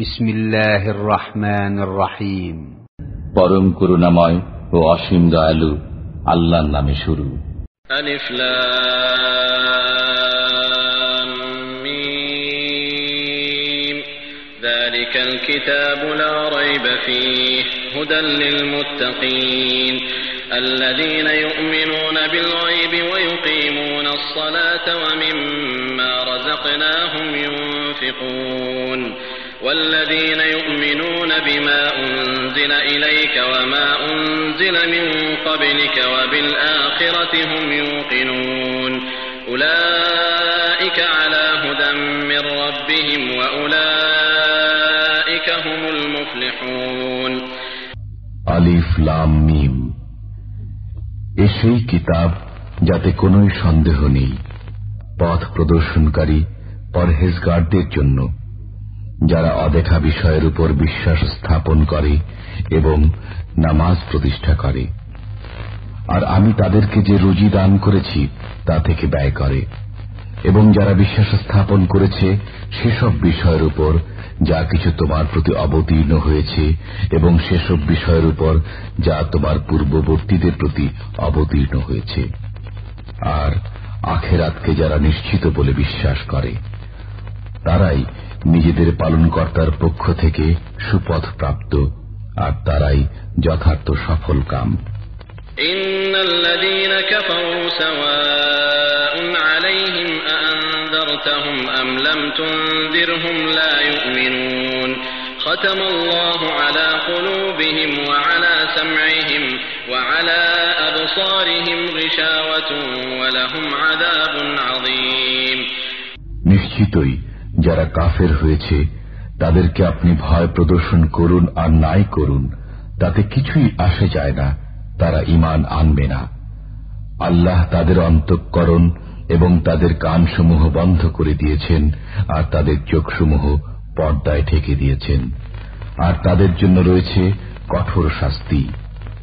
بسم الله الرحمن الرحيم পরম করুণাময় ও অসীম দয়ালু আল্লাহর নামে শুরু আলিফ লাম মিম ذلك الكتاب لا ريب فيه هدى للمتقين الذين يؤمنون بالغيب ويقيمون الصلاة ومما رزقناهم ينفقون والذين يؤمنون بما أنزل إليك وما أنزل من قبلك وبالآخرة هم يوقنون أولئك على هدى من ربهم وأولئك هم المفلحون আলিফ লাম মিম এ সেই কিতাব যাতে কোন সন্দেহ নেই পথ প্রদর্শনকারী পরহেজগারদের জন্য যারা অদেখা বিষয়ের উপর বিশ্বাস স্থাপন করে এবং নামাজ প্রতিষ্ঠা করে। আর আমি তাদেরকে যে রুজি দান করেছি, তা থেকে ব্যয় করে। এবং যারা বিশ্বাস স্থাপন করেছে, সেসব বিষয়ের উপর যা কিছু তোমার প্রতি অবতীর্ণ হয়েছে এবং সেসব বিষয়ের উপর যা তোমার পূর্ববর্তীদের প্রতি অবতীর্ণ হয়েছে। আর আখেরাতকে যারা নিশ্চিত বলে বিশ্বাস করে, তারাই নিজেদের পালনকর্তার পক্ষ থেকে সুপথ প্রাপ্ত আর তারাই যথার্থ সফল কাম ختم الله على قلوبهم وعلى سمعهم وعلى أبصارهم غشاوة ولهم عذاب عظيم নিশ্চিতই যারা কাফের হয়েছে, তাদেরকে আপনি ভয় প্রদর্শন করুন আর নাই করুন। তাতে কিছুই আসে যায় না, তারা ইমান আনবে না। আল্লাহ তাদের অন্তঃকরণ এবং তাদের কানসমূহ বন্ধ করে দিয়েছেন আর তাদের চোখসমূহ পর্দায় ঠেকে দিয়েছেন। আর তাদের জন্য রয়েছে কঠোর শাস্তি।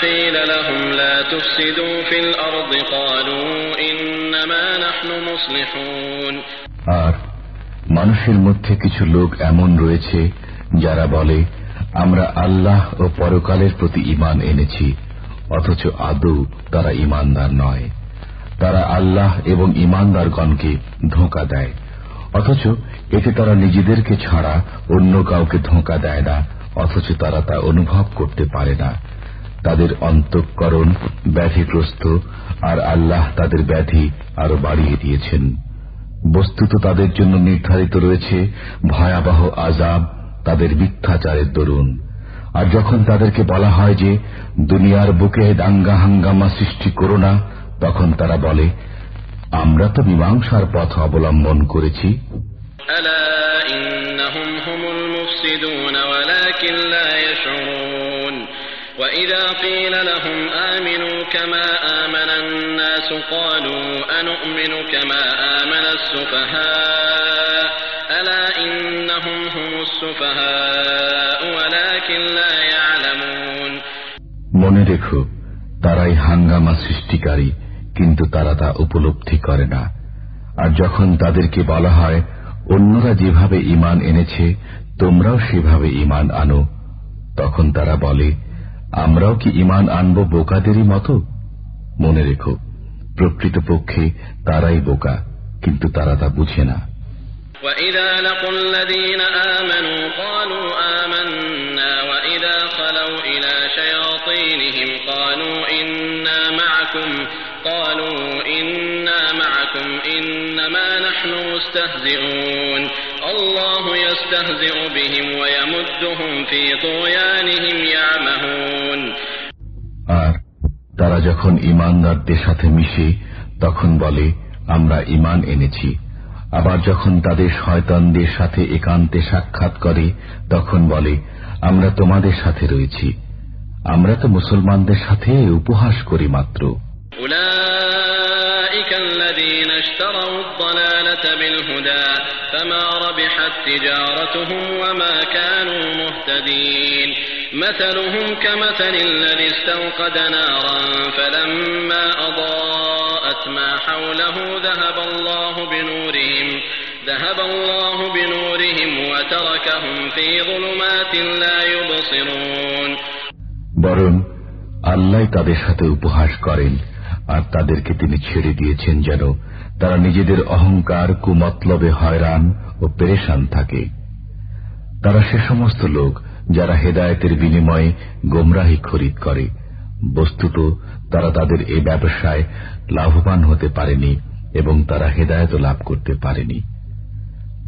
قيل لهم لا تفسدوا في الأرض قالوا إنما نحن مصلحون আর মানুষের মধ্যে কিছু লোক এমন রয়েছে যারা বলে আমরা আল্লাহ ও পরকালের প্রতি ইমান এনেছি অথচ আদৌ তারা ইমানদার নয় তারা আল্লাহ এবং ইমানদারগণকে ধোঁকা দেয় অথচ এতে তারা নিজেদেরকে ছাড়া অন্য কাউকে ধোঁকা দেয় না অথচ তারা তা অনুভব করতে পারে না তাদের অন্তঃকরণ ব্যাধিগ্রস্ত আর আল্লাহ তাদের ব্যাধি আরও বাড়িয়ে দিয়েছেন। বস্তুত তাদের জন্য নির্ধারিত রয়েছে ভয়াবহ আজাব তাদের মিথ্যাচারের দরুন। আর যখন তাদেরকে বলা হয় যে দুনিয়ার বুকে দাঙ্গা হাঙ্গামা সৃষ্টি করো না, তখন তারা বলে, আমরা তো মীমাংসার পথ অবলম্বন করেছি। وإذا قيل لهم آمنوا كما آمن الناس قالوا أنؤمن كما آمن السفهاء ألا إنهم هم السفهاء ولكن لا يعلمون মনে রেখো তারাই হাঙ্গামা সৃষ্টিকারী কিন্তু তারা তা উপলব্ধি করে না আর যখন তাদেরকে বলা হয় অন্যরা যেভাবে ইমান এনেছে তোমরাও সেভাবে ইমান আনো তখন তারা বলে আমরাও কি ইমান আনব বোকাদেরই মতো মনে রেখো প্রকৃতপক্ষে তারাই বোকা কিন্তু তারা তা বুঝে না وإذا لقوا الذين آمنوا قالوا آمنا وإذا خلوا إلى شياطينهم قالوا إنا معكم قالوا إنا معكم إنما نحن مستهزئون الله يستهزئ بهم ويمدهم في طغيانهم يعمهون আর তারা যখন ইমানদারদের সাথে মিশে তখন বলে আমরা ইমান এনেছি আবার যখন তাদের শয়তানদের সাথে একান্তে সাক্ষাৎ করে তখন বলে আমরা তোমাদের সাথে রয়েছি আমরা তো মুসলমানদের সাথে উপহাস করি মাত্র أولئك الذين اشتروا الضلالة بالهدى فما ربحت تجارتهم وما كانوا مهتدين مثلهم كمثل الذي استوقد نارا فلما أضاءت ما حوله ذهب الله بنورهم ذهب الله بنورهم وتركهم في ظلمات لا يبصرون বরং আল্লাহ তাদের সাথে উপহাস করেন আর তাদেরকে তিনি ছেড়ে দিয়েছেন যেন তারা নিজেদের অহংকার, কুমতলবে হয়রান ও পেরেশান থাকে। তারা সে সমস্ত লোক যারা হেদায়তের বিনিময়ে গোমরাহি খরিদ করে। বস্তুত তারা তাদের এ ব্যবসায় লাভবান হতে পারেনি এবং তারা হেদায়ত লাভ করতে পারেনি।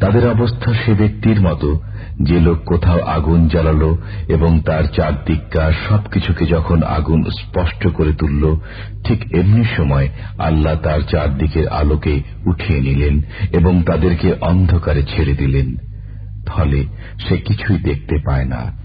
তাদের অবস্থা সে ব্যক্তির মতো, যে লোক কোথাও আগুন জ্বালালো এবং তার চারদিককার সবকিছুকে যখন আগুন স্পষ্ট করে তুলল, ঠিক এমনি সময় আল্লাহ তার চারদিকের আলোকে উঠিয়ে নিলেন এবং তাদেরকে অন্ধকারে ছেড়ে দিলেন। ফলে সে কিছুই দেখতে পায় না।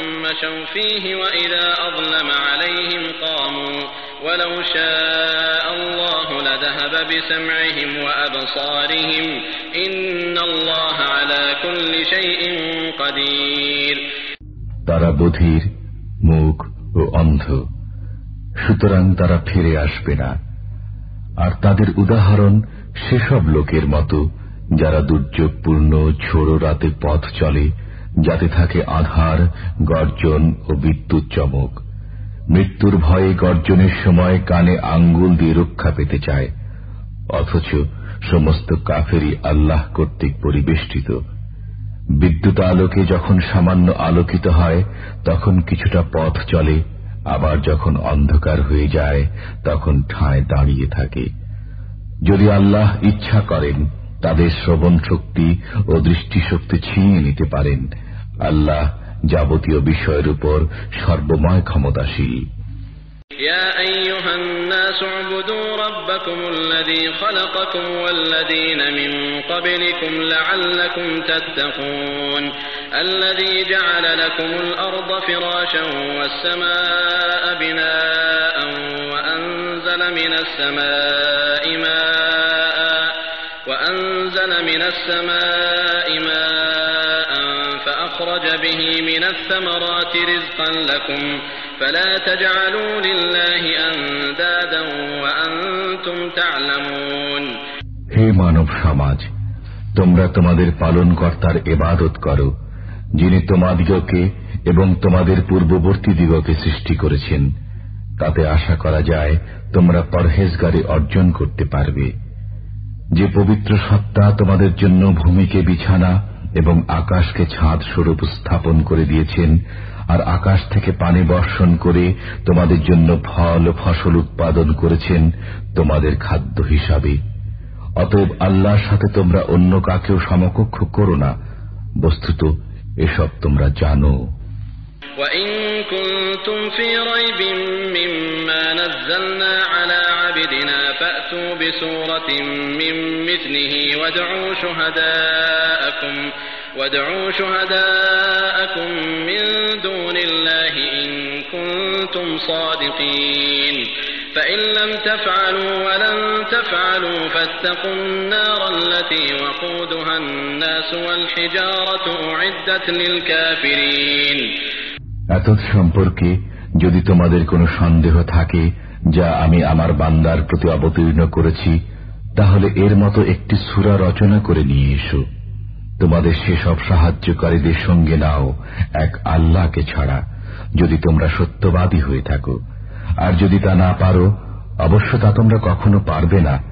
مشوا فيه وإذا أظلم عليهم قاموا ولو شاء الله لذهب بسمعهم وأبصارهم إن الله على كل شيء قدير তারা বধির মুখ ও অন্ধ সুতরাং তারা ফিরে আসবে না আর তাদের উদাহরণ সেসব লোকের মতো যারা দুর্যোগপূর্ণ ঝোড়ো রাতে পথ চলে যাতে থাকে আধার, গর্জন ও বিদ্যুৎ চমক। মৃত্যুর ভয়ে গর্জনের সময় কানে আঙ্গুল দিয়ে রক্ষা পেতে চায়। অথচ সমস্ত কাফেরই আল্লাহ কর্তৃক পরিবেষ্টিত। বিদ্যুৎ আলোকে যখন সামান্য আলোকিত হয়, তখন কিছুটা পথ চলে, আবার যখন অন্ধকার হয়ে যায়, তখন ঠায় দাঁড়িয়ে থাকে। যদি আল্লাহ ইচ্ছা করেন তাদের শ্রবণ শক্তি ও দৃষ্টিশক্তি ছিনিয়ে নিতে পারেন আল্লাহ যাবতীয় বিষয়ের উপর সর্বময় ক্ষমতাশীল يا أيها الناس اعبدوا ربكم الذي خلقكم والذين من قبلكم لعلكم تتقون الذي جعل لكم الأرض فراشا والسماء بناء وأنزل من السماء ماء وأنزل من السماء ماء فأخرج به من الثمرات رزقا لكم فلا تجعلوا لله أندادا وأنتم تعلمون হে মানব সমাজ তোমরা তোমাদের পালনকর্তার এবাদত করো যিনি তোমাদিগকে এবং তোমাদের পূর্ববর্তী দিগকে সৃষ্টি করেছেন তাতে আশা করা যায় তোমরা পরহেজগারি অর্জন করতে পারবে যে পবিত্র সত্তা তোমাদের জন্য ভূমিকে বিছানা এবং আকাশকে ছাদ স্বরূপ স্থাপন করে দিয়েছেন আর আকাশ থেকে পানি বর্ষণ করে তোমাদের জন্য ফল ফসল উৎপাদন করেছেন তোমাদের খাদ্য হিসাবে অতএব আল্লাহর সাথে তোমরা অন্য কাকেও সমকক্ষ করো না বস্তুত এসব তোমরা জানো وإن كنتم في ريب مما نزلنا على عبدنا فأتوا بسورة من مثله وادعوا شهداءكم وادعوا شهداءكم من دون الله إن كنتم صادقين فإن لم تفعلوا ولن تفعلوا فاتقوا النار التي وقودها الناس والحجارة أعدت للكافرين এত সম্পর্কে যদি তোমাদের কোনো সন্দেহ থাকে যা আমি আমার বান্দার প্রতি অবতীর্ণ করেছি, তাহলে এর মতো একটি সুরা রচনা করে নিয়ে এসো। তোমাদের সেসব সাহায্যকারীদের সঙ্গে নাও, এক আল্লাহকে ছাড়া, যদি তোমরা সত্যবাদী হয়ে থাকো। আর যদি তা না পারো, অবশ্য তা তোমরা কখনো পারবে না।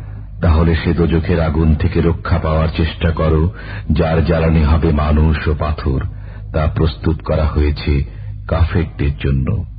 তাহলে সে দোজখের আগুন থেকে রক্ষা পাওয়ার চেষ্টা করো, যার জ্বালানি হবে মানুষ ও পাথর। তা প্রস্তুত করা হয়েছে কাফেরদের জন্য।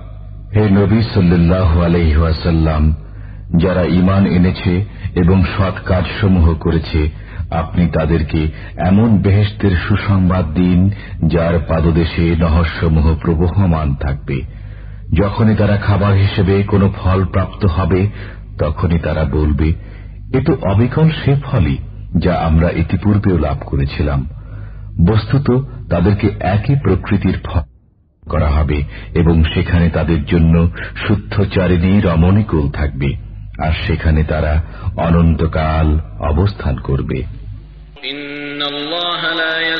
হে নবী সাল্লাহ আলহাসাল্লাম যারা ইমান এনেছে এবং সৎ কাজসমূহ করেছে, আপনি তাদেরকে এমন বেহেস্তের সুসংবাদ দিন, যার পাদদেশে নহস্যসমূহ প্রবহমান থাকবে। যখনই তারা খাবার হিসেবে কোনো ফল প্রাপ্ত হবে, তখনই তারা বলবে, এ তো অবিকল সে ফলই যা আমরা ইতিপূর্বেও লাভ করেছিলাম। বস্তুত তাদেরকে একই প্রকৃতির ফল করা হবে এবং সেখানে তাদের জন্য শুদ্ধচারিণী রমণীকুল থাকবে, আর সেখানে তারা অনন্তকাল অবস্থান করবে। ইন্নাল্লাহ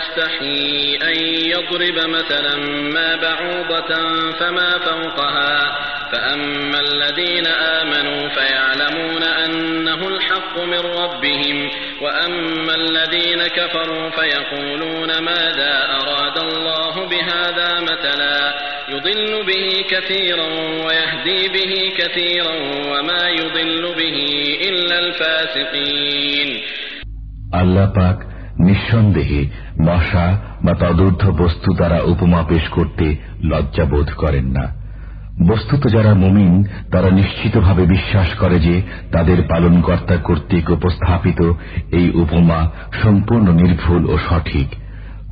يستحي أن يضرب مثلا ما بعوضة فما فوقها فأما الذين آمنوا فيعلمون أنه الحق من ربهم وأما الذين كفروا فيقولون ماذا أراد الله بهذا مثلا يضل به كثيرا ويهدي به كثيرا وما يضل به إلا الفاسقين আল্লাহ পাক নিঃসন্দেহে মশা বা তদূর্ধ্ব বস্তু দ্বারা উপমা পেশ করতে লজ্জা বোধ করেন না। বস্তুত যারা মুমিন, তারা নিশ্চিতভাবে বিশ্বাস করে যে তাদের পালনকর্তা কর্তৃক উপস্থাপিত এই উপমা সম্পূর্ণ নির্ভুল ও সঠিক।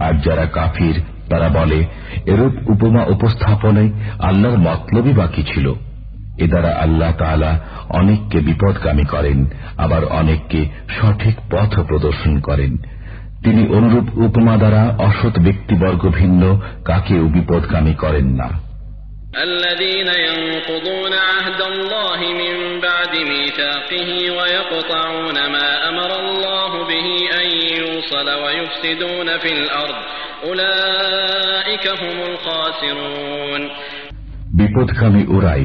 আর যারা কাফির, তারা বলে, এরূপ উপমা উপস্থাপনে আল্লাহর মতলবই বাকি ছিল। এ দ্বারা আল্লাহ তালা অনেককে বিপদগামী করেন, আবার অনেককে সঠিক পথ প্রদর্শন করেন। তিনি অনুরূপ উপমা দ্বারা অসৎ ব্যক্তিবর্গ ভিন্ন কাকেও বিপদগামী করেন না الذين ينقضون عهد الله من بعد ميثاقه ويقطعون ما أمر الله به أن يوصل ويفسدون في الأرض أولئك هم الخاسرون বিপদগামী ওরাই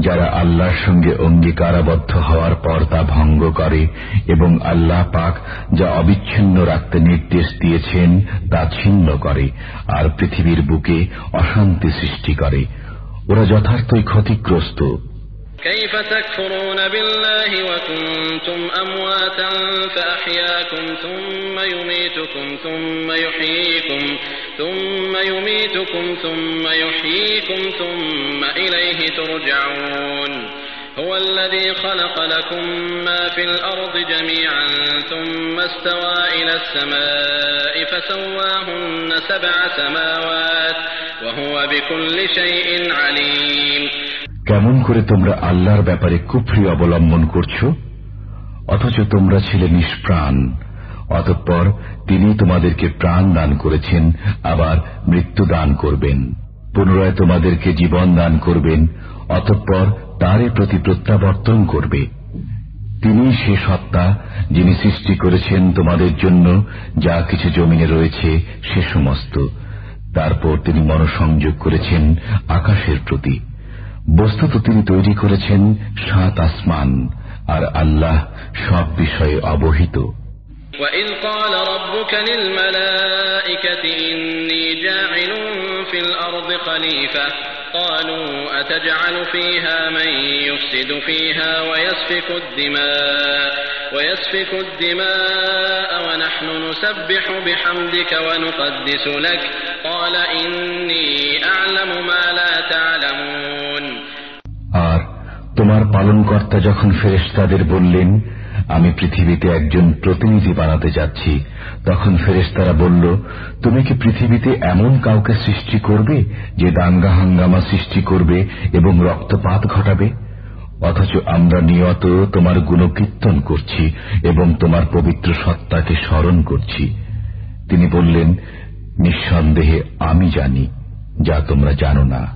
যারা আল্লাহর সঙ্গে অঙ্গীকারাবদ্ধ হওয়ার পর তা ভঙ্গ করে এবং আল্লাহ পাক যা অবিচ্ছিন্ন রাখতে নির্দেশ দিয়েছেন তা ছিন্ন করে আর পৃথিবীর বুকে অশান্তি সৃষ্টি করে। ওরা যথার্থই ক্ষতিগ্রস্ত। كيف تكفرون بالله وكنتم أمواتا فأحياكم ثم يميتكم ثم يحييكم ثم يميتكم ثم يحييكم ثم إليه ترجعون هو الذي خلق لكم ما في الأرض جميعا ثم استوى إلى السماء فسواهن سبع سماوات وهو بكل شيء عليم কেমন করে তোমরা আল্লাহর ব্যাপারে কুফরি অবলম্বন করছ? অথচ তোমরা ছিলে নিষ্প্রাণ। অতঃপর তিনি তোমাদেরকে প্রাণ দান করেছেন, আবার মৃত্যু দান করবেন। পুনরায় তোমাদেরকে জীবন দান করবেন, অতঃপর তারই প্রতি প্রত্যাবর্তন করবে। তিনি সে সত্তা যিনি সৃষ্টি করেছেন তোমাদের জন্য, যা কিছু জমিনে রয়েছে, সে সমস্ত। তারপর তিনি মনসংযোগ করেছেন আকাশের প্রতি। বস্তুত তিনি তৈরি করেছেন সাত আসমান আর আল্লাহ সব বিষয়ে অবহিত وإذ قال ربك للملائكة إني جاعل في الأرض خليفة قالوا أتجعل فيها من يفسد فيها ويسفك الدماء ويسفك الدماء ونحن نسبح بحمدك ونقدس لك قال إني أعلم ما لا تعلمون আর তোমার পালনকর্তা যখন ফেরেশতাদের বললেন, আমি পৃথিবীতে একজন প্রতিনিধি বানাতে যাচ্ছি, তখন ফেরেশতারা বলল, তুমি কি পৃথিবীতে এমন কাউকে সৃষ্টি করবে যে দাঙ্গা হাঙ্গামা সৃষ্টি করবে এবং রক্তপাত ঘটাবে? অথচ আমরা নিয়ত তোমার গুণকীর্তন করছি এবং তোমার পবিত্র সত্তাকে স্মরণ করছি। তিনি বললেন, নিঃসন্দেহে আমি জানি, যা তোমরা জানো না।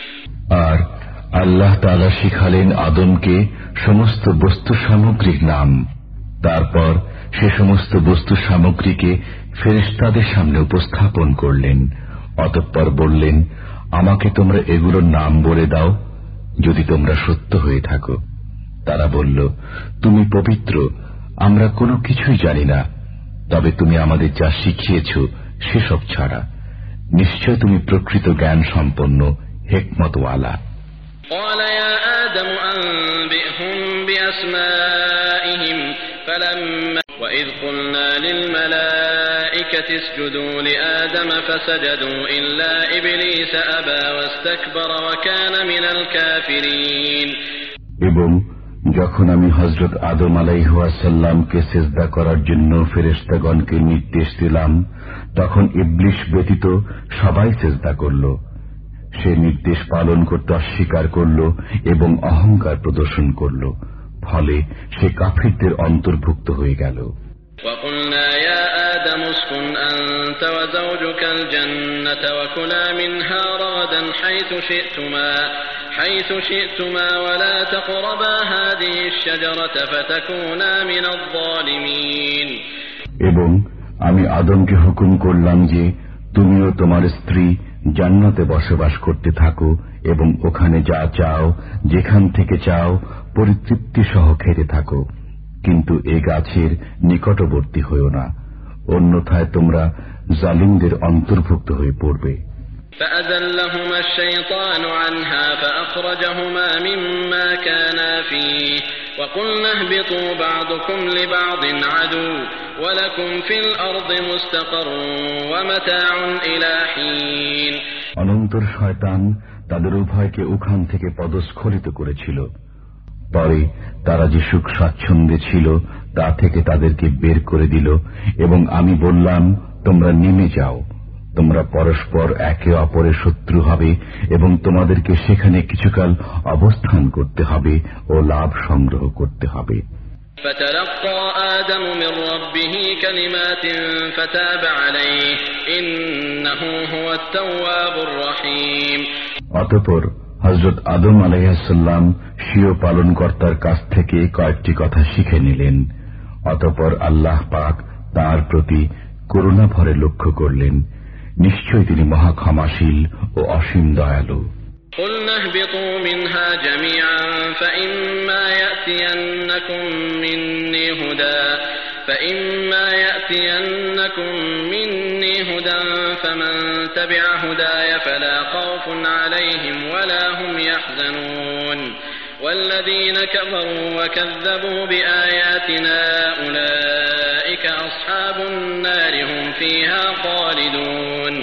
আল্লাহ তালা শিখালেন আদমকে সমস্ত বস্তু সামগ্রিক নাম। তারপর সে সমস্ত বস্তু সামগ্রীকে ফেরেশতাদের সামনে উপস্থাপন করলেন। অতঃপর বললেন, আমাকে তোমরা এগুলোর নাম বলে দাও, যদি তোমরা সত্য হয়ে থাকো। তারা বলল, তুমি পবিত্র, আমরা কোনো কিছুই জানি না, তবে তুমি আমাদের যা শিখিয়েছ সেসব ছাড়া। নিশ্চয় তুমি প্রকৃত জ্ঞান সম্পন্ন হেকমতওয়ালা। قال يا آدم أنبئهم بأسمائهم فلما وإذ قلنا للملائكة اسجدوا لآدم فسجدوا إلا إبليس أبى واستكبر وكان من الكافرين এবং যখন আমি হজরত আদম আলাইহাসাল্লামকে সেজদা করার জন্য ফেরেস্তাগণকে নির্দেশ দিলাম তখন ইবলিশ ব্যতীত সবাই সেজদা করল সে নির্দেশ পালন করতে অস্বীকার করল এবং অহংকার প্রদর্শন করল ফলে সে কাফিরদের অন্তর্ভুক্ত হয়ে গেল وقلنا يا آدم اسكن أنت وزوجك الجنة وكلا منها رغدا حيث شئتما حيث شئتما ولا تقربا هذه الشجرة فتكونا من الظالمين এবং আমি আদমকে হুকুম করলাম যে তুমিও তোমার স্ত্রী জান্নাতে বসবাস করতে থাকো এবং ওখানে যা চাও যেখান থেকে চাও পরিতৃপ্তি সহ খেতে থাকো কিন্তু এ গাছের নিকটবর্তী হইও না অন্যথায় তোমরা জালিমদের অন্তর্ভুক্ত হয়ে পড়বে فأزلهما الشيطان عنها فأخرجهما مما كانا فيه وقلنا اهبطوا بعضكم لبعض عدو ولكم في الأرض مستقر ومتاع إلى حين অনন্তর শয়তান তাদের উভয়কে ওখান থেকে পদস্খলিত করেছিল পরে তারা যে সুখ স্বাচ্ছন্দ্যে ছিল তা থেকে তাদেরকে বের করে দিল এবং আমি বললাম তোমরা নেমে যাও তোমরা পরস্পর একে অপরের শত্রু হবে এবং তোমাদেরকে সেখানে কিছুকাল অবস্থান করতে হবে ও লাভ সংগ্রহ করতে হবে। অতপর হজরত আদম আলাইসাল্লাম স্বীয় পালনকর্তার কাছ থেকে কয়েকটি কথা শিখে নিলেন। অতপর আল্লাহ পাক তার প্রতি করুণা ভরে লক্ষ্য করলেন। নিশ্চয় তিনি মহা ক্ষমাশীল ও অসীম দয়ালু قلنا اهبطوا منها جميعا فإما يأتينكم مني هدى فإما يأتينكم مني هدى فمن تبع هداي فلا خوف عليهم ولا هم يحزنون والذين كفروا وكذبوا بآياتنا أولئك أصحاب النار هم فيها خالدون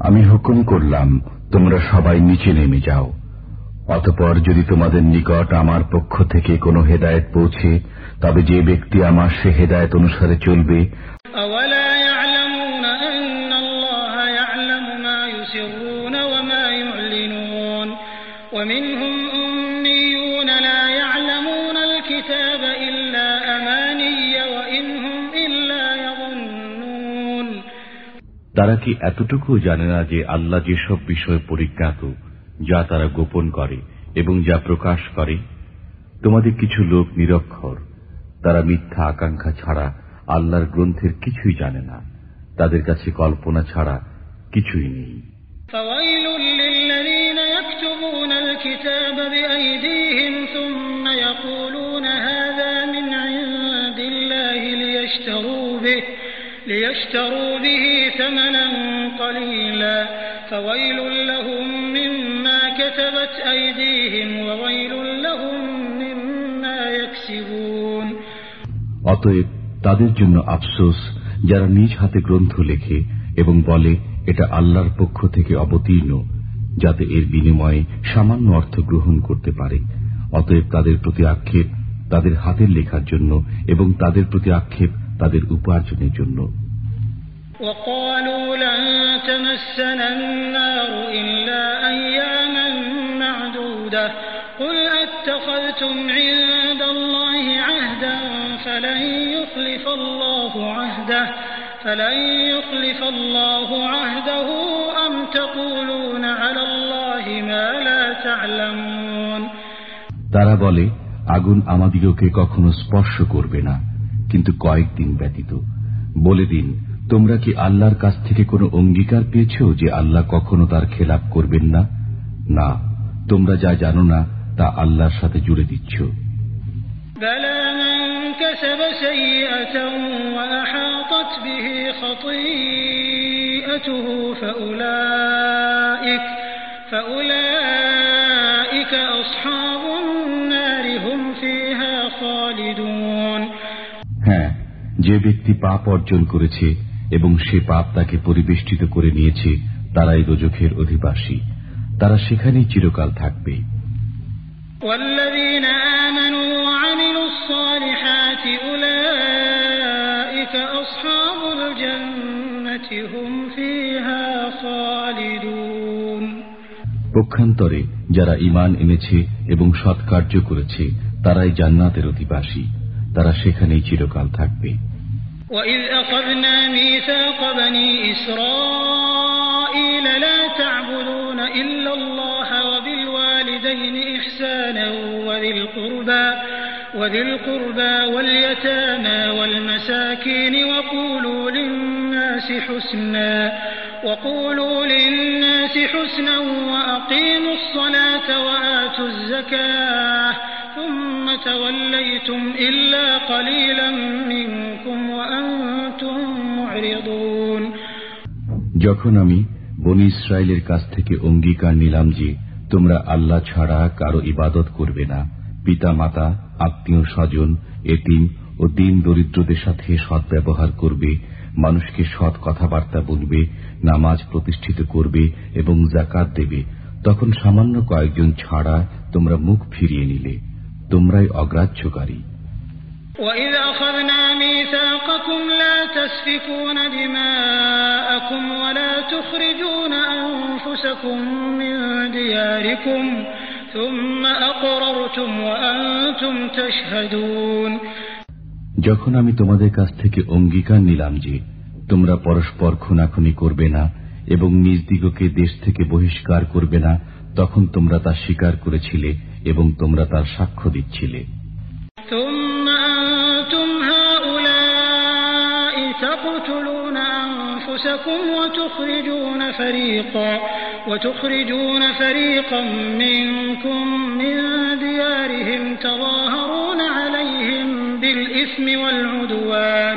আমি হুকুম করলাম তোমরা সবাই নিচে নেমে যাও অতপর যদি তোমাদের নিকট আমার পক্ষ থেকে কোনো হেদায়েত পৌঁছে তবে যে ব্যক্তি আমার সে হেদায়েত অনুসারে চলবে أولا তারা কি এতটুকু জানে না যে আল্লাহ যেসব বিষয় পরিজ্ঞাত যা তারা গোপন করে এবং যা প্রকাশ করে তোমাদের কিছু লোক নিরক্ষর তারা মিথ্যা আকাঙ্ক্ষা ছাড়া আল্লাহর গ্রন্থের কিছুই জানে না তাদের কাছে কল্পনা ছাড়া কিছুই নেই فويل للذين يكتبون الكتاب بأيديهم ثم يقولون هذا من عند الله ليشتروا به ليشتروا به ثمنا قليلا فويل لهم مما كتبت أيديهم وويل لهم مما يكسبون অতএব তাদের জন্য আফসোস যারা নিজ হাতে গ্রন্থ লেখে এবং বলে এটা আল্লাহর পক্ষ থেকে অবতীর্ণ যাতে এর বিনিময়ে সামান্য অর্থ গ্রহণ করতে পারে অতএব তাদের প্রতি আক্ষেপ তাদের হাতের লেখার জন্য এবং তাদের প্রতি আক্ষেপ তাদের উপার্জনের জন্য وقالوا لن تمسنا النار إلا أياما معدودة قل أتخذتم عند الله عهدا فلن يخلف الله عهده فلن يخلف الله عهده أم تقولون على الله ما لا تعلمون তারা বলে আগুন আমাদিগকে কখনো স্পর্শ করবে না কিন্তু কয়েকদিন ব্যতীত বলে দিন তোমরা কি আল্লাহর কাছ থেকে কোনো অঙ্গীকার পেয়েছ যে আল্লাহ কখনো তার খেলাপ করবেন না না তোমরা যা জানো না তা আল্লাহর সাথে জুড়ে দিচ্ছ بلى من كسب سيئة وأحاطت به خطيئته فأولئك فأولئك أصحاب النار هم فيها خالدون হ্যাঁ যে ব্যক্তি পাপ অর্জন করেছে এবং সে পাপ তাকে পরিবেষ্টিত করে নিয়েছে তারাই রোজখের অধিবাসী। তারা সেখানেই চিরকাল থাকবে। পক্ষান্তরে যারা ইমান এনেছে এবং সৎকার্য করেছে তারাই জান্নাতের অধিবাসী। তারা সেখানেই চিরকাল থাকবে وإذ أخذنا ميثاق بني إسرائيل لا تعبدون إلا الله وبالوالدين إحسانا وذي القربى وذي القربى واليتامى والمساكين وقولوا للناس حسنا وقولوا للناس حسنا وأقيموا الصلاة وآتوا الزكاة ثم توليتم إلا قليلا منكم وأنتم معرضون যখন আমি বনি ইসরায়েলের কাছ থেকে অঙ্গীকার নিলাম যে তোমরা আল্লাহ ছাড়া কারো ইবাদত করবে না পিতা মাতা আত্মীয় স্বজন এতিম ও দিন দরিদ্রদের সাথে সৎ ব্যবহার করবে মানুষকে সৎ কথাবার্তা বলবে নামাজ প্রতিষ্ঠিত করবে এবং জাকাত দেবে তখন সামান্য কয়েকজন ছাড়া তোমরা মুখ ফিরিয়ে নিলে তোমরাই অগ্রাহ্যকারী وإذ أخذنا ميثاقكم لا تسفكون دماءكم ولا تخرجون أنفسكم من دياركم ثم أقررتم وأنتم تشهدون যখন আমি তোমাদের কাছ থেকে অঙ্গীকার নিলাম যে তোমরা পরস্পর খুনাখুনি করবে না এবং নিজ দিগকে দেশ থেকে বহিষ্কার করবে না তখন তোমরা তা স্বীকার করেছিলে এবং তোমরা তার সাক্ষ্য দিচ্ছিলে ثم أنتم هؤلاء تقتلون أنفسكم وتخرجون فريقا وتخرجون فريقا منكم من ديارهم تظاهرون عليهم بالإثم والعدوان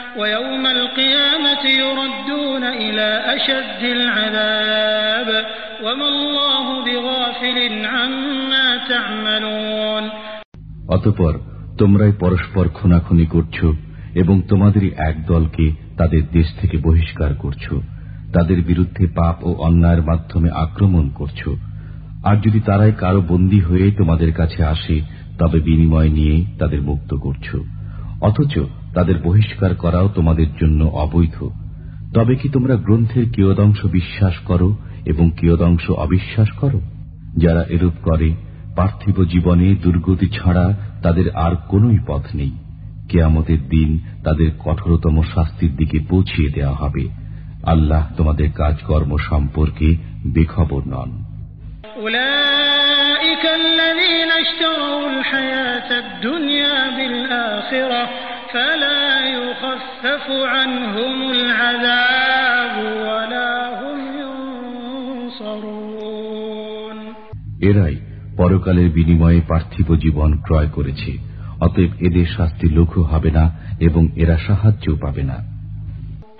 ويوم القيامة يردون إلى أشد العذاب وما الله بغافل عما تعملون অতপর তোমরাই পরস্পর খুনাখুনি করছো এবং তোমাদেরই এক দলকে তাদের দেশ থেকে বহিষ্কার করছো তাদের বিরুদ্ধে পাপ ও অন্যায়ের মাধ্যমে আক্রমণ করছো আর যদি তারাই কারো বন্দী হয়ে তোমাদের কাছে আসে তবে বিনিময় নিয়ে তাদের মুক্ত করছো অথচ তাদের বহিষ্কার করাও তোমাদের জন্য অবৈধ তবে কি তোমরা গ্রন্থের কিয়দংশ বিশ্বাস করো এবং কিয়দংশ অবিশ্বাস করো যারা এরূপ করে পার্থিব জীবনে দুর্গতি ছাড়া তাদের আর কোনই পথ নেই কেয়ামতের দিন তাদের কঠোরতম শাস্তির দিকে পৌঁছিয়ে দেওয়া হবে আল্লাহ তোমাদের কাজকর্ম সম্পর্কে বেখবর নন أولئك الذين اشتروا الحياة الدنيا بالآخرة এরাই পরকালের বিনিময়ে পার্থিব জীবন ক্রয় করেছে, অতএব এদের শাস্তি লঘু হবে না এবং এরা সাহায্য পাবে না।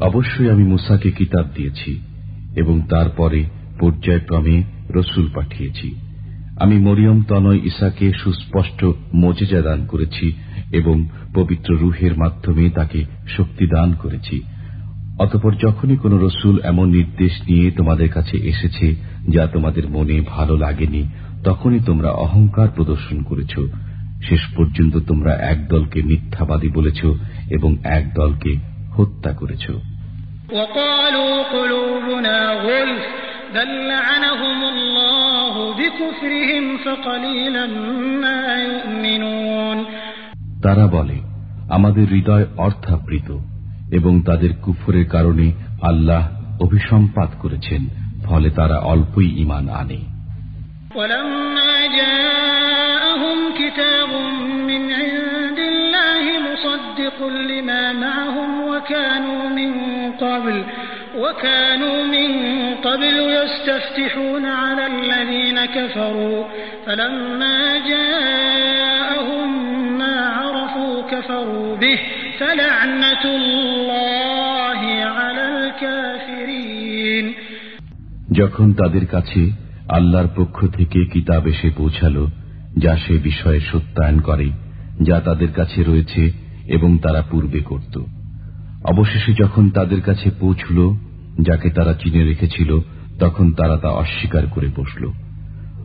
অবশ্যই আমি মুসাকে কিতাব দিয়েছি এবং তারপরে পর্যায়ক্রমে রসুল পাঠিয়েছি। আমি মরিয়ম তনয় ইসাকে সুস্পষ্ট মজেজা দান করেছি এবং পবিত্র রুহের মাধ্যমে তাকে শক্তি দান করেছি। অতপর যখনই কোন রসুল এমন নির্দেশ নিয়ে তোমাদের কাছে এসেছে যা তোমাদের মনে ভালো লাগেনি, তখনই তোমরা অহংকার প্রদর্শন করেছ। শেষ পর্যন্ত তোমরা এক দলকে মিথ্যাবাদী বলেছ এবং এক দলকে হত্যা করেছ। وقالوا قلوبنا غلف بل لعنهم الله بكفرهم فقليلا ما يؤمنون তারা বলে আমাদের হৃদয় অর্থাবৃত এবং তাদের কুফরের কারণে আল্লাহ অভিসম্পাত করেছেন ফলে তারা অল্পই ইমান আনে ولما جاءهم كتاب من عند الله مصدق لما معهم وكانوا من قبل وكانوا من قبل يستفتحون على الذين كفروا فلما جاءهم ما عرفوا كفروا به فلعنة الله على الكافرين যখন তাদের কাছে আল্লাহর পক্ষ থেকে কিতাব এসে পৌঁছাল যা সে বিষয়ে সত্যায়ন করে যা তাদের কাছে রয়েছে এবং তারা পূর্বে করত অবশেষে যখন তাদের কাছে পৌঁছল যাকে তারা চিনে রেখেছিল তখন তারা তা অস্বীকার করে বসল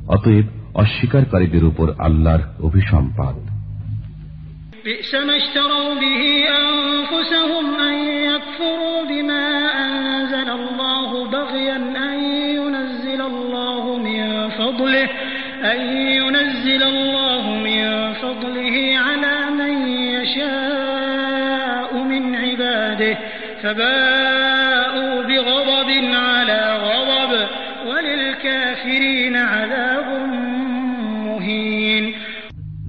অতএব অস্বীকারীদের উপর আল্লাহর অভিসম্পাদ بئس ما اشتروا به أنفسهم أن يكفروا بما أنزل الله بغيا أن ينزل الله من فضله أن ينزل الله فباءوا بغضب على غضب وللكافرين عذاب مهين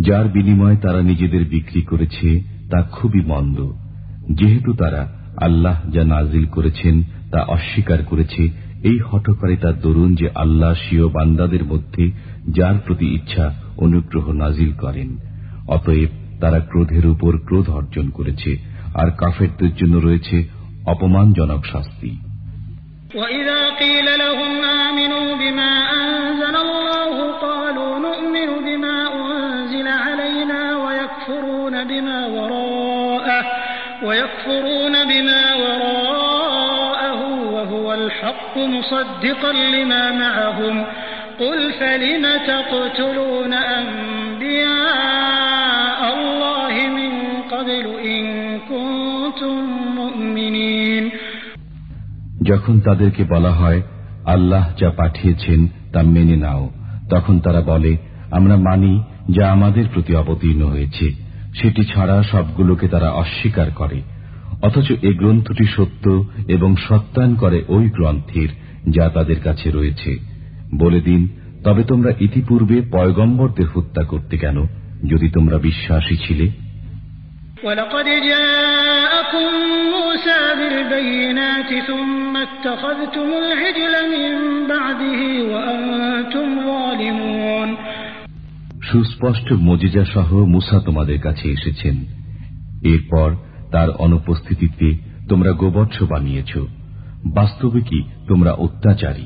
যার বিনিময়ে তারা নিজেদের বিক্রি করেছে তা খুবই মন্দ যেহেতু তারা আল্লাহ যা নাজিল করেছেন তা অস্বীকার করেছে এই হঠকারিতার দরুন যে আল্লাহ স্বীয় বান্দাদের মধ্যে যার প্রতি ইচ্ছা অনুগ্রহ নাজিল করেন অতএব তারা ক্রোধের উপর ক্রোধ অর্জন করেছে আর কাফেরদের জন্য রয়েছে অপমানজনক শাস্তি وإذا قيل لهم آمنوا بما أنزل الله قالوا نؤمن بما أنزل علينا ويكفرون بما وراءه ويكفرون بما وراءه وهو الحق مصدقا لما معهم قل فلم تقتلون أنبياء যখন তাদেরকে বলা হয় আল্লাহ যা পাঠিয়েছেন তা মেনে নাও তখন তারা বলে আমরা মানি যা আমাদের প্রতি অবতীর্ণ হয়েছে সেটি ছাড়া সবগুলোকে তারা অস্বীকার করে অথচ এ গ্রন্থটি সত্য এবং সত্যায়ন করে ওই গ্রন্থের যা তাদের কাছে রয়েছে বলে দিন তবে তোমরা ইতিপূর্বে পয়গম্বরদের হত্যা করতে কেন যদি তোমরা বিশ্বাসী ছিলে ولقد جاءكم موسى بالبينات ثم اتخذتم العجل من بعده وأنتم ظالمون সুস্পষ্ট মজিজা সহ মুসা তোমাদের কাছে এসেছেন এরপর তার অনুপস্থিতিতে তোমরা গোবৎস বানিয়েছ বাস্তবে কি তোমরা অত্যাচারী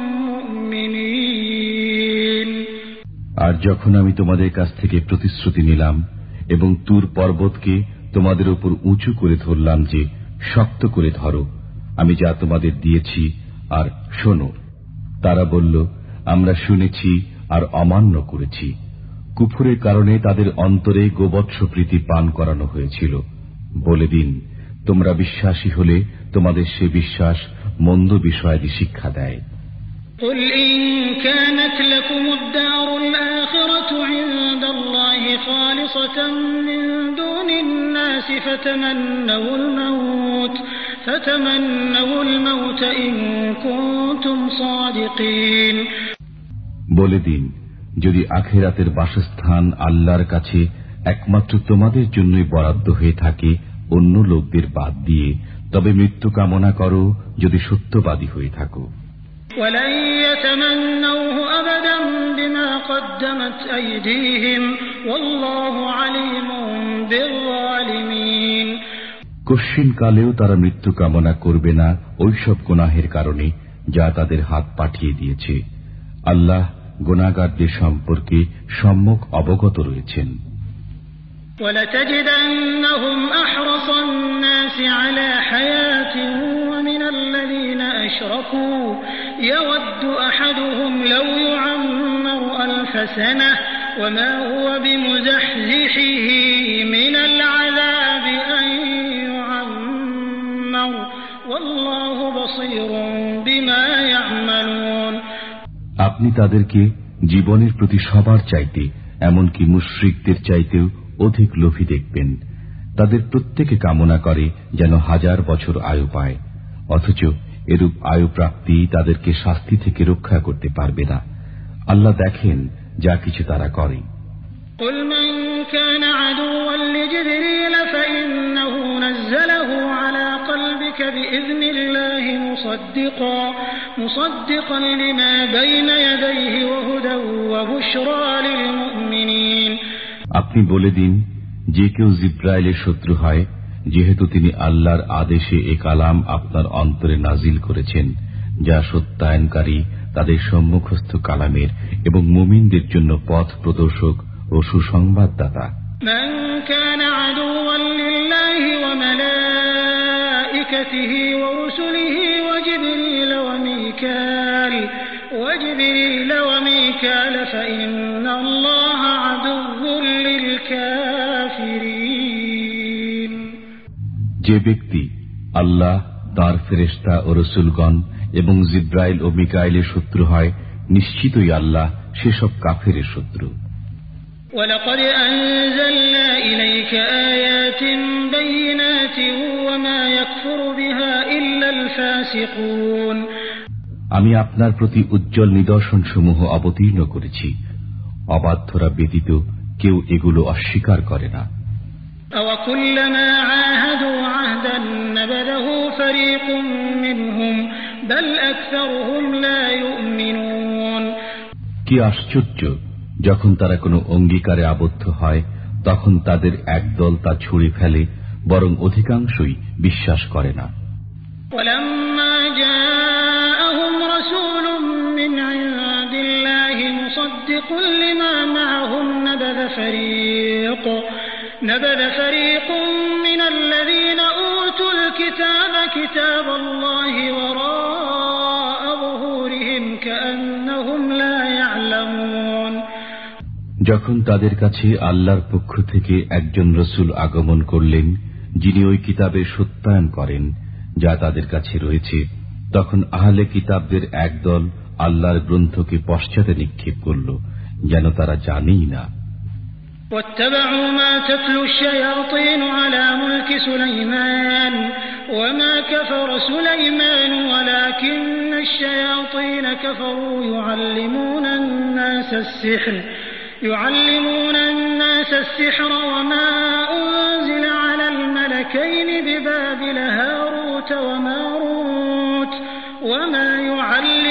আর যখন আমি তোমাদের কাছ থেকে প্রতিশ্রুতি নিলাম এবং তুর পর্বতকে তোমাদের উপর উঁচু করে ধরলাম যে শক্ত করে ধরো, আমি যা তোমাদের দিয়েছি, আর শোনো, তারা বলল, আমরা শুনেছি আর অমান্য করেছি। কুফুরের কারণে তাদের অন্তরে গোবৎস প্রীতি পান করানো হয়েছিল। বলে দিন, তোমরা বিশ্বাসী হলে তোমাদের সে বিশ্বাস মন্দ বিষয়াদি শিক্ষা দেয়। قل إن كانت لكم الدار الآخرة عند الله خالصة من دون الناس فتمنوا الموت فتمنوا الموت إن كنتم صادقين বলে দিন যদি আখেরাতের বাসস্থান আল্লাহর কাছে একমাত্র তোমাদের জন্যই বরাদ্দ হয়ে থাকে অন্য লোকদের বাদ দিয়ে তবে মৃত্যু কামনা করো যদি সত্যবাদী হয়ে থাকো ولن يتمنوه أبدا بما قدمت أيديهم والله عليم بالظالمين কশ্চিন কালেও তারা মৃত্যু কামনা করবে না ওইসব গুনাহের কারণে যা তাদের হাত পাঠিয়ে দিয়েছে আল্লাহ গুণাগারদের সম্পর্কে সম্মুখ অবগত রয়েছেন ولتجدنهم أحرص الناس على حياة ومن الذين أشركوا يود أحدهم لو يعمر ألف سنة وما هو بمزحزحه من العذاب أن يعمر والله بصير بما يعملون আপনি তাদেরকে জীবনের প্রতি সবার চাইতে এমনকি মুশ্রিকদের চাইতেও অধিক লোভী দেখবেন তাদের প্রত্যেকে কামনা করে যেন হাজার বছর আয়ু পায় অথচ এরূপ আয়ু প্রাপ্তি তাদেরকে শাস্তি থেকে রক্ষা করতে পারবে না। আল্লাহ দেখেন যা কিছু তারা করে। আপনি বলে দিন যে কেউ জিব্রাইলের শত্রু হয় যেহেতু তিনি আল্লাহর আদেশে এ কালাম আপনার অন্তরে নাজিল করেছেন যা সত্যায়নকারী তাদের সম্মুখস্থ কালামের এবং মুমিনদের জন্য পথ প্রদর্শক ও সুসংবাদদাতা من كان عدوا لله وملائكته ورسله وجبريل وميكال وجبريل وميكال فإن الله عدو للكافرين যে ব্যক্তি আল্লাহ তার ফেরেস্তা ও রসুলগণ এবং জিব্রাইল ও মিকাইলের শত্রু হয় নিশ্চিতই আল্লাহ সেসব কাফেরের শত্রু ولقد أنزلنا إليك آيات بينات وما يكفر بها إلا الفاسقون আমি আপনার প্রতি উজ্জ্বল নিদর্শনসমূহ অবতীর্ণ করেছি অবাধ্যরা ব্যতীত কেউ এগুলো অস্বীকার করে না أوكلما عاهدوا عهدا نبذه فريق منهم بل أكثرهم لا يؤمنون কি আশ্চর্য যখন তারা কোনো অঙ্গীকারে আবদ্ধ হয় তখন তাদের একদল তা ছুঁড়ে ফেলে বরং অধিকাংশই বিশ্বাস করে না ولما جاءهم رسول من عند الله مصدق لما معهم نبذ فريق نبذ فريق من الذين أوتوا الكتاب كتاب الله وراء ظهورهم كأنهم لا يعلمون যখন তাদের কাছে আল্লাহর পক্ষ থেকে একজন রসুল আগমন করলেন যিনি ওই কিতাবের সত্যায়ন করেন যা তাদের কাছে রয়েছে তখন আহলে কিতাবদের একদল আল্লাহর গ্রন্থকে পশ্চাতে নিক্ষেপ করল যেন তারা জানেই না واتبعوا ما تتلو الشياطين على ملك سليمان وما كفر سليمان ولكن الشياطين كفروا يعلمون الناس السحر يعلمون الناس السحر وما أنزل على الملكين ببابل هاروت وماروت وما أحد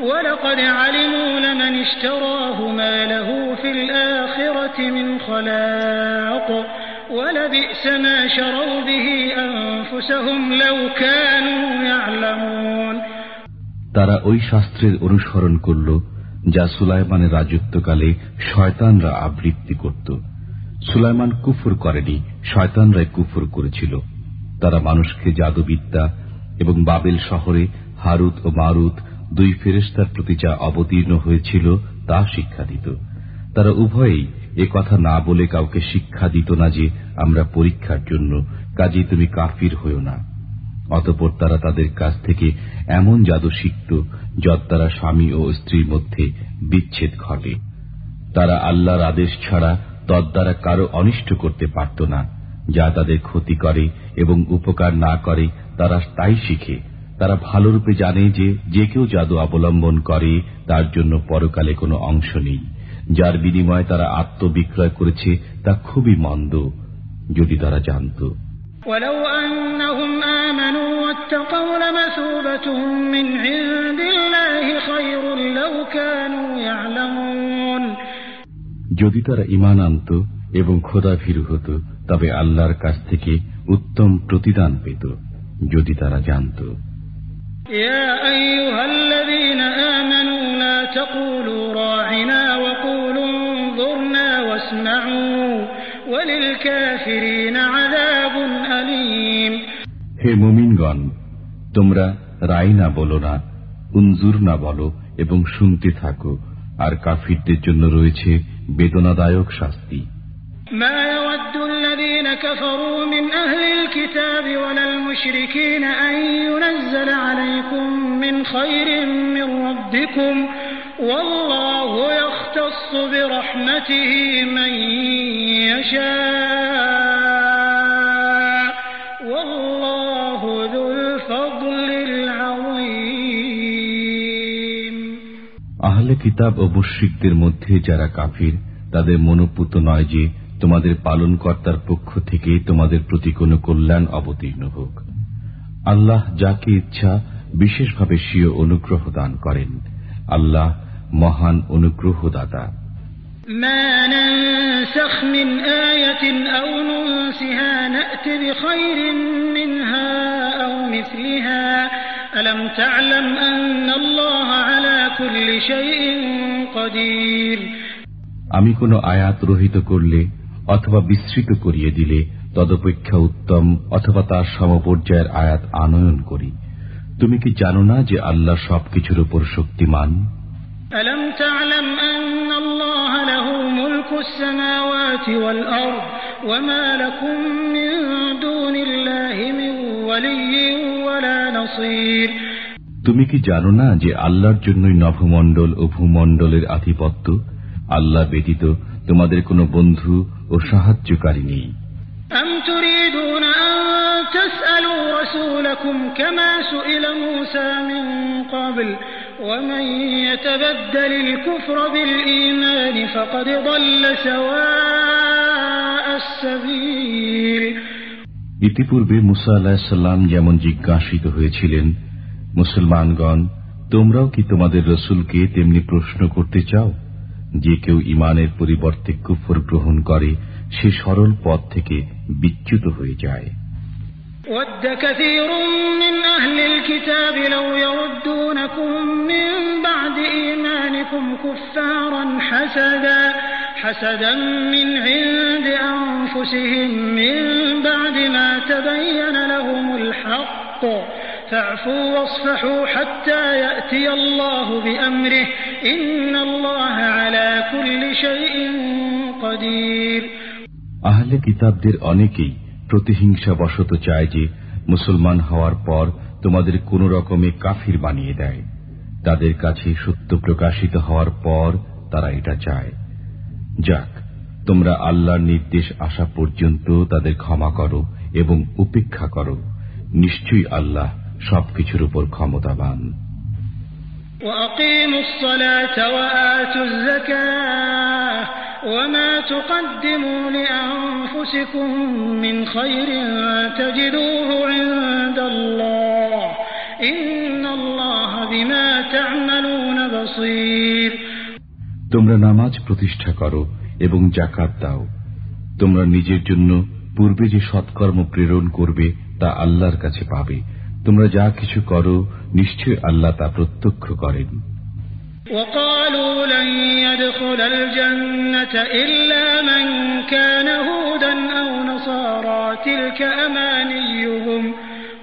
ولقد علموا لمن اشتراه ما له في في الآخرة من خلاق ولبئس ما شروا به أنفسهم لو كانوا يعلمون তারা ওই শাস্ত্রের অনুসরণ করল যা সুলাইমানের রাজত্বকালে শয়তানরা আবৃত্তি করত সুলাইমান কুফর করেনি শয়তানরাই কুফর করেছিল তারা মানুষকে জাদুবিদ্যা এবং বাবেল শহরে হারুত ও মারুত দুই ফেরেস্তার প্রতি যা অবতীর্ণ হয়েছিল, তা শিক্ষা দিত। তারা উভয়েই এ কথা না বলে কাউকে শিক্ষা দিত না যে আমরা পরীক্ষার জন্য কাজে তুমি কাফির হইও না। অতপর তারা তাদের কাছ থেকে এমন জাদু শিখত যদ্বারা স্বামী ও স্ত্রীর মধ্যে বিচ্ছেদ ঘটে। তারা আল্লাহর আদেশ ছাড়া তদ্বারা কারও অনিষ্ট করতে পারত না। যা তাদের ক্ষতি করে এবং উপকার না করে, তারা তাই শিখে। তারা ভালোরূপে জানে যে যে কেউ জাদু অবলম্বন করে তার জন্য পরকালে কোনো অংশ নেই। যার বিনিময়ে তারা আত্মবিক্রয় করেছে তা খুবই মন্দ যদি তারা জানত। যদি তারা ইমান আনত এবং খোদা ভীরু হতো তবে আল্লাহর কাছ থেকে উত্তম প্রতিদান পেত যদি তারা জানত। يا أيها الذين آمنوا لا تقولوا راعنا وقولوا انظرنا واسمعوا وللكافرين عذاب أليم হে মুমিনগণ তোমরা রাই না বলো না উনজুর না বলো এবং শুনতে থাকো আর কাফিরদের জন্য রয়েছে বেদনাদায়ক শাস্তি ما يود الذين كفروا من أهل الكتاب ولا المشركين أن ينزل عليكم من خير من ربكم والله يختص برحمته من يشاء والله ذو الفضل العظيم আহলে কিতাব ও মুশ্রিকদের মধ্যে যারা কাফির তাদের মনোপুত নয় যে তোমাদের পালনকর্তার পক্ষ থেকে তোমাদের প্রতি কোনো কল্যাণ অবতীর্ণ হোক আল্লাহ যাকে ইচ্ছা বিশেষভাবে স্বীয় অনুগ্রহ দান করেন আল্লাহ মহান অনুগ্রহদাতা ما ننسخ من آية أو ننسها نأت بخير منها أو مثلها ألم تعلم أن الله على كل شيء قدير আমি কোনো আয়াত রহিত করলে অথবা বিস্তৃত করিয়ে দিলে তদপেক্ষা উত্তম অথবা তার সমপর্যায়ের আয়াত আনয়ন করি তুমি কি জানো না যে আল্লাহ সবকিছুর উপর শক্তিমান ألم تعلم أن الله له ملك السماوات والأرض وما لكم من دون الله من ولي ولا نصير তুমি কি জানো না যে আল্লাহর জন্যই নভমণ্ডল ও ভূমণ্ডলের আধিপত্য আল্লাহ ব্যতীত তোমাদের কোনো বন্ধু ও সাহায্যকারী নেই أم تريدون أن تسألوا رسولكم كما سئل موسى من قبل ومن يتبدل الكفر بالإيمان فقد ضل سواء السبيل ইতিপূর্বে মুসা আলাহিসাল্লাম যেমন জিজ্ঞাসিত হয়েছিলেন মুসলমানগণ তোমরাও কি তোমাদের রসুলকে তেমনি প্রশ্ন করতে চাও যে কেউ ইমানের পরিবর্তে কুফর গ্রহণ করে সে সরল পথ থেকে বিচ্যুত হয়ে যায় ود كثير من أهل الكتاب لو يردونكم من بعد إيمانكم كفارا حسدا حسدا من عند أنفسهم من بعد ما تبين لهم الحق আহলে কিতাবদের অনেকেই প্রতিহিংসা বশত চায় যে মুসলমান হওয়ার পর তোমাদের কোন রকমে কাফির বানিয়ে দেয়। তাদের কাছে সত্য প্রকাশিত হওয়ার পর তারা এটা চায়। যাক, তোমরা আল্লাহর নির্দেশ আসা পর্যন্ত তাদের ক্ষমা করো এবং উপেক্ষা করো। নিশ্চয়ই আল্লাহ সবকিছুর উপর ক্ষমতাবান وأقيموا الصلاة وآتوا الزكاة وما تقدموا لأنفسكم من خير تجدوه عند الله إن الله بما تعملون بصير তোমরা নামাজ প্রতিষ্ঠা করো এবং জাকাত দাও তোমরা নিজের জন্য পূর্বে যে সৎকর্ম প্রেরণ করবে তা আল্লাহর কাছে পাবে তোমরা যা কিছু করো নিশ্চয় আল্লাহ তা প্রত্যক্ষ করেন وقالوا لن يدخل الجنة إلا من كان هودا أو نصارى تلك أمانيهم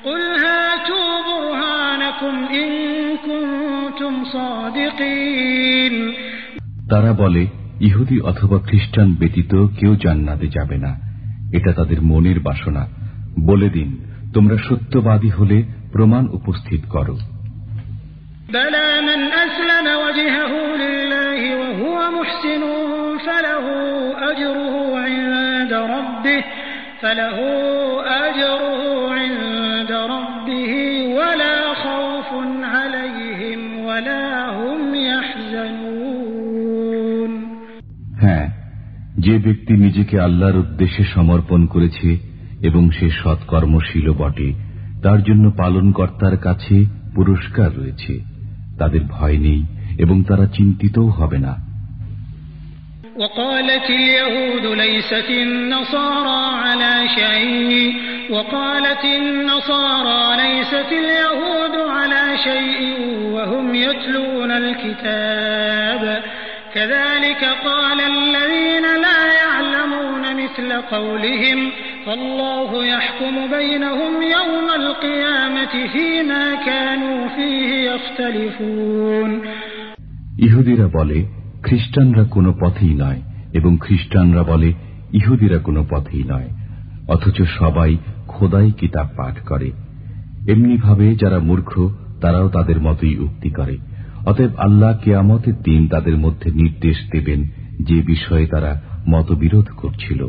قل هاتوا برهانكم إن كنتم صادقين তারা বলে ইহুদি অথবা খ্রিস্টান ব্যতীত কেউ জান্নাতে যাবে না এটা তাদের মনের বাসনা বলে দিন তোমরা সত্যবাদী হলে প্রমাণ উপস্থিত করো بلى من أسلم وجهه لله وهو محسن فله أجره عند ربه فله أجره عند ربه ولا خوف عليهم ولا هم يحزنون হ্যাঁ যে ব্যক্তি নিজেকে আল্লাহর উদ্দেশ্যে সমর্পণ করেছে এবং সে সৎকর্মশীল বটে তার জন্য পালনকর্তার কাছে পুরস্কার রয়েছে তাদের ভয় নেই এবং তারা চিন্তিতও হবে না وقالت اليهود ليست النصارى على شيء وقالت النصارى ليست اليهود على شيء وهم يتلون الكتاب كذلك قال الذين لا يعلمون مثل قولهم ইহুদিরা বলে, খ্রিস্টানরা কোনো পথেই নয় এবং খ্রিস্টানরা বলে, ইহুদিরা কোনো পথেই নয়। অথচ সবাই খোদাই কিতাব পাঠ করে। এমনিভাবে যারা মূর্খ, তারাও তাদের মতোই উক্তি করে। অতএব আল্লাহ কেয়ামতের দিন তাদের মধ্যে নির্দেশ দেবেন যে বিষয়ে তারা মতবিরোধ করছিল।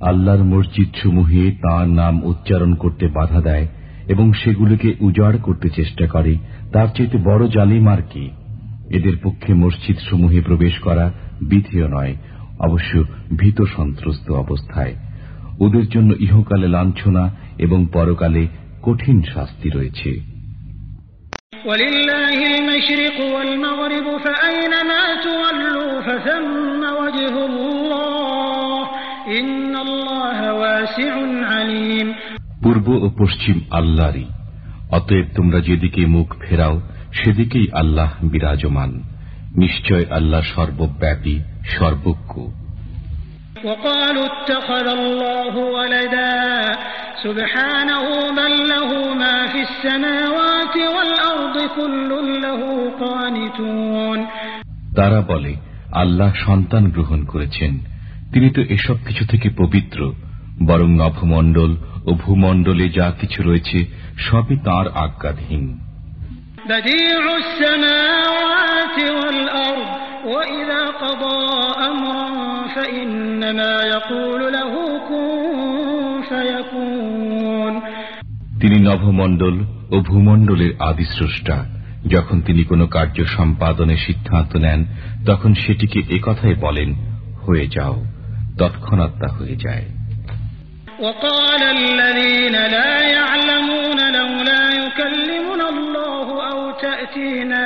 আল্লাহর মসজিদ সমূহে তাঁর নাম উচ্চারণ করতে বাধা দেয় এবং সেগুলোকে উজাড় করতে চেষ্টা করে তার চেয়ে বড় জালিম আর কি এদের পক্ষে মসজিদ সমূহে প্রবেশ করা বিধিও নয় অবশ্য ভীত সন্ত্রস্ত অবস্থায় ওদের জন্য ইহকালে লাঞ্ছনা এবং পরকালে কঠিন শাস্তি রয়েছে ولله المشرق والمغرب فأينما تولوا فثم وجه الله পূর্ব ও পশ্চিম আল্লাহরই অতএব তোমরা যেদিকে মুখ ফেরাও সেদিকেই আল্লাহ বিরাজমান নিশ্চয় আল্লাহ সর্বব্যাপী সর্বজ্ঞ وقالوا اتخذ الله ولدا سبحانه بل له ما في السماوات والأرض كل له قانتون তারা বলে আল্লাহ সন্তান গ্রহণ করেছেন তিনি তো এসব কিছু থেকে পবিত্র বরং নভমণ্ডল ও ভূমণ্ডলে যা কিছু রয়েছে সবই তাঁর আজ্ঞাধীন। তিনি নভমণ্ডল ও ভূমণ্ডলের আদি স্রষ্টা যখন তিনি কোনো কার্য সম্পাদনের সিদ্ধান্ত নেন তখন সেটিকে একথায় বলেন হয়ে যাও। তৎক্ষণাৎ তা হয়ে যায় وقال الذين لا يعلمون لولا يكلمنا الله أو تأتينا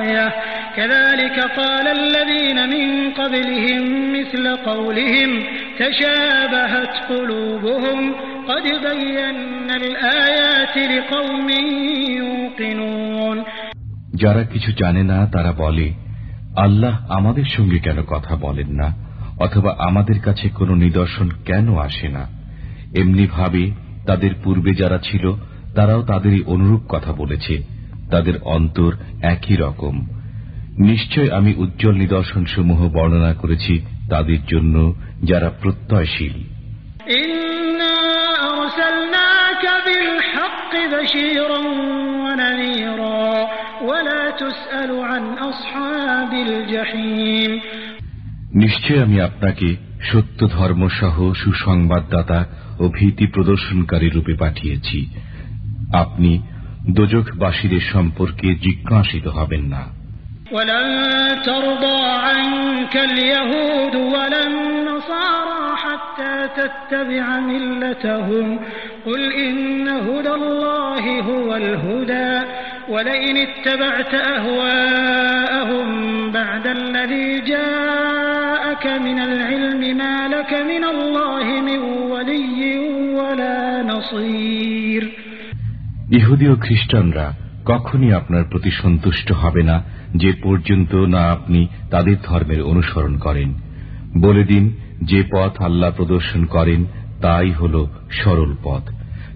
آية كذلك قال الذين من قبلهم مثل قولهم تشابهت قلوبهم قد بينا الآيات لقوم يوقنون যারা কিছু জানে না তারা বলে আল্লাহ আমাদের সঙ্গে কেন কথা বলেন না অথবা আমাদের কাছে কোনো নিদর্শন কেন আসে না এমনি ভাবে তাদের পূর্বে যারা ছিল তারাও তাদেরই অনুরূপ কথা বলেছে তাদের অন্তর একই রকম নিশ্চয় আমি উজ্জ্বল নিদর্শনসমূহ বর্ণনা করেছি তাদের জন্য যারা প্রত্যয়শীল إنا أرسلناك بالحق بشيرا ونذيرا ولا تسأل عن أصحاب الجحيم নিশ্চয় আমি আপনাকে সত্য ধর্মসহ সুসংবাদদাতা ও ভীতি প্রদর্শনকারী রূপে পাঠিয়েছি আপনি দোজখবাসীদের সম্পর্কে জিজ্ঞাসিত হবেন না ولن ترضى عنك اليهود ولا النصارى حتى تتبع ملتهم قل إن هدى الله هو الهدى ولئن اتبعت أهواءهم بعد الذي جاءك من العلم ما لك من الله من ولي ولا نصير ইহুদি ও খ্রিস্টানরা কখনই আপনার প্রতি সন্তুষ্ট হবে না যে পর্যন্ত না আপনি তাদের ধর্মের অনুসরণ করেন বলে দিন যে পথ আল্লাহ প্রদর্শন করেন তাই হল সরল পথ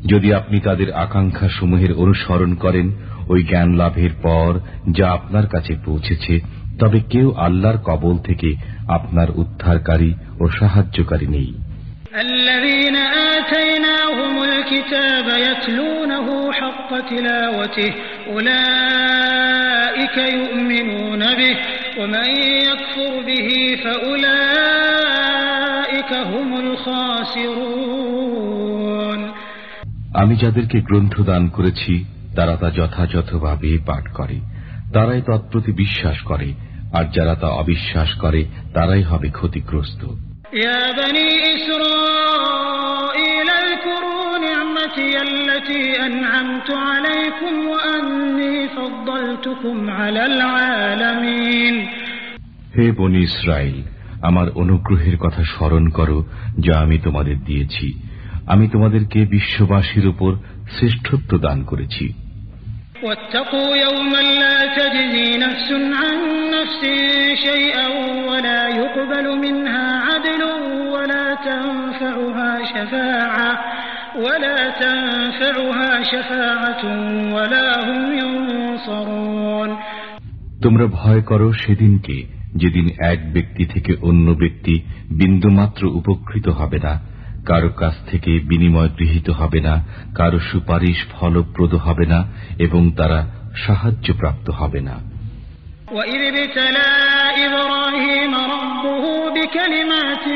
যদি আপনি তাদের আকাঙ্ক্ষা সমূহের অনুসরণ করেন ওই জ্ঞান লাভের পর যা আপনার কাছে পৌঁছেছে তবে কেউ আল্লাহর কবল থেকে আপনার উদ্ধারকারী ও সাহায্যকারী নেই الذين آتيناهم الكتاب يتلونه حق تلاوته أولئك يؤمنون به ومن يكفر به فأولئك هم الخاسرون আমি যাদেরকে গ্রন্থ দান করেছি তারা তা যথাযথভাবে পাঠ করে। তারাই তৎপ্রতি বিশ্বাস করে আর যারা তা অবিশ্বাস করে তারাই হবে ক্ষতিগ্রস্ত। হে বনি ইসরায়েল আমার অনুগ্রহের কথা স্মরণ করো যা আমি তোমাদের দিয়েছি। আমি তোমাদেরকে বিশ্ববাসীর উপর শ্রেষ্ঠত্ব দান করেছি। واتقوا يوما لا تجزي نفس عن نفس شيئا ولا يقبل منها عدل ولا تنفعها شفاعة ولا تنفعها شفاعة ولا هم ينصرون তোমরা ভয় করো সেদিনকে যেদিন এক ব্যক্তি থেকে অন্য ব্যক্তি বিন্দুমাত্র উপকৃত হবে না কারো কাছ থেকে বিনিময় গৃহীত হবে না কারো সুপারিশ ফলপ্রদ হবে না এবং তারা সাহায্যপ্রাপ্ত হবে না وإذ ابتلى إبراهيم ربه بكلمات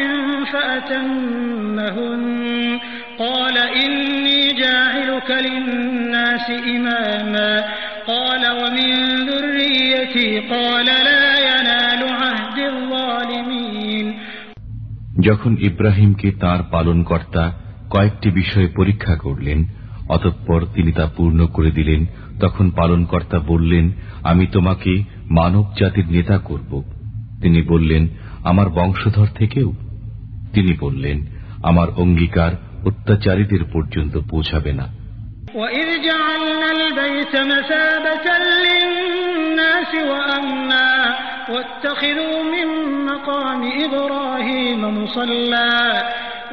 فأتمهن قال إني جاعلك للناس إماما قال ومن ذريتي قال لا ينال যখন ইব্রাহিমকে তার পালনকর্তা কয়েকটি বিষয়ে পরীক্ষা করলেন অতঃপর তিনি তা পূর্ণ করে দিলেন তখন পালনকর্তা বললেন আমি তোমাকে মানব জাতির নেতা করব তিনি বললেন আমার বংশধর থেকেও তিনি বললেন আমার অঙ্গীকার অত্যাচারীদের পর্যন্ত পৌঁছাবে না وإذ جعلنا البيت مثابة للناس وأمنا واتخذوا من مقام إبراهيم مصلى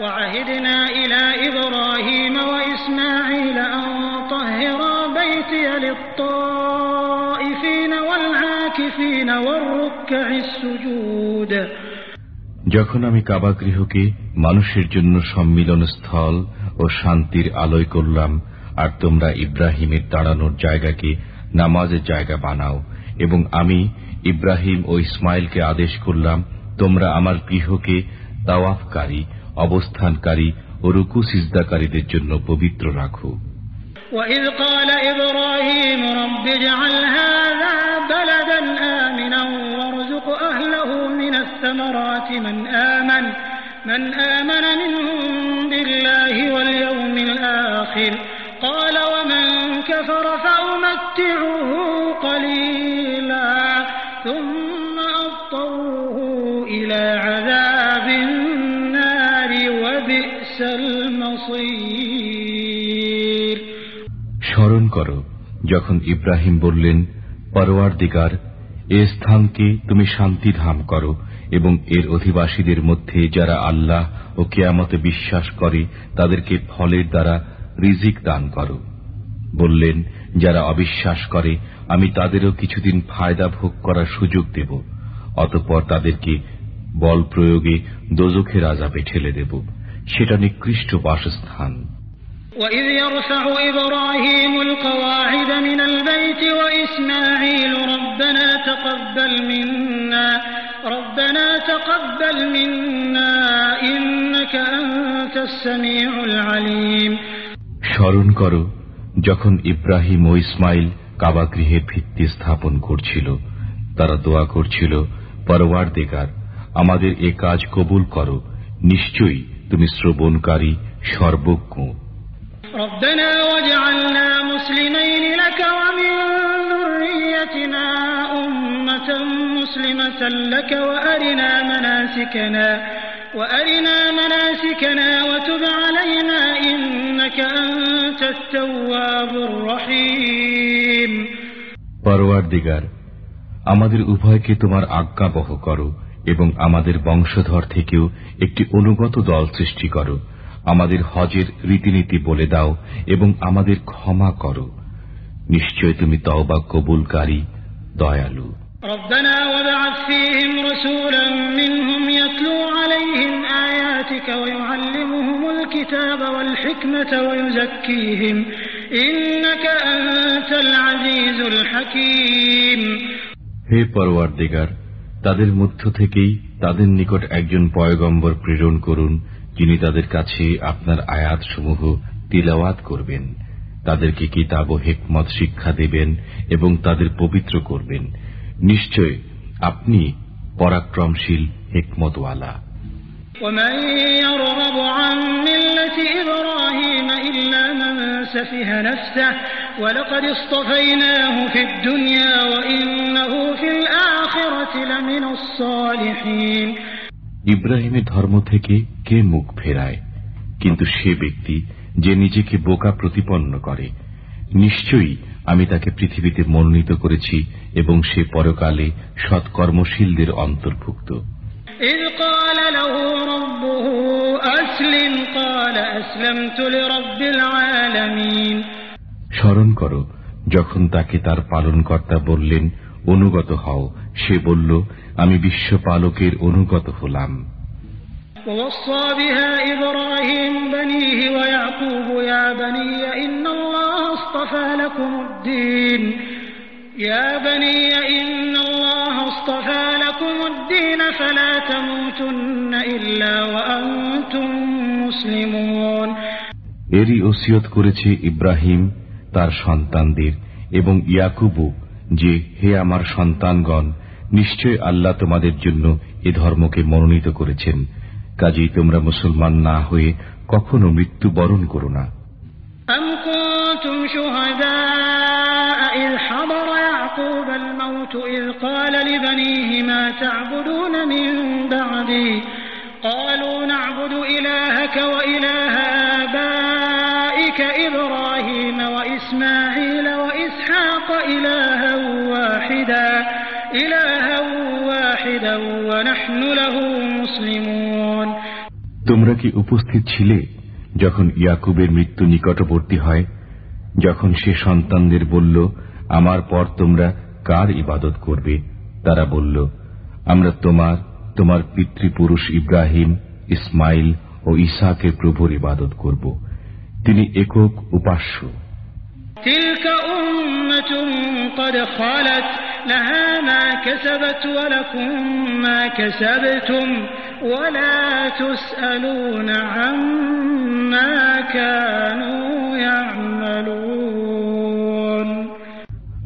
وعهدنا إلى إبراهيم وإسماعيل أن طهرا بيتي للطائفين والعاكفين والركع السجود যখন আমি কাবাগৃহকে মানুষের জন্য সম্মিলন স্থল ও শান্তির আলোয় করলাম আর তোমরা ইব্রাহিমের দাঁড়ানোর জায়গাকে নামাজের জায়গা বানাও এবং আমি ইব্রাহিম ও ইসমাইলকে আদেশ করলাম তোমরা আমার গৃহকে তাওয়াফকারী অবস্থানকারী ও রুকু সিজদাকারীদের জন্য পবিত্র রাখো وإذ قال إبراهيم رب اجعل هذا بلدا آمنا وارزق أهله من الثمرات من آمن من آمن منهم بالله واليوم الآخر قال ومن كفر فأمتعه قليلا স্মরণ করো, যখন ইব্রাহিম বললেন পরওয়ার দিগার এ স্থানকে তুমি শান্তিধাম করো এবং এর অধিবাসীদের মধ্যে যারা আল্লাহ ও কেয়ামতে বিশ্বাস করে, তাদেরকে ফলের দ্বারা রিজিক দান করো। বললেন, যারা অবিশ্বাস করে, আমি তাদেরও কিছুদিন ফায়দা ভোগ করার সুযোগ দেব, অতঃপর তাদেরকে বল প্রয়োগে দোজখের আজাবে ঠেলে দেব। সেটা নিকৃষ্ট বাসস্থান وإذ يرفع إبراهيم القواعد من البيت وإسماعيل ربنا تقبل منا ربنا تقبل منا إنك أنت السميع العليم স্মরণ করো যখন ইব্রাহিম ও ইসমাইল কাবা গৃহের ভিত্তি স্থাপন করছিল তারা দোয়া করছিল পরওয়ার দেগার আমাদের এ কাজ কবুল করো নিশ্চয়ই তুমি শ্রবণকারী সর্বজ্ঞ ربنا واجعلنا مسلمين لك ومن ذريتنا أمة مسلمة لك وأرنا مناسكنا وأرنا مناسكنا وتب علينا إنك أنت التواب الرحيم পরওয়ার দিগার আমাদের উভয়কে তোমার আজ্ঞাবহ করো এবং আমাদের বংশধর থেকেও একটি অনুগত দল সৃষ্টি করো আমাদের হজের রীতিনীতি বলে দাও এবং আমাদের ক্ষমা করো নিশ্চয় তুমি তওবা কবুলকারী দয়ালু ربنا وابعث فيهم رسولا منهم يتلو عليهم آياتك ويعلمهم الكتاب والحكمة ويزكيهم إنك أنت العزيز الحكيم হে পরওয়ার দিগার তাদের মধ্য থেকেই তাদের নিকট একজন পয়গম্বর প্রেরণ করুন, যিনি তাদের কাছে আপনার আয়াতসমূহ তিলাওয়াত করবেন। তাদেরকে কিতাব ও হেকমত শিক্ষা দেবেন এবং তাদের পবিত্র করবেন। নিশ্চয় আপনি পরাক্রমশীল হেকমতওয়ালা। ইব্রাহিমের ধর্ম থেকে কে মুখ ফেরায়? কিন্তু সে ব্যক্তি যে নিজেকে বোকা প্রতিপন্ন করে, নিশ্চয়ই আমি তাকে পৃথিবীতে মনোনীত করেছি এবং সে পরকালে সৎকর্মশীলদের অন্তর্ভুক্ত। إذ قال له ربه أسلم قال أسلمت لرب العالمين স্মরণ করো যখন তাকে তার পালনকর্তা বললেন অনুগত হও সে বলল আমি বিশ্বপালকের অনুগত হলাম ووصى بها إبراهيم بنيه ويعقوب يا بني إن الله اصطفى لكم الدين يا بني إن الله اصطفى لكم الدين فلا تموتن إلا وأنتم مسلمون এরই ওসিয়ত করেছে ইব্রাহিম তার সন্তানদের এবং ইয়াকুবু যে হে আমার সন্তানগণ নিশ্চয় আল্লাহ তোমাদের জন্য এ ধর্মকে মনোনীত করেছেন কাজেই তোমরা মুসলমান না হয়ে কখনো মৃত্যুবরণ করো না تعبدون من بعدي قالوا نعبد إلهك وإله آبائك إبراهيم وإسماعيل وإسحاق إلها واحدا إلها واحدا ونحن له مسلمون তোমরা কি উপস্থিত ছিলে যখন ইয়াকুবের মৃত্যু নিকটবর্তী হয় যখন সে সন্তানদের বলল আমার পর তোমরা কার ইবাদত করবে তারা বলল আমরা তোমার তোমার পিতৃপুরুষ ইব্রাহিম ইসমাইল ও ইসাকে প্রভুর ইবাদত করব। তিনি একক উপাস্য।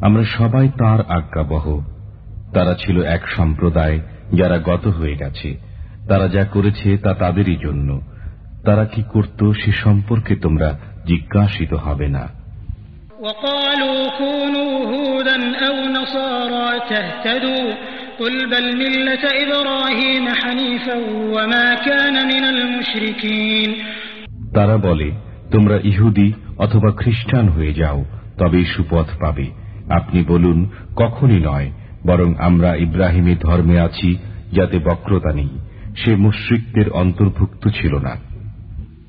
আমরা সবাই তার আজ্ঞাবহ। তারা ছিল এক সম্প্রদায় যারা গত হয়ে গেছে তারা যা করেছে তা তাদেরই জন্য তারা কি করত সে সম্পর্কে তোমরা জিজ্ঞাসিত হবে না وقالوا كونوا هودا أو نصارى تهتدوا قل بل ملة إبراهيم حنيفا وما كان من المشركين তারা বলে তোমরা ইহুদি অথবা খ্রিস্টান হয়ে যাও তবেই সুপথ পাবে আপনি বলুন কখনই নয় বরং আমরা ইব্রাহিমের ধর্মে আছি যাতে বক্রতা নেই সে মুশ্রিকদের অন্তর্ভুক্ত ছিল না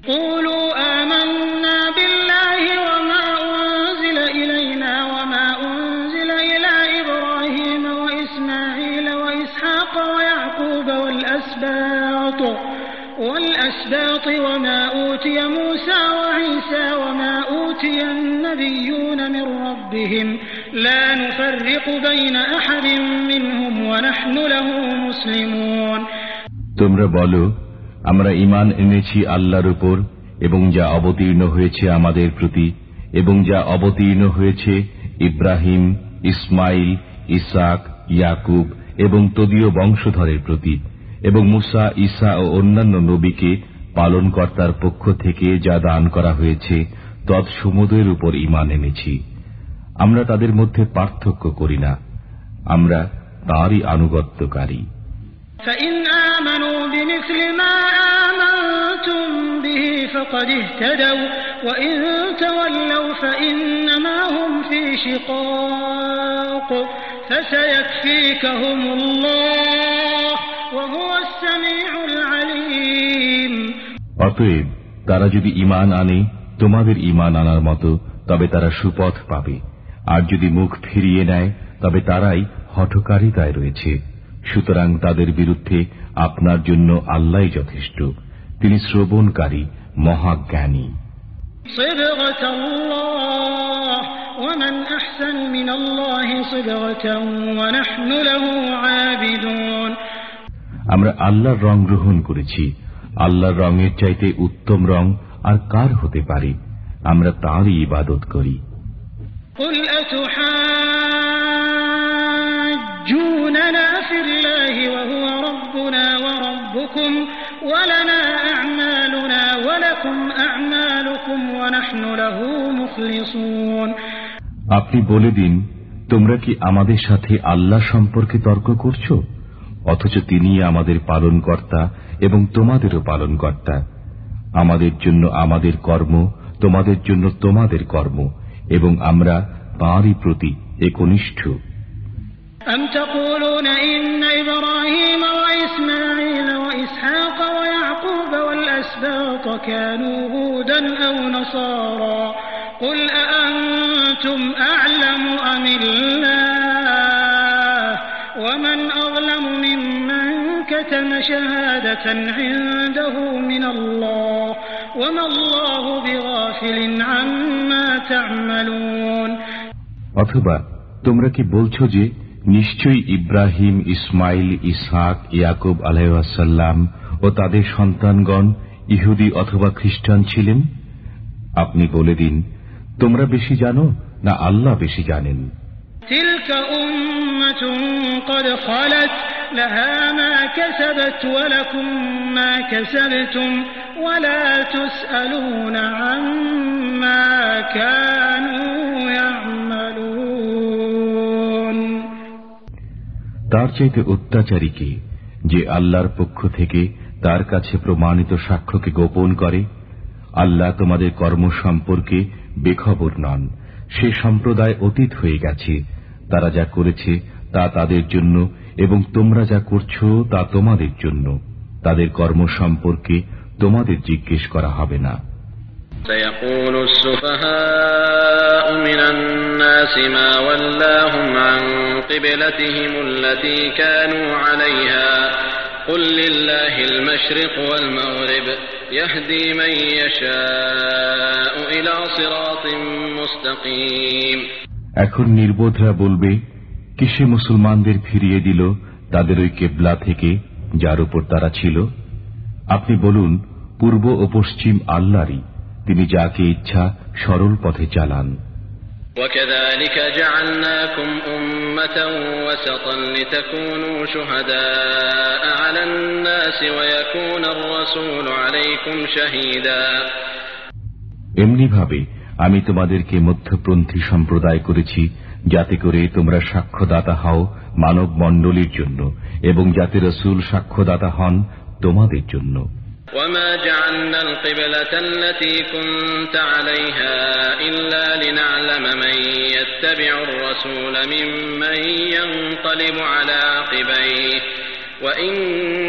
قولوا آمنا بالله وما أنزل إلينا وما أنزل إلى إبراهيم وإسماعيل وإسحاق ويعقوب والأسباط والأسباط وما أوتي موسى وعيسى وما أوتي النبيون من ربهم তোমরা বলো, আমরা ইমান এনেছি আল্লাহর উপর এবং যা অবতীর্ণ হয়েছে আমাদের প্রতি এবং যা অবতীর্ণ হয়েছে ইব্রাহিম, ইসমাইল, ইসাক, ইয়াকুব এবং তদীয় বংশধরের প্রতি এবং মুসা ইসা ও অন্যান্য নবীকে পালনকর্তার পক্ষ থেকে যা দান করা হয়েছে তৎসমুদের উপর ইমান এনেছি। আমরা তাদের মধ্যে পার্থক্য করি না। আমরা তারই আনুগত্যকারী। অতএব তারা যদি ইমান আনে তোমাদের ইমান আনার মতো তবে তারা সুপথ পাবে। আর যদি মুখ ফিরিয়ে নেয় তবে তারাই হঠকারিতায় রয়েছে। সুতরাং তাদের বিরুদ্ধে আপনার জন্য আল্লাহ যথেষ্ট। তিনি শ্রবণকারী মহাজ্ঞানী। আমরা আল্লাহর রং গ্রহণ করেছি। আল্লাহর রঙের চাইতে উত্তম রং আর কার হতে পারে? আমরা তাঁরই ইবাদত করি। قل أتحاجوننا في الله وهو ربنا وربكم ولنا أعمالنا ولكم أعمالكم ونحن له مخلصون আপনি বলে দিন তোমরা কি আমাদের সাথে আল্লাহ সম্পর্কে তর্ক করছো অথচ তিনি আমাদের পালনকর্তা এবং তোমাদেরও পালনকর্তা আমাদের জন্য আমাদের কর্ম তোমাদের জন্য তোমাদের কর্ম এবং আমরা তাঁরই প্রতি একনিষ্ঠ أم تقولون إن إبراهيم وإسماعيل وإسحاق ويعقوب والأسباط كانوا هودا أو نصارى قل أأنتم أعلم أم الله ومن أظلم ممن كتم شهادة عنده من الله অথবা তোমরা কি বলছো যে নিশ্চয়ই ইব্রাহিম ইসমাইল ইসাক ইয়াকুব আলাইসাল্লাম ও তাদের সন্তানগণ ইহুদি অথবা খ্রিস্টান ছিলেন? আপনি বলে দিন তোমরা বেশি জানো না আল্লাহ বেশি জানেন? لها ما كسبت ولكم ما كسبتم ولا تسألون عما كانوا يعملون তার চাইতে অত্যাচারীকে যে আল্লাহর পক্ষ থেকে তার কাছে প্রমাণিত সাক্ষ্যকে গোপন করে আল্লাহ তোমাদের কর্ম সম্পর্কে বেখবর নন সে সম্প্রদায় অতীত হয়ে গেছে তারা যা করেছে তা তাদের জন্য এবং তোমরা যা করছো তা তোমাদের জন্য তাদের কর্ম সম্পর্কে তোমাদের জিজ্ঞেস করা হবে না سيقول السفهاء من الناس ما ولاهم عن قبلتهم التي كانوا عليها قل لله المشرق والمغرب يهدي من يشاء إلى صراط مستقيم এখন নির্বোধরা বলবে কিসে মুসলমানদের ফিরিয়ে দিল তাদের ওই কেবলা থেকে যার উপর তারা ছিল আপনি বলুন পূর্ব ও পশ্চিম আল্লাহরই তিনি যাকে ইচ্ছা সরল পথে চালান وكذلك جعلناكم أمة وسطا لتكونوا شهداء على الناس ويكون الرسول عليكم شهيدا এমনিভাবে আমি তোমাদেরকে মধ্যপন্থী সম্প্রদায় করেছি যাতে করে তোমরা সাক্ষ্যদাতা হও মানব মণ্ডলীর জন্য এবং যাতে রসুল সাক্ষ্যদাতা হন তোমাদের জন্য وما جعلنا القبلة التي كنت عليها إلا لنعلم من يتبع الرسول ممن ينقلب على عقبيه وإن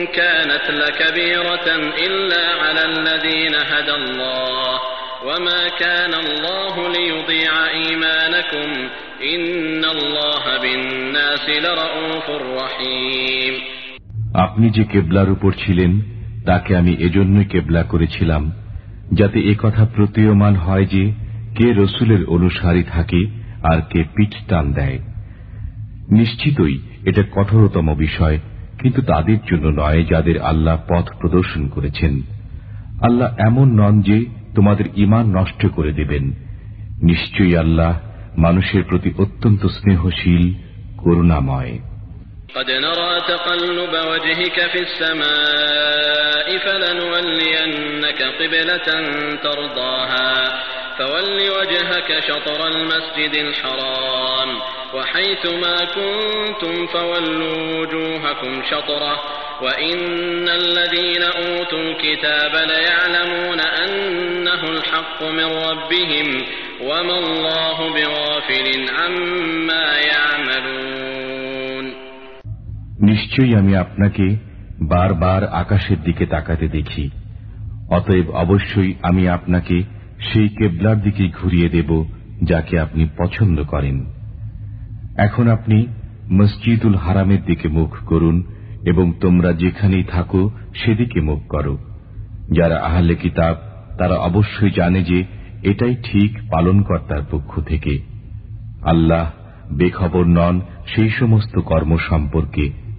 كانت لكبيرة إلا على الذين هدى الله وما كان الله ليضيع إيمانكم إن الله بالناس لرؤوف رحيم আপনি যে কেবলার উপর ছিলেন তাকে আমি এজন্যই কেবলা করেছিলাম যাতে এ কথা প্রতীয়মান হয় যে কে রসুলের অনুসারী থাকে আর কে পিঠ টান দেয় নিশ্চিতই এটা কঠোরতম বিষয় কিন্তু তাদের জন্য নয় যাদের আল্লাহ পথ প্রদর্শন করেছেন আল্লাহ এমন নন যে তোমাদের ইমান নষ্ট করে দেবেন। নিশ্চয়ই আল্লাহ মানুষের প্রতি অত্যন্ত স্নেহশীল করুণাময়। قد نرى تقلب وجهك في السماء فلنولينك قبلة ترضاها. فول وجهك شطر المسجد الحرام وحيث ما كنتم فولوا وجوهكم شطره. وإن الذين أوتوا الكتاب ليعلمون أنه الحق من ربهم وما الله بغافل عما يعملون. নিশ্চয়ই আমি আপনাকে বারবার আকাশের দিকে তাকাতে দেখি। অতএব অবশ্যই আমি আপনাকে সেই কেবলার দিকে ঘুরিয়ে দেব যাকে আপনি পছন্দ করেন। এখন আপনি মসজিদুল হারামের দিকে মুখ করুন এবং তোমরা যেখানেই থাকো সেদিকে মুখ করো। যারা আহলে কিতাব, তারা অবশ্যই জানে যে এটাই ঠিক পালনকর্তার পক্ষ থেকে। আল্লাহ বেখবর নন সেই সমস্ত কর্ম সম্পর্কে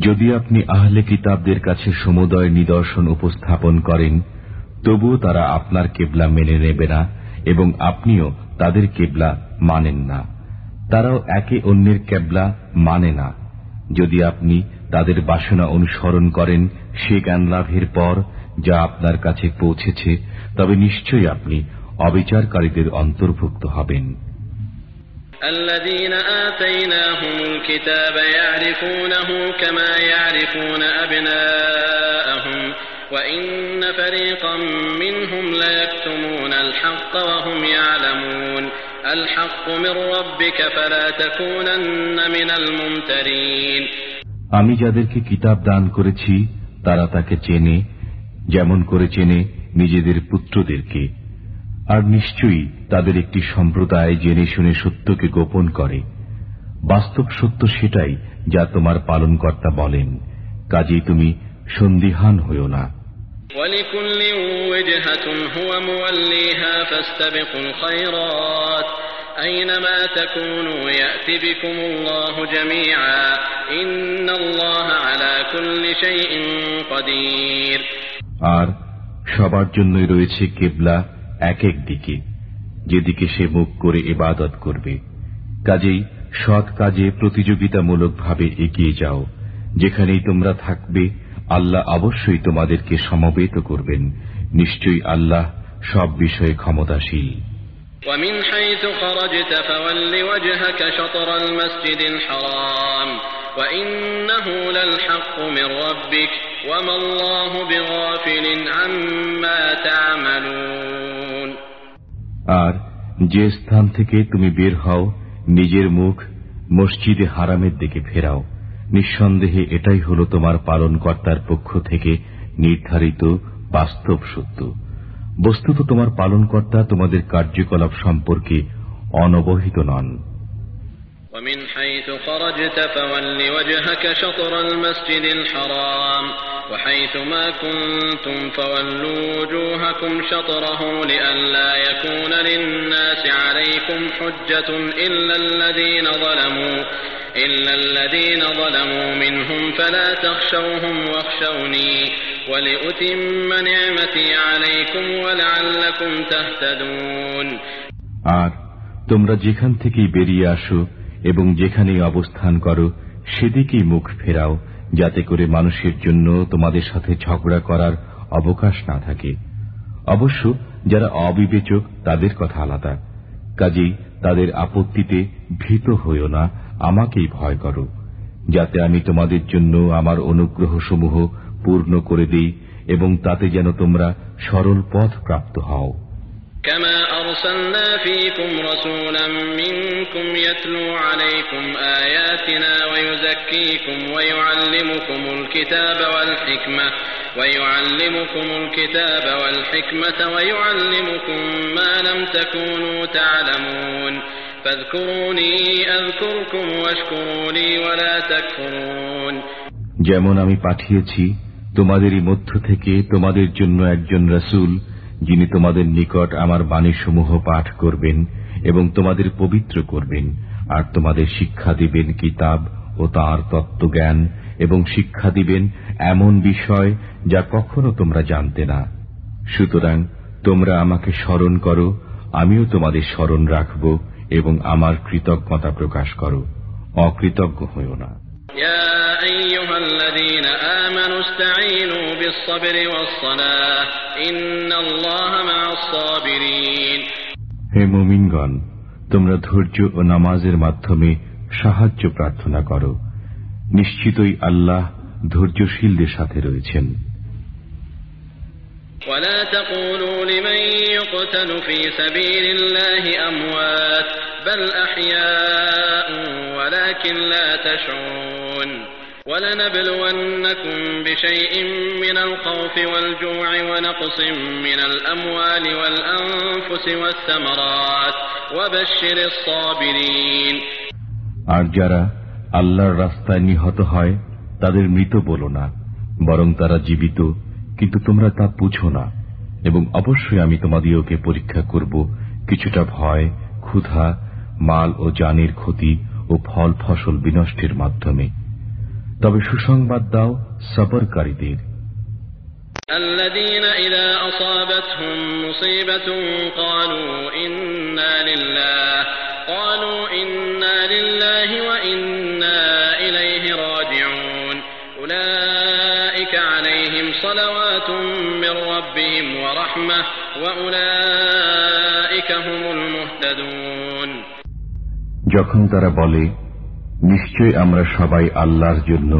যদি আপনি আহলে কিতাবদের কাছে সমুদয় নিদর্শন উপস্থাপন করেন, তবুও তারা আপনার কেবলা মেনে নেবে না এবং আপনিও তাদের কেবলা মানেন না। তারাও একে অন্যের কেবলা মানে না। যদি আপনি তাদের বাসনা অনুসরণ করেন সে জ্ঞান লাভের পর যা আপনার কাছে পৌঁছেছে, তবে নিশ্চয়ই আপনি অবিচারকারীদের অন্তর্ভুক্ত হবেন। الذين آتيناهم الكتاب يعرفونه كما يعرفون أبناءهم وإن فريقا منهم ليكتمون الحق وهم يعلمون الحق من ربك فلا تكونن من الممترين আমি যাদেরকে কিতাব দান করেছি তারা তাকে চেনে যেমন করে চেনে নিজেদের পুত্রদেরকে আর নিশ্চয়ই তাদের একটি সম্প্রদায় জেনে শুনে সত্যকে গোপন করে বাস্তব সত্য সেটাই যা তোমার পালনকর্তা বলেন কাজেই তুমি সন্দিহান হইও না ولكل وجهة هو موليها فاستبقوا الخيرات أينما تكونوا يأت بكم الله جميعا إن الله على كل شيء قدير আর সবার জন্যই রয়েছে কেবলা এক এক দিকে যেদিকে সে মুখ করে ইবাদত করবে কাজেই সৎ কাজে প্রতিযোগিতামূলকভাবে এগিয়ে যাও যেখানেই তোমরা থাকবে আল্লাহ অবশ্যই তোমাদেরকে সমবেত করবেন নিশ্চয়ই আল্লাহ সব বিষয়ে ক্ষমতাশীল ومن حيث خرجت فول وجهك شطر المسجد الحرام وإنه للحق من ربك وما الله بغافل عما تعملون আর যে স্থান থেকে তুমি বের হও, নিজের মুখ মসজিদে হারামের দিকে ফেরাও। নিঃসন্দেহে এটাই হল তোমার পালনকর্তার পক্ষ থেকে নির্ধারিত বাস্তব সত্য। বস্তুত তোমার পালনকর্তা তোমাদের কার্যকলাপ সম্পর্কে অনবহিত নন। ومن حيث خرجت فول وجهك شطر المسجد الحرام وحيث ما كنتم فولوا وجوهكم شطره لئلا يكون للناس عليكم حجة إلا الذين ظلموا إلا الذين ظلموا منهم فلا تخشوهم واخشوني ولأتم نعمتي عليكم ولعلكم تهتدون আর তোমরা যেখান থেকেই বেরিয়ে আসো এবং যেখানেই অবস্থান করো সেদিকেই মুখ ফেরাও যাতে করে মানুষের জন্য তোমাদের সাথে ঝগড়া করার অবকাশ না থাকে অবশ্য যারা অবিবেচক তাদের কথা আলাদা কাজেই তাদের আপত্তিতে ভীত হইও না আমাকেই ভয় করো যাতে আমি তোমাদের জন্য আমার অনুগ্রহসমূহ পূর্ণ করে দিই এবং তাতে যেন তোমরা সরল পথ প্রাপ্ত হও كما أرسلنا فيكم رسولا منكم يتلو عليكم آياتنا ويزكيكم ويعلمكم الكتاب والحكمة ويعلمكم الكتاب والحكمة ويعلمكم ما لم تكونوا تعلمون فاذكروني أذكركم واشكروا لي ولا تكفرون যেমন আমি পাঠিয়েছি তোমাদেরই মধ্য থেকে তোমাদের জন্য একজন রসুল যিনি তোমাদের নিকট আমার বাণীসমূহ পাঠ করবেন এবং তোমাদের পবিত্র করবেন, আর তোমাদের শিক্ষা দিবেন কিতাব ও তাঁর তত্ত্বজ্ঞান, এবং শিক্ষা দিবেন এমন বিষয় যা কখনো তোমরা জানতে না। সুতরাং তোমরা আমাকে স্মরণ করো, আমিও তোমাদের স্মরণ রাখব এবং আমার কৃতজ্ঞতা প্রকাশ করো। অকৃতজ্ঞ হইও না। يا أيها الذين آمنوا استعينوا بالصبر والصلاة إن الله مع الصابرين হে মুমিনগণ তোমরা ধৈর্য ও নামাজের মাধ্যমে সাহায্য প্রার্থনা করো নিশ্চিতই আল্লাহ ধৈর্যশীলদের সাথে রয়েছেন ولا تقولوا لمن يقتل في سبيل الله أموات بل أحياء ولكن لا تشعرون ولنبلونكم بشيء من الخوف والجوع ونقص من الأموال والأنفس والثمرات وبشر الصابرين আর যারা আল্লাহর রাস্তায় নিহত হয় তাদের মৃত বলো না বরং তারা জীবিত কিন্তু তোমরা তা বুঝো না এবং অবশ্যই আমি তোমাদিওকে পরীক্ষা করব কিছুটা ভয় ক্ষুধা মাল ও জানের ক্ষতি ও ফল ফসল বিনষ্টের মাধ্যমে তবে সুসংবাদ দাও সবরকারীদের الذين إذا أصابتهم مصيبة قالوا إنا لله قالوا إنا لله وإنا إليه راجعون أولئك عليهم صلوات من ربهم ورحمة وأولئك هم المهتدون যখন তারা বলে নিশ্চয় আমরা সবাই আল্লাহর জন্য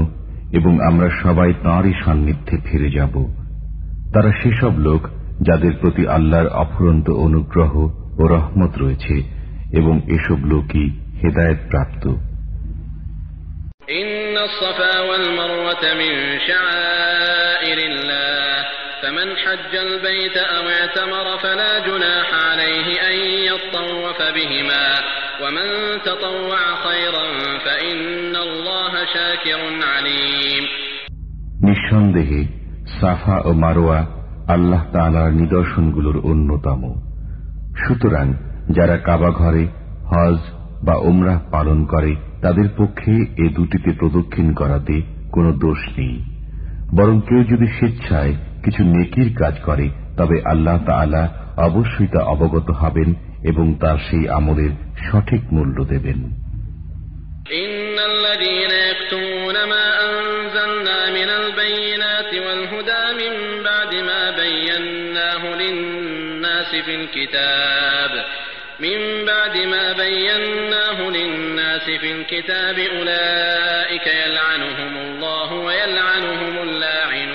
এবং আমরা সবাই তাঁরই সান্নিধ্যে ফিরে যাব তারা সেসব লোক যাদের প্রতি আল্লাহর অফুরন্ত অনুগ্রহ ও রহমত রয়েছে এবং এসব লোকই হেদায়ত প্রাপ্ত إن الصفا والمروة من شعائر الله فمن حج البيت أو اعتمر فلا جناح عليه أن يطوف بهما ومن تطوع خيرا فإن الله شاكر عليم নিঃসন্দেহে সাফা ও মারোয়া আল্লাহ তালার নিদর্শনগুলোর অন্যতম সুতরাং যারা কাবা ঘরে হজ বা ওমরাহ পালন করে তাদের পক্ষে এ দুটিতে প্রদক্ষিণ করাতে কোনো দোষ নেই বরং কেউ যদি স্বেচ্ছায় কিছু নেকির কাজ করে তবে আল্লাহ তালা অবশ্যই তা অবগত হবেন এবং তার সেই আমলের সঠিক মূল্য দেবেন إن الذين يكتمون ما أنزلنا من البينات والهدى من بعد ما بيناه للناس في الكتاب من بعد ما بيناه للناس في الكتاب أولئك يلعنهم الله ويلعنهم اللاعنون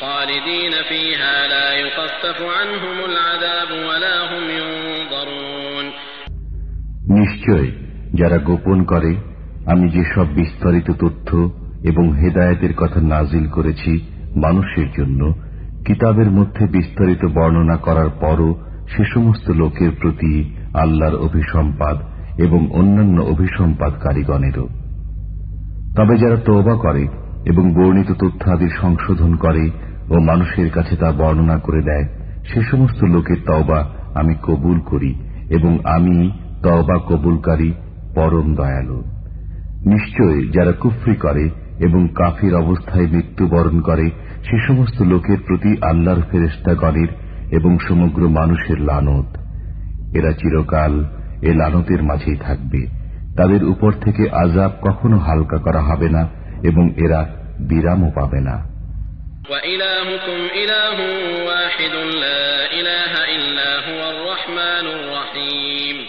خالدين فيها لا يخفف عنهم العذاب ولا هم ينظرون নিশ্চয় যারা গোপন করে আমি যেসব বিস্তারিত তথ্য এবং হেদায়েতের কথা নাজিল করেছি মানুষের জন্য কিতাবের মধ্যে বিস্তারিত বর্ণনা করার পরও সে সমস্ত লোকের প্রতি আল্লাহর অভিসম্পাদ এবং অন্যান্য অভিসম্পাদকারীগণেরও তবে যারা তওবা করে এবং বর্ণিত তথ্যাদির সংশোধন করে ও মানুষের কাছে তা বর্ণনা করে দেয়, সে সমস্ত লোকের তওবা আমি কবুল করি এবং আমি তওবা কবুলকারী পরম দয়ালু। নিশ্চয় যারা কুফরি করে এবং কাফির অবস্থায় মৃত্যুবরণ করে, সে সমস্ত লোকের প্রতি আল্লাহর ফেরেস্তাগণের এবং সমগ্র মানুষের লানত। এরা চিরকাল এ লানতের মাঝেই থাকবে। তাদের উপর থেকে আজাব কখনো হালকা করা হবে না এবং এরা বিরামও পাবে না। وإلهكم إله واحد لا إله إلا هو الرحمن الرحيم.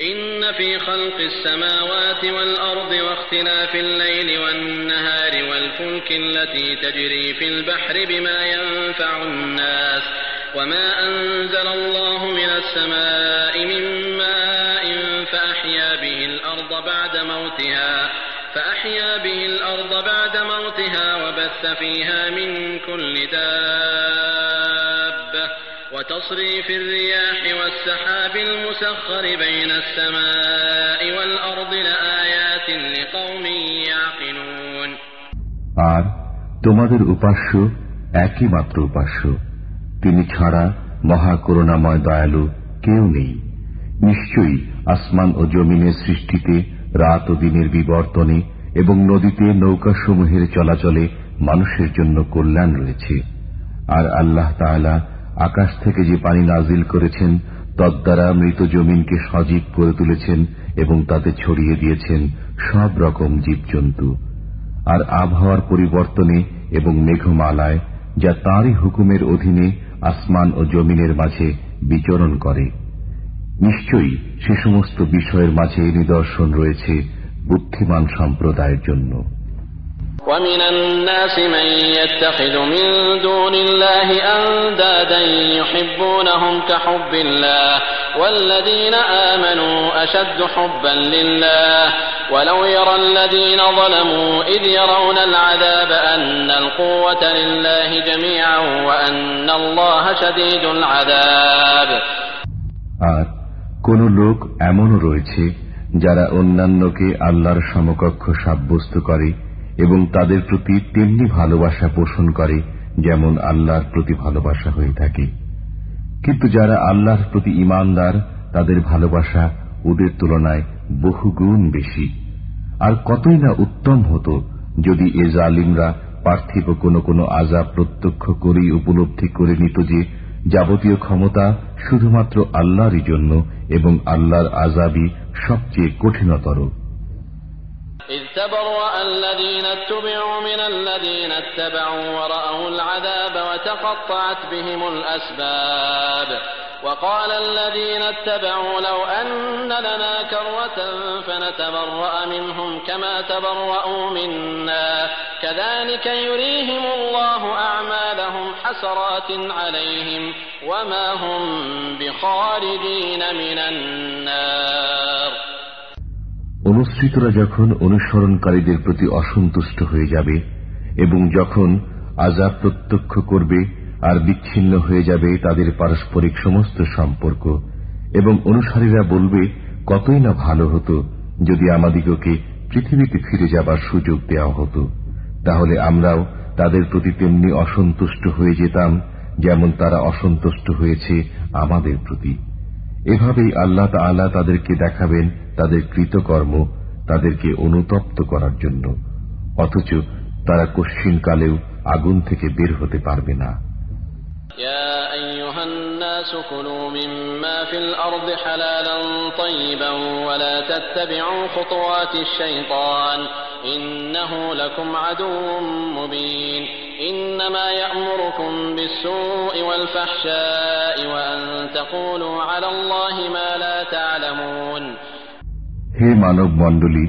إن في خلق السماوات والأرض واختلاف الليل والنهار والفلك التي تجري في البحر بما ينفع الناس وما أنزل الله من السماء من ماء فأحيا به الأرض بعد موتها فأحيا به الأرض بعد موتها وبث فيها من كل دابة وتصريف الرياح والسحاب المسخر بين السماء والأرض لآيات لقوم يعقلون আর তোমাদের উপাস্য একই মাত্র উপাস্য তিনি ছাড়া মহা করুণাময় দয়ালু কেউ নেই নিশ্চয়ই আসমান ও জমিনের সৃষ্টিতে রাত ও দিনের বিবর্তনে এবং নদীতে নৌকাসমূহের চলাচলে মানুষের জন্য কল্যাণ রয়েছে। আর আল্লাহ তাআলা আকাশ থেকে যে পানি নাজিল করেছেন তদ্বারা মৃত জমিনকে সজীব করে তুলেছেন এবং তাতে ছড়িয়ে দিয়েছেন সব রকম জীবজন্তু। আর আবহাওয়ার পরিবর্তনে এবং মেঘমালায়, যা তাঁরই হুকুমের অধীনে আসমান ও জমিনের মাঝে বিচরণ করে। নিশ্চয়ই সে সমস্ত বিষয়ের মাঝে নিদর্শন রয়েছে বুদ্ধিমান সম্প্রদায়ের জন্য ومن الناس من يتخذ من دون الله أندادا يحبونهم كحب الله والذين آمنوا أشد حبا لله ولو يرى الذين ظلموا إذ يرون العذاب أن القوة لله جميعا وأن الله شديد العذاب আর কোন লোক এমনও রয়েছে যারা অন্যান্যকে আল্লাহর সমকক্ষ সাব্যস্ত করে এবং তাদের প্রতি তেমনি ভালোবাসা পোষণ করে যেমন আল্লাহর প্রতি ভালোবাসা হয়ে থাকে। কিন্তু যারা আল্লাহর প্রতি ইমানদার, তাদের ভালোবাসা ওদের তুলনায় বহুগুণ বেশি। আর কতই না উত্তম হতো যদি এ জালিমরা পার্থিব কোনো কোনো আজাব প্রত্যক্ষ করেই উপলব্ধি করে নিত যে যাবতীয় ক্ষমতা শুধুমাত্র আল্লাহরই জন্য এবং আল্লাহর আজাবই সবচেয়ে কঠিনতর إذ تبرأ الذين اتبعوا من الذين اتبعوا ورأوا العذاب وتقطعت بهم الأسباب وقال الذين اتبعوا لو أن لنا كرة فنتبرأ منهم كما تبرأوا منا كذلك يريهم الله أعمالهم حسرات عليهم وما هم بخارجين من النار অনুসৃতরা যখন অনুসরণকারীদের প্রতি অসন্তুষ্ট হয়ে যাবে এবং যখন আজাব প্রত্যক্ষ করবে আর বিচ্ছিন্ন হয়ে যাবে তাদের পারস্পরিক সমস্ত সম্পর্ক, এবং অনুসারীরা বলবে, কতই না ভালো হতো যদি আমাদিগকে পৃথিবীতে ফিরে যাবার সুযোগ দেওয়া হতো। তাহলে আমরাও তাদের প্রতি তেমনি অসন্তুষ্ট হয়ে যেতাম যেমন তারা অসন্তুষ্ট হয়েছে আমাদের প্রতি। এভাবেই আল্লাহ তাআলা তাদেরকে দেখাবেন তাদের কৃতকর্ম, তাদেরকে অনুতপ্ত করার জন্য। অথচ তারা কশ্চিনকালেও আগুন থেকে বের হতে পারবে না। يا أيها الناس كلوا مما في الأرض حلالا طيبا ولا تتبعوا خطوات الشيطان إنه لكم عدو مبين إنما يأمركم بالسوء والفحشاء وأن تقولوا على الله ما لا تعلمون হে মানব মণ্ডলী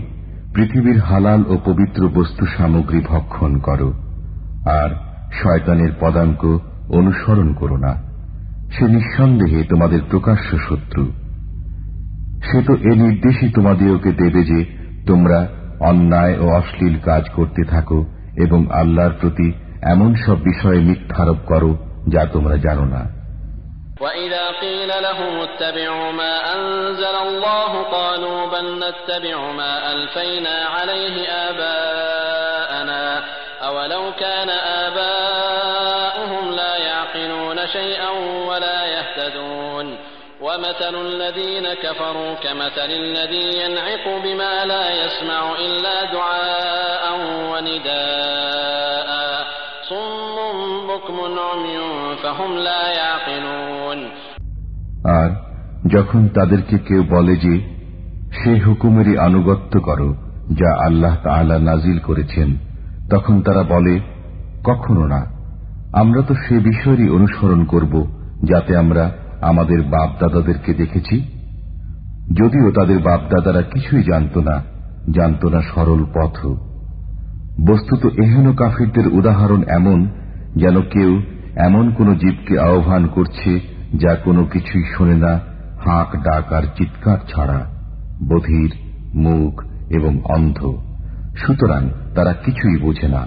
পৃথিবীর হালাল ও পবিত্র বস্তু সামগ্রী ভক্ষণ করো আর শয়তানের পদাঙ্ক অনুসরণ করো না সে নিঃসন্দেহে তোমাদের প্রকাশ্য শত্রু সে তো এ নির্দেশই তোমাদেরকে দেবে যে তোমরা অন্যায় ও অশ্লীল কাজ করতে থাকো এবং আল্লাহর প্রতি এমন সব বিষয়ে মিথ্যারোপ করো যা তোমরা জানো না وإذا قيل لهم اتبعوا ما أنزل الله قالوا بل نتبع ما ألفينا عليه آباءنا ومثل الذين كفروا كمثل الذي ينعق بما لا يسمع إلا دعاء ونداء صم بكم عمي فهم لا يعقلون আর যখন তাদেরকে কেউ বলে যে সেই হুকুমেরই আনুগত্য করো যা আল্লাহ তাআলা নাজিল করেছেন তখন তারা বলে কখনো না আমরা তো সে বিষয়েরই অনুসরণ করব যাতে আমরা আমাদের বাপ দাদাদেরকে দেখেছি যদিও তাদের বাপ দাদারা কিছুই জানত না জানত না সরল পথ বস্তুত এহেন কাফিরদের উদাহরণ এমন যেন কেউ এমন কোন জীবকে আহ্বান করছে যা কোনো কিছুই শোনে না হাঁক ডাক আর চিৎকার ছাড়া বধির মুখ এবং অন্ধ সুতরাং তারা কিছুই বোঝে না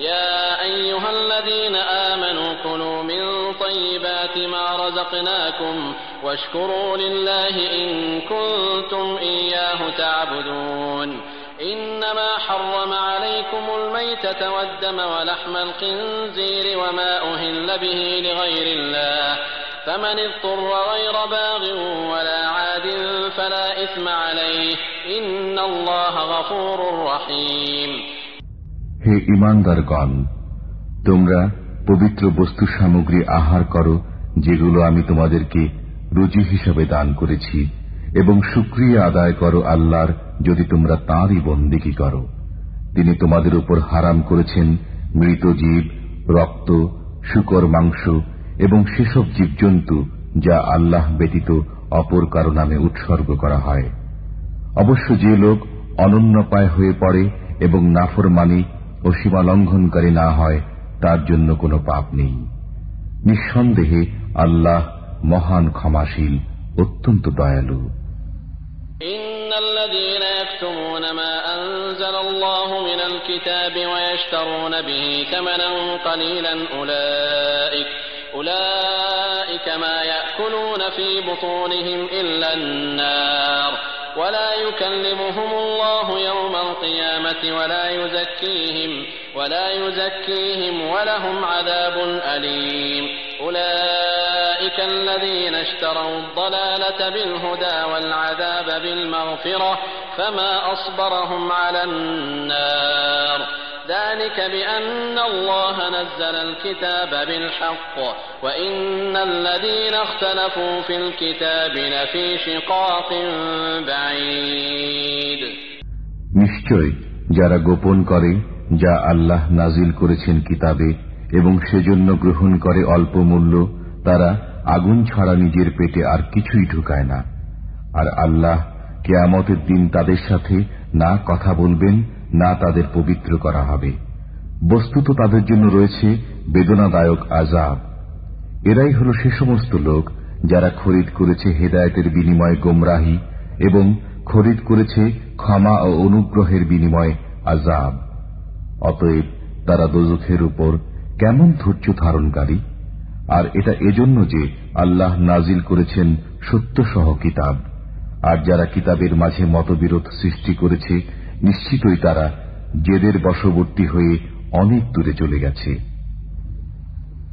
يا أيها الذين آمنوا كلوا من طيبات ما رزقناكم واشكروا لله إن كنتم إياه تعبدون إنما حرم عليكم الميتة والدم ولحم الخنزير وما أهل به لغير الله فمن اضطر غير باغ ولا عاد فلا إثم عليه إن الله غفور رحيم হে ইমানদারগণ তোমরা পবিত্র বস্তু সামগ্রী আহার করো যেগুলো আমি তোমাদেরকে রুজি হিসাবে দান করেছি, এবং সুক্রিয়া আদায় করো আল্লাহর যদি তোমরা তাঁরই বন্দিকি করো। তিনি তোমাদের উপর হারাম করেছেন মৃত জীব, রক্ত, শুকর মাংস এবং সেসব জীবজন্তু যা আল্লাহ ব্যতীত অপর কারও নামে উৎসর্গ করা হয়। অবশ্য যে লোক অনন্যপায় হয়ে পড়ে এবং নাফরমানি ও সীমা লঙ্ঘনকারী না হয়, তার জন্য কোনো পাপ নেই। নিঃসন্দেহে আল্লাহ মহান ক্ষমাশীল অত্যন্ত দয়ালু إن الذين يكتمون ما أنزل الله من الكتاب ويشترون به ثمنا قليلا أولئك أولئك ما يأكلون في بطونهم إلا النار ولا يكلمهم الله يوم القيامة ولا يزكيهم ولا يزكيهم ولهم عذاب أليم أولئك الذين اشتروا الضلالة بالهدى والعذاب بالمغفرة فما أصبرهم على النار ذلك بأن الله نزل الكتاب بالحق وإن الذين اختلفوا في الكتاب لفي شقاق بعيد নিশ্চয় যারা গোপন করে যা আল্লাহ নাজিল করেছেন কিতাবে এবং সেজন্য গ্রহণ করে অল্প মূল্য, তারা আগুন ছাড়া নিজের পেটে আর কিছুই ঢুকায় না। আর আল্লাহ কেয়ামতের দিন তাদের সাথে না কথা বলবেন, না তাদের পবিত্র করা হবে। বস্তুত তাদের জন্য রয়েছে বেদনাদায়ক আজাব এরাই হল সে সমস্ত লোক যারা খরিদ করেছে হেদায়তের বিনিময়ে গোমরাহি এবং খরিদ করেছে ক্ষমা ও অনুগ্রহের বিনিময়ে আজাব অতএব তারা দোজখের উপর কেমন ধৈর্য ধারণকারী? আর এটা এজন্য যে আল্লাহ নাজিল করেছেন সত্যসহ কিতাব। আর যারা কিতাবের মাঝে মতবিরোধ সৃষ্টি করেছে, নিশ্চিতই তারা জেদের বশবর্তী হয়ে অনেক দূরে চলে গেছে।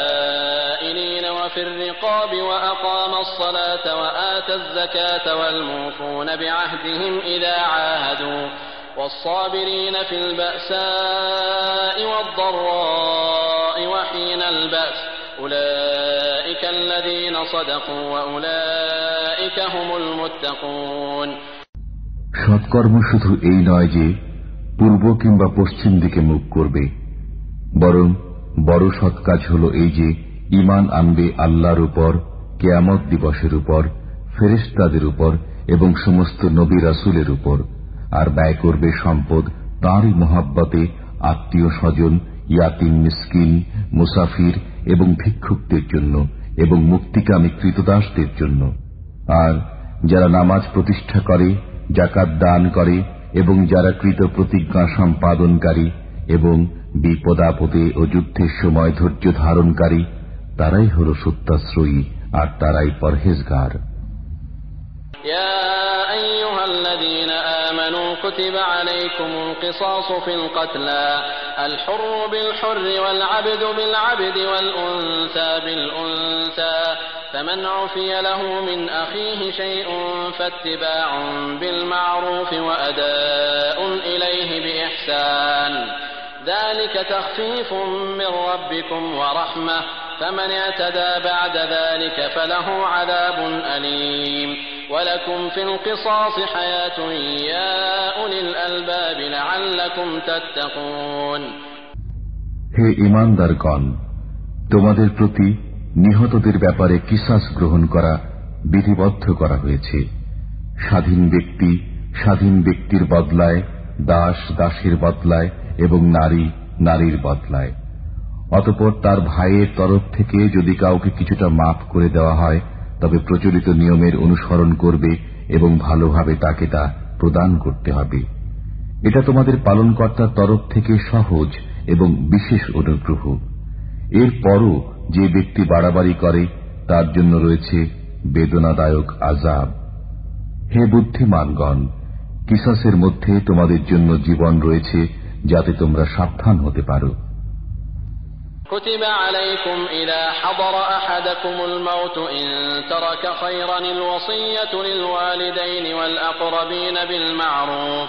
والسائلين وفي الرقاب وأقام الصلاة وآتى الزكاة والموفون بعهدهم إذا عاهدوا والصابرين في البأساء والضراء وحين البأس أولئك الذين صدقوا وأولئك هم المتقون সৎকর্ম শুধু এই নয় যে পূর্ব কিংবা পশ্চিম দিকে মুখ করবে বরং বড় সৎ কাজ হল এই যে ইমান আনবে আল্লাহর উপর, কেয়ামত দিবসের উপর ফেরেস্তাদের উপর এবং সমস্ত নবী রাসুলের উপর। আর ব্যয় করবে সম্পদ তাঁরই মহাব্বতে আত্মীয় স্বজন, ইয়াতিম মিসকিন, মুসাফির এবং ভিক্ষুকদের জন্য এবং মুক্তিকামী কৃতদাসদের জন্য। আর যারা নামাজ প্রতিষ্ঠা করে জাকাত দান করে এবং যারা কৃত প্রতিজ্ঞা সম্পাদনকারী এবং বিপদাপদে ও যুদ্ধের সময় ধৈর্য ধারণকারী তারাই হল সত্যাশ্রয়ী আর তারাই পরহেজগার يا أيها الذين آمنوا كتب عليكم القصاص في القتلى الحر بالحر والعبد بالعبد والأنثى بالأنثى فمن عفي له من أخيه شيء فاتباع بالمعروف وأداء إليه بإحسان হে ইমানদারগণ, তোমাদের প্রতি নিহতদের ব্যাপারে কিসাস গ্রহণ করা বিধিবদ্ধ করা হয়েছে। স্বাধীন ব্যক্তি স্বাধীন ব্যক্তির বদলায়, দাস দাসের বদলায় এবং নারী নারীর বদলায়। অতপর তার ভাইয়ের তরফ থেকে যদি কাউকে কিছুটা মাফ করে দেওয়া হয়, তবে প্রচলিত নিয়মের অনুসরণ করবে এবং ভালোভাবে তাকে তা প্রদান করতে হবে। এটা তোমাদের পালনকর্তার তরফ থেকে সহজ এবং বিশেষ অনুগ্রহ। এরপরও যে ব্যক্তি বাড়াবাড়ি করে, তার জন্য রয়েছে বেদনাদায়ক আজাব হে বুদ্ধিমানগণ, কিসাসের মধ্যে তোমাদের জন্য জীবন রয়েছে যাতে তোমরা সাবধান হতে পারো كتب عليكم إذا حضر أحدكم الموت إن ترك خيرا الوصية للوالدين والأقربين بالمعروف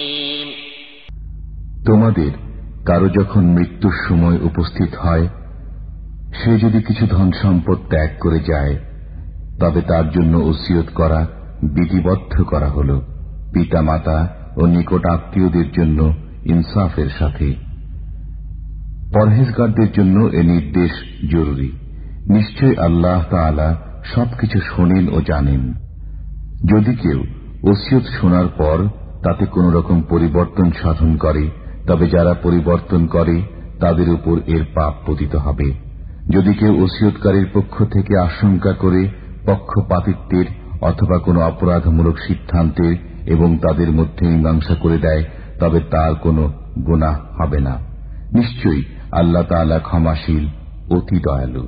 তোমাদের কারও যখন মৃত্যুর সময় উপস্থিত হয়, সে যদি কিছু ধন সম্পদ ত্যাগ করে যায়, তবে তার জন্য ওসিয়ত করা, বিধিবদ্ধ করা হল। পিতা মাতা ও নিকট আত্মীয়দের জন্য ইনসাফের সাথে। পরহেজগারদের জন্য এ নির্দেশ জরুরি। নিশ্চয় আল্লাহ তালা সবকিছু শোনেন ও জানেন। যদি কেউ ওসিয়ত শোনার পর তাতে কোন রকম পরিবর্তন সাধন করে তবে যারা পরিবর্তন করে, তাদের উপর এর পাপ পতিত হবে। যদি কেউ ওসিয়তকারীর পক্ষ থেকে আশঙ্কা করে পক্ষপাতিত্বের অথবা কোনো অপরাধমূলক সিদ্ধান্তের এবং তাদের মধ্যে মীমাংসা করে দেয়, তবে তার কোনো গুণা হবে না। নিশ্চয়ই আল্লাহ তালা ক্ষমাশীল, অতি দয়ালু।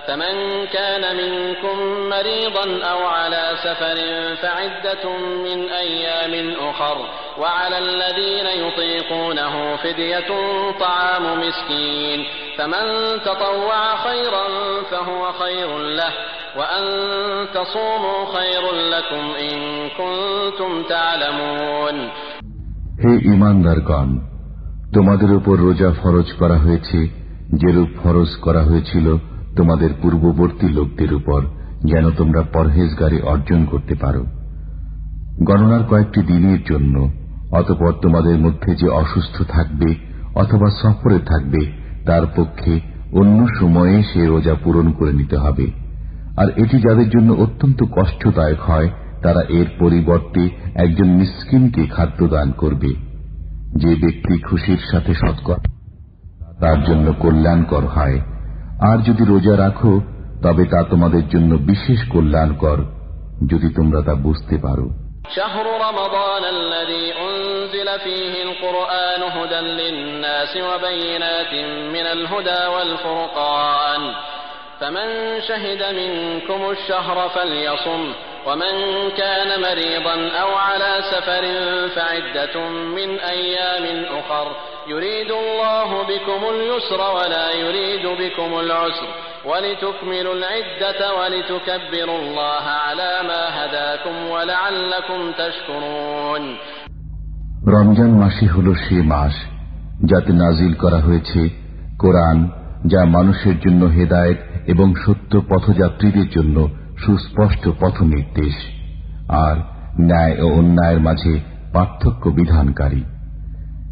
فمن كان منكم مريضا أو على سفر فعدة من أيام أخر وعلى الذين يطيقونه فدية طعام مسكين فمن تطوع خيرا فهو خير له وأن تصوموا خير لكم إن كنتم تعلمون হে ইমানদারগণ তোমাদের উপর রোজা ফরজ করা হয়েছে যেরূপ ফরজ করা হয়েছিল তোমাদের পূর্ববর্তী লোকদের উপর যেন তোমরা পরহেজগারি অর্জন করতে পারো। গণনার কয়েকটি দিনের জন্য, অতপর তোমাদের মধ্যে যে অসুস্থ থাকবে অথবা সফরে থাকবে, তার পক্ষে অন্য সময়ে সে রোজা পূরণ করে নিতে হবে। আর এটি যাদের জন্য অত্যন্ত কষ্টদায়ক হয়, তারা এর পরিবর্তে একজন মিসকিনকে খাদ্য দান করবে। যে ব্যক্তি খুশির সাথে সৎকর তার জন্য কল্যাণকর হয়। আর যদি রোজা রাখো তবে তা তোমাদের জন্য বিশেষ কল্যাণকর যদি তোমরা তা বুঝতে পারো شهر رمضان الذي أنزل فيه القرآن هدى للناس وبينات من الهدى والفرقان فمن شهد منكم الشهر فليصم ومن كان مريضا أو على سفر فعدة من أيام أخر يريد الله بكم اليسر ولا يريد بكم العسر ولتكملوا العدة ولتكبروا الله على ما هداكم ولعلكم تشكرون রমজান মাসই হল সে মাস যাতে নাজিল করা হয়েছে কোরআন যা মানুষের জন্য হেদায়েত এবং সত্য পথযাত্রীদের জন্য সুস্পষ্ট পথ নির্দেশ আর ন্যায় ও অন্যায়ের মাঝে পার্থক্য বিধানকারী।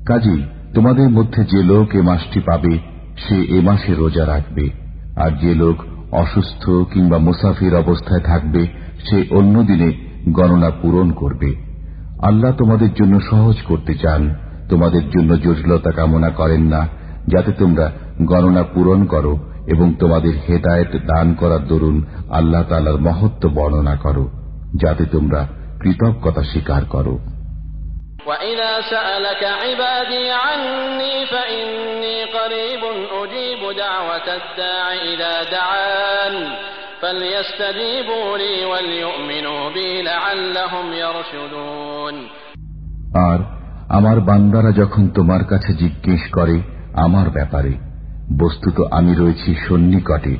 কাজেই তোমাদের মধ্যে যে লোক এ মাসটি পাবে, সে এ মাসে রোজা রাখবে। আর যে লোক অসুস্থ কিংবা মুসাফির অবস্থায় থাকবে, সে অন্য দিনে গণনা পূরণ করবে। আল্লাহ তোমাদের জন্য সহজ করতে চান, তোমাদের জন্য জটিলতা কামনা করেন না, যাতে তোমরা গণনা পূরণ করো এবং তোমাদের হেদায়েত দান করার দরুন আল্লাহ তালার মহত্ব বর্ণনা করো যাতে তোমরা কৃতজ্ঞতা স্বীকার করো وإذا سألك عبادي عني فإني قريب أجيب دعوة الداع إذا دعان فليستجيبوا لي وليؤمنوا بي لعلهم يرشدون আর আমার বান্দারা যখন তোমার কাছে জিজ্ঞেস করে আমার ব্যাপারে বস্তুত আমি রয়েছি সন্নিকটে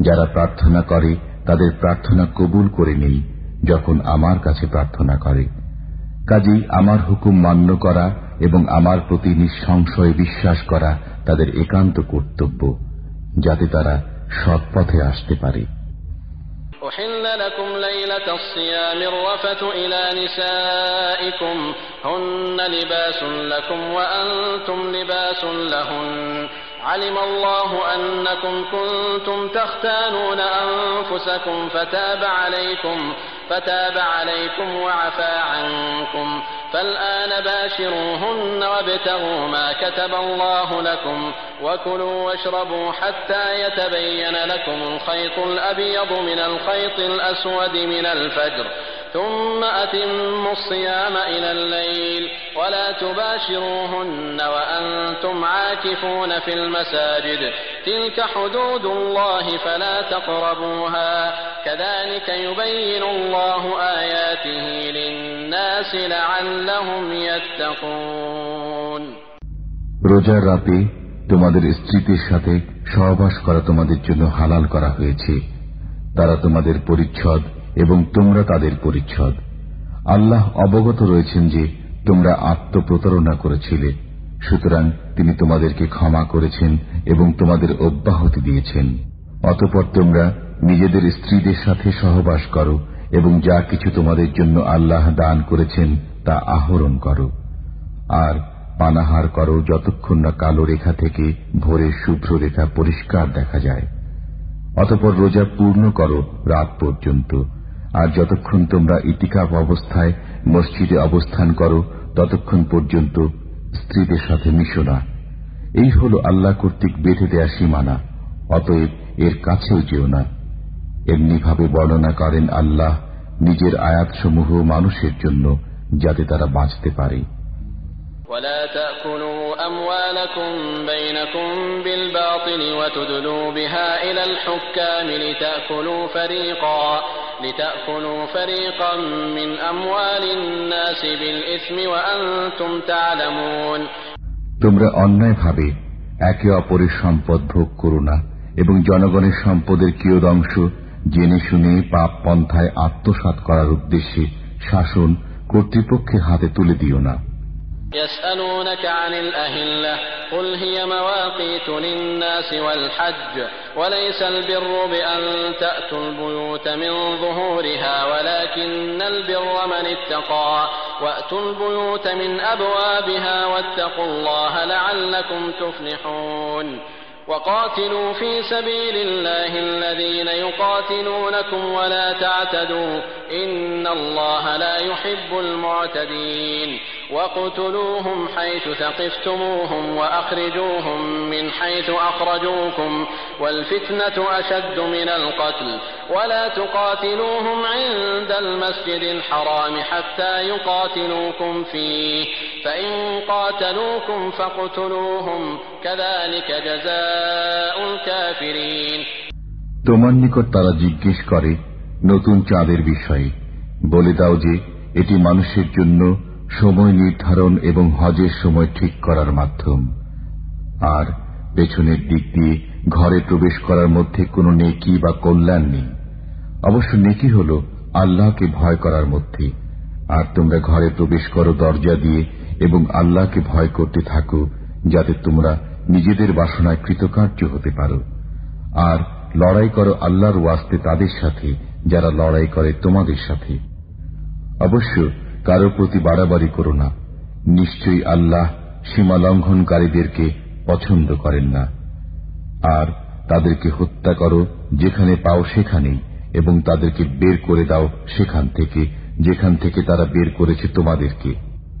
যারা প্রার্থনা করে তাদের প্রার্থনা কবুল করে নেই যখন আমার কাছে প্রার্থনা করে কাজেই আমার হুকুম মান্য করা এবং আমার প্রতি নিঃসংশয়ে বিশ্বাস করা তাদের একান্ত কর্তব্য যাতে তারা সৎপথে আসতে পারে أحل لكم ليلة الصيام الرفث إلى نسائكم هن لباس لكم وأنتم لباس لهن علم الله أنكم كنتم تختانون أنفسكم فتاب عليكم فتاب عليكم وعفى عنكم. فالآن باشروهن وابتغوا ما كتب الله لكم وكلوا واشربوا حتى يتبين لكم الخيط الأبيض من الخيط الأسود من الفجر. ثم أتموا الصيام إلى الليل. ولا تباشروهن وأنتم عاكفون في المساجد. تلك حدود الله فلا تقربوها. كذلك يبين الله آياته للناس لعلهم يتقون রোজার রাতে তোমাদের স্ত্রীদের সাথে সহবাস করা তোমাদের জন্য হালাল করা হয়েছে তারা তোমাদের পরিচ্ছদ এবং তোমরা তাদের পরিচ্ছদ আল্লাহ অবগত রয়েছেন যে তোমরা আত্মপ্রতারণা করেছিলে সুতরাং তিনি তোমাদেরকে ক্ষমা করেছেন এবং তোমাদের অব্যাহতি দিয়েছেন অতপর তোমরা নিজেদের স্ত্রীদের সাথে সহবাস করো এবং যা কিছু তোমাদের জন্য আল্লাহ দান করেছেন তা আহরণ করো। আর পানাহার করো যতক্ষণ না কালো রেখা থেকে ভোরের শুভ্র রেখা পরিষ্কার দেখা যায়। অতপর রোজা পূর্ণ করো রাত পর্যন্ত। আর যতক্ষণ তোমরা ইতিকাপ অবস্থায় মসজিদে অবস্থান করো, ততক্ষণ পর্যন্ত স্ত্রীদের সাথে মিশো না। এই হল আল্লাহ কর্তৃক বেঁধে দেয়া সীমানা, অতএব এর কাছেও যেও না। এমনিভাবে বর্ণনা করেন আল্লাহ নিজের আয়াতসমূহ মানুষের জন্য যাতে তারা বাঁচতে পারে ولا تأكلوا أموالكم بينكم بالباطل وتدلوا بها إلى الحكام لتأكلوا فريقا لتأكلوا فريقا من أموال الناس بالإثم وأنتم تعلمون তোমরা অন্যায়ভাবে একে অপরের সম্পদ ভোগ করো না এবং জনগণের সম্পদের কিয়দ অংশ জেনে শুনে পাপ পন্থায় আত্মসাত করার উদ্দেশ্যে শাসন কর্তৃপক্ষের হাতে তুলে দিও না يسألونك عن الأهلة قل هي مواقيت للناس والحج وليس البر بأن تأتوا البيوت من ظهورها ولكن البر من اتقى وأتوا البيوت من أبوابها واتقوا الله لعلكم تفلحون وقاتلوا في سبيل الله الذين يقاتلونكم ولا تعتدوا إن الله لا يحب المعتدين واقتلوهم حيث ثقفتموهم وأخرجوهم من حيث أخرجوكم والفتنة أشد من القتل ولا تقاتلوهم عند المسجد الحرام حتى يقاتلوكم فيه فإن قاتلوكم فاقتلوهم كذلك جزاء الكافرين তোমার নিকট তারা জিজ্ঞেস করে নতুন চাঁদের বিষয়ে বলে দাও যে এটি মানুষের জন্য সময় নির্ধারণ এবং হজের সময় ঠিক করার মাধ্যম। আর পেছনের দিক দিয়ে ঘরে প্রবেশ করার মধ্যে কোনো নেকি বা কল্যাণ নেই। অবশ্য নেকি হল আল্লাহকে ভয় করার মধ্যে। আর তোমরা ঘরে প্রবেশ করো দরজা দিয়ে এবং আল্লাহকে ভয় করতে থাকো, যাতে তোমরা নিজেদের বাসনায় কৃতকার্য হতে পারো। আর লড়াই করো আল্লাহর ওয়াস্তে তাদের সাথে, যারা লড়াই করে তোমাদের সাথে। অবশ্য কারও প্রতি বাড়াবাড়ি করো না। নিশ্চয়ই আল্লাহ সীমা লঙ্ঘনকারীদেরকে পছন্দ করেন না। আর তাদেরকে হত্যা করো যেখানে পাও সেখানেই, এবং তাদেরকে বের করে দাও সেখান থেকে, যেখান থেকে তারা বের করেছে তোমাদেরকে।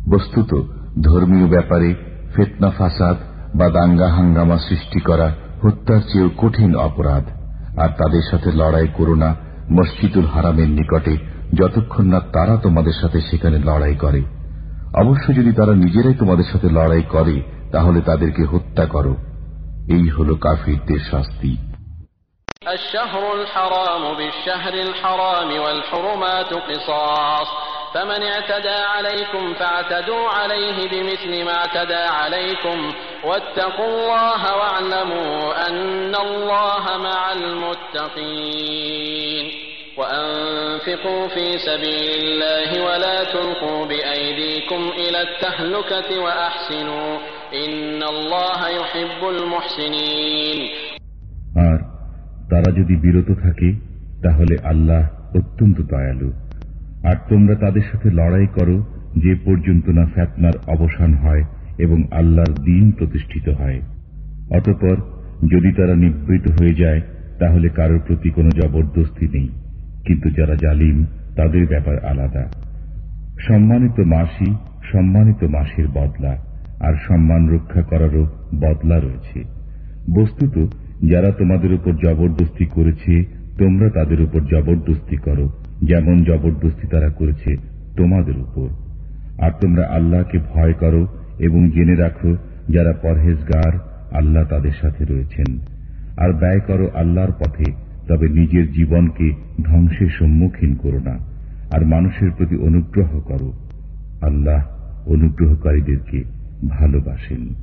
বস্তুত, ধর্মীয় ব্যাপারে ফেতনা ফাসাদ বা দাঙ্গা হাঙ্গামা সৃষ্টি করা হত্যার চেয়েও কঠিন অপরাধ। আর তাদের সাথে লড়াই করো না মসজিদুল হারামের নিকটে যতক্ষণ না তারা তোমাদের সাথে সেখানে লড়াই করে অবশ্য যদি তারা নিজেরাই তোমাদের সাথে লড়াই করে তাহলে তাদেরকে হত্যা করো এই হল কাফিরদের শাস্তি الشهر الحرام بالشهر الحرام والحرمات قصاص فمن اعتدى عليكم فاعتدوا عليه بمثل ما اعتدى عليكم واتقوا الله واعلموا أن الله مع المتقين وأنفقوا في سبيل الله ولا تلقوا بأيديكم إلى التهلكة وأحسنوا إن الله يحب المحسنين. আর তারা যদি বিরত থাকে, তাহলে আল্লাহ অত্যন্ত দয়ালু। আর তোমরা তাদের সাথে লড়াই করো, যে পর্যন্ত না ফ্যাতনার অবসান হয় এবং আল্লাহর দিন প্রতিষ্ঠিত হয়। অতপর যদি তারা নিবৃত হয়ে যায়, তাহলে কারোর প্রতি কোনো জবরদস্তি নেই। কিন্তু যারা জালিম, তাদের ব্যাপার আলাদা। সম্মানিত মাসি, সম্মানিত মাসের বদলা, আর সম্মান রক্ষা করারও বদলা রয়েছে। বস্তুত, যারা তোমাদের উপর জবরদস্তি করেছে, তোমরা তাদের উপর জবরদস্তি করো, যেমন জবরদস্তি তারা করেছে তোমাদের উপর। আর তোমরা আল্লাহকে ভয় করো এবং জেনে রাখো, যারা পরহেজগার, আল্লাহ তাদের সাথে রয়েছেন। আর ব্যয় করো আল্লাহর পথে তবে নিজের জীবনকে ধ্বংসের সম্মুখীন করো না, আর মানুষের প্রতি অনুগ্রহ করো। আল্লাহ অনুগ্রহকারীদেরকে ভালোবাসেন।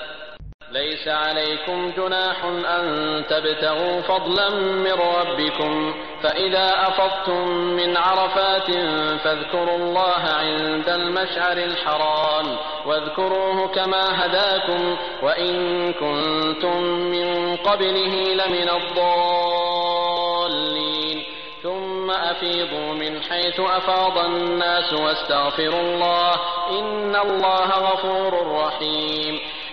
ليس عليكم جناح أن تبتغوا فضلا من ربكم. فإذا أفضتم من عرفات فاذكروا الله عند المشعر الحرام واذكروه كما هداكم وإن كنتم من قبله لمن الضالين. ثم أفيضوا من حيث أفاض الناس واستغفروا الله إن الله غفور رحيم.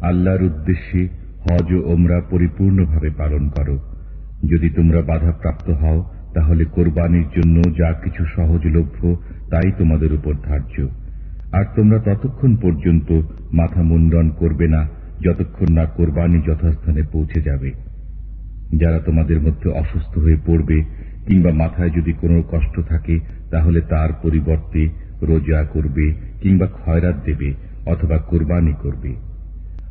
আল্লাহর উদ্দেশ্যে হজ ও ওমরা পরিপূর্ণভাবে পালন করো। যদি তোমরা বাধাপ্রাপ্ত হও, তাহলে কোরবানির জন্য যা কিছু সহজলভ্য, তাই তোমাদের উপর ধার্য। আর তোমরা ততক্ষণ পর্যন্ত মাথা মুন্ডন করবে না, যতক্ষণ না কোরবানি যথাস্থানে পৌঁছে যাবে। যারা তোমাদের মধ্যে অসুস্থ হয়ে পড়বে, কিংবা মাথায় যদি কোনো কষ্ট থাকে, তাহলে তার পরিবর্তে রোজা করবে, কিংবা খয়রাত দেবে, অথবা কোরবানি করবে।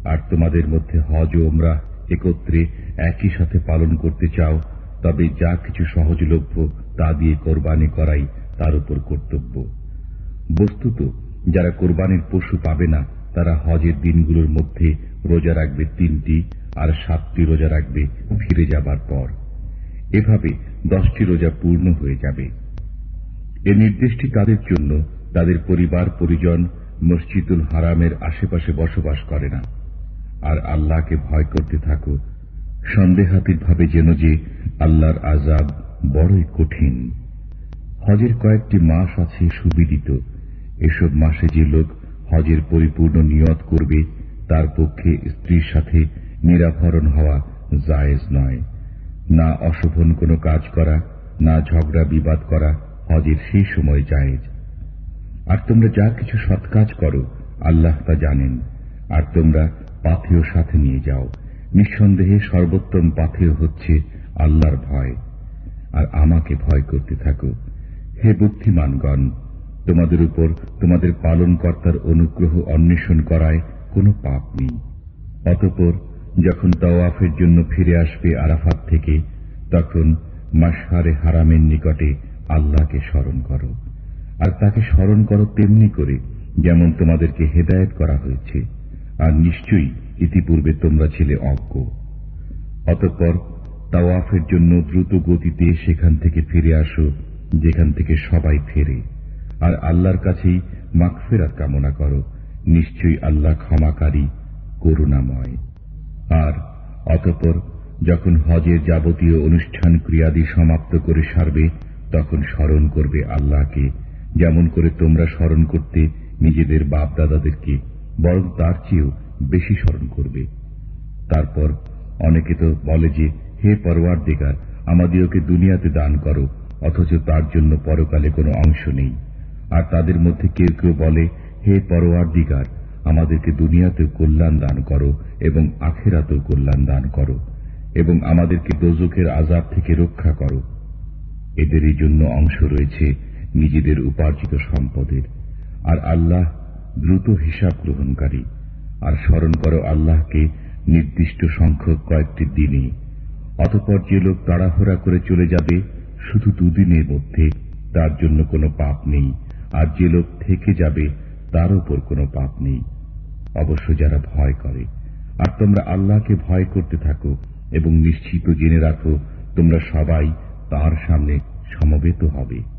আর তোমাদের মধ্যে হজ ও ওমরা একত্রে একই সাথে পালন করতে চাও, তবে যা কিছু সহজলভ্য তা দিয়ে কোরবানি করাই তার উপর কর্তব্য। বস্তুত, যারা কোরবানির পশু পাবে না, তারা হজের দিনগুলোর মধ্যে রোজা রাখবে তিনটি আর সাতটি রোজা রাখবে ফিরে যাবার পর। এভাবে দশটি রোজা পূর্ণ হয়ে যাবে। এ নির্দেশটি তাদের জন্য তাদের পরিবার পরিজন মসজিদুল হারামের আশেপাশে বসবাস করে না। আর আল্লাহকে ভয় করতে থাকো। সন্দেহাতীত ভাবে যেন যে আল্লাহর আজাব বড়ই কঠিন। হজের কয়েকটি মাস আছে সুবিদিত। এসব মাসে যে লোক হজের পরিপূর্ণ নিয়ত করবে, তার পক্ষে স্ত্রীর সাথে নিরাভরণ হওয়া জায়েজ নয়। না অশোভন কোনো কাজ করা, না ঝগড়া বিবাদ করা হজের সেই সময় জায়েজ। আর তোমরা যা কিছু সৎ কাজ করো, আল্লাহ তা জানেন। আর তোমরা পাথেয় সাথে নিয়ে যাও। নিঃসন্দেহে সর্বোত্তম পাথেয় হচ্ছে আল্লাহর ভয়। আর আমাকে ভয় করতে থাকো। হে বুদ্ধিমানগণ, তোমাদের উপর তোমাদের পালনকর্তার অনুগ্রহ অন্বেষণ করায় কোনো পাপ নেই। অতপর যখন তওয়াফের জন্য ফিরে আসবে আরাফাত থেকে, তখন মাসহারে হারামের নিকটে আল্লাহকে স্মরণ করো। আর তাকে স্মরণ করো তেমনি করে, যেমন তোমাদেরকে হেদায়ত করা হয়েছে। আর নিশ্চয়ই ইতিপূর্বে তোমরা ছিলে অজ্ঞ। অতঃপর তাওয়াফের জন্য দ্রুত গতিতে সেখান থেকে ফিরে আসো, যেখান থেকে সবাই ফেরে। আর আল্লাহর কাছেই মাগফেরাত কামনা করো, নিশ্চয়ই আল্লাহ ক্ষমাকারী, করুণাময়। আর অতঃপর যখন হজের যাবতীয় অনুষ্ঠান ক্রিয়াদি সমাপ্ত করে সারবে, তখন স্মরণ করবে আল্লাহকে, যেমন করে তোমরা স্মরণ করতে নিজেদের বাপ দাদাদেরকে বরং তার চেয়েও বেশি স্মরণ করবে। তারপর অনেকে তো বলে যে, হে পরওয়ার দিগার আমাদিওকে দুনিয়াতে দান করো, অথচ তার জন্য পরকালে কোনো অংশ নেই। আর তাদের মধ্যে কেউ কেউ বলে, হে পরওয়ার দিগার আমাদেরকে দুনিয়াতেও কল্যাণ দান করো এবং আখেরাতেও কল্যাণ দান করো এবং আমাদেরকে দোজকের আজাব থেকে রক্ষা করো। এদেরই জন্য অংশ রয়েছে নিজেদের উপার্জিত সম্পদের। আর আল্লাহ দ্রুত হিসাব গ্রহণকারী আর স্মরণ করো আল্লাহকে নির্দিষ্ট সংখ্যক কয়েকটি দিনে। অতপর যে লোক তাড়াহুড়া করে চলে যাবে, শুধু দুদিনের মধ্যে তার জন্য কোনো পাপ নেই, আর যে লোক থেকে যাবে, তার উপর কোনো পাপ নেই। অবশ্য যারা ভয় করে, আর তোমরা আল্লাহকে ভয় করতে থাকো এবং নিশ্চিত জেনে রাখো, তোমরা সবাই তার সামনে সমবেত হবে।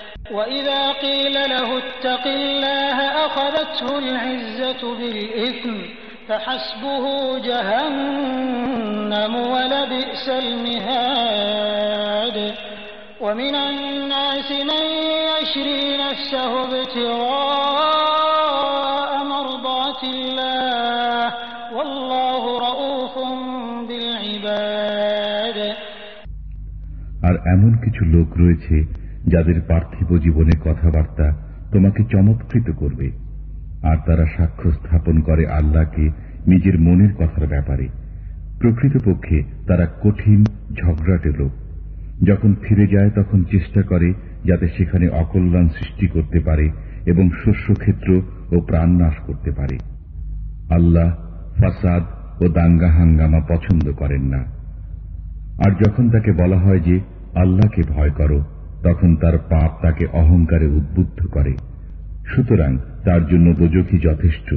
وإذا قيل له اتق الله أخذته العزة بالإثم فحسبه جهنم ولبئس المهاد ومن الناس من يشري نفسه ابتغاء مرضات الله والله رؤوف بالعباد আর এমন কিছু লোক রয়েছে যাদের পার্থিব জীবনের কথাবার্তা তোমাকে চমৎকৃত করবে, আর তারা সাক্ষ্য স্থাপন করে আল্লাহকে নিজের মনের কথার ব্যাপারে। প্রকৃতপক্ষে তারা কঠিন, ঝগড়াটে লোক। যখন ফিরে যায়, তখন চেষ্টা করে যাতে সেখানে অকল্যাণ সৃষ্টি করতে পারে এবং শস্যক্ষেত্র ও প্রাণনাশ করতে পারে। আল্লাহ ফাসাদ ও দাঙ্গা হাঙ্গামা পছন্দ করেন না। আর যখন তাকে বলা হয় যে, আল্লাহকে ভয় করো তখন তার পাপ তাকে অহংকারে উদ্বুদ্ধ করে সুতরাং তার জন্য দোজখই যথেষ্ট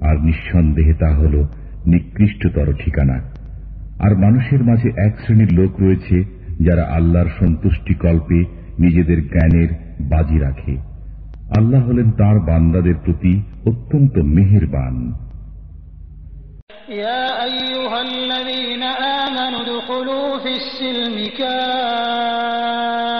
আর নিঃসন্দেহে তা হল নিকৃষ্টতর ঠিকানা আর মানুষের মাঝে এক শ্রেণীর লোক রয়েছে যারা আল্লাহর সন্তুষ্টি কল্পে নিজেদের জ্ঞানের বাজি রাখে আল্লাহ হলেন তার বান্দাদের প্রতি অত্যন্ত মেহেরবান يا أيها الذين آمنوا ادخلوا في السلم كافة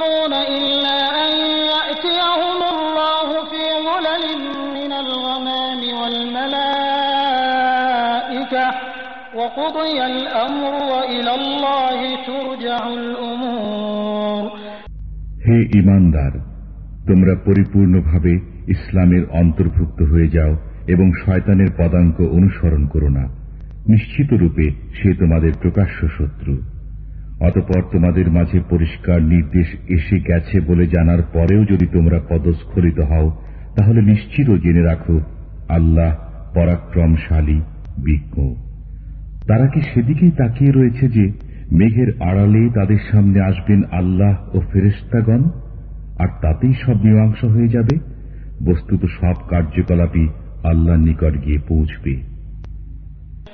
হে ইমানদার, তোমরা পরিপূর্ণভাবে ইসলামের অন্তর্ভুক্ত হয়ে যাও এবং শয়তানের পদাঙ্ক অনুসরণ করো না। নিশ্চিত রূপে সে তোমাদের প্রকাশ্য শত্রু। অতপর তোমাদের মাঝে পরিষ্কার নির্দেশ এসে গেছে বলে জানার পরেও যদি তোমরা পদস্খলিত হও, তাহলে নিশ্চিত জেনে রাখো, আল্লাহ পরাক্রমশালী, বিজ্ঞ। তারা কি সেদিকেই তাকিয়ে রয়েছে যে মেঘের আড়ালে তাদের সামনে আসবেন আল্লাহ ও ফেরেস্তাগণ আর তাতেই সব মীমাংসা হয়ে যাবে বস্তুত সব কার্যকলাপই আল্লাহর নিকট গিয়ে পৌঁছবে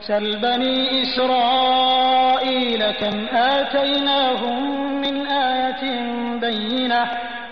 سل بني إسرائيل كم آتيناهم من آية بينة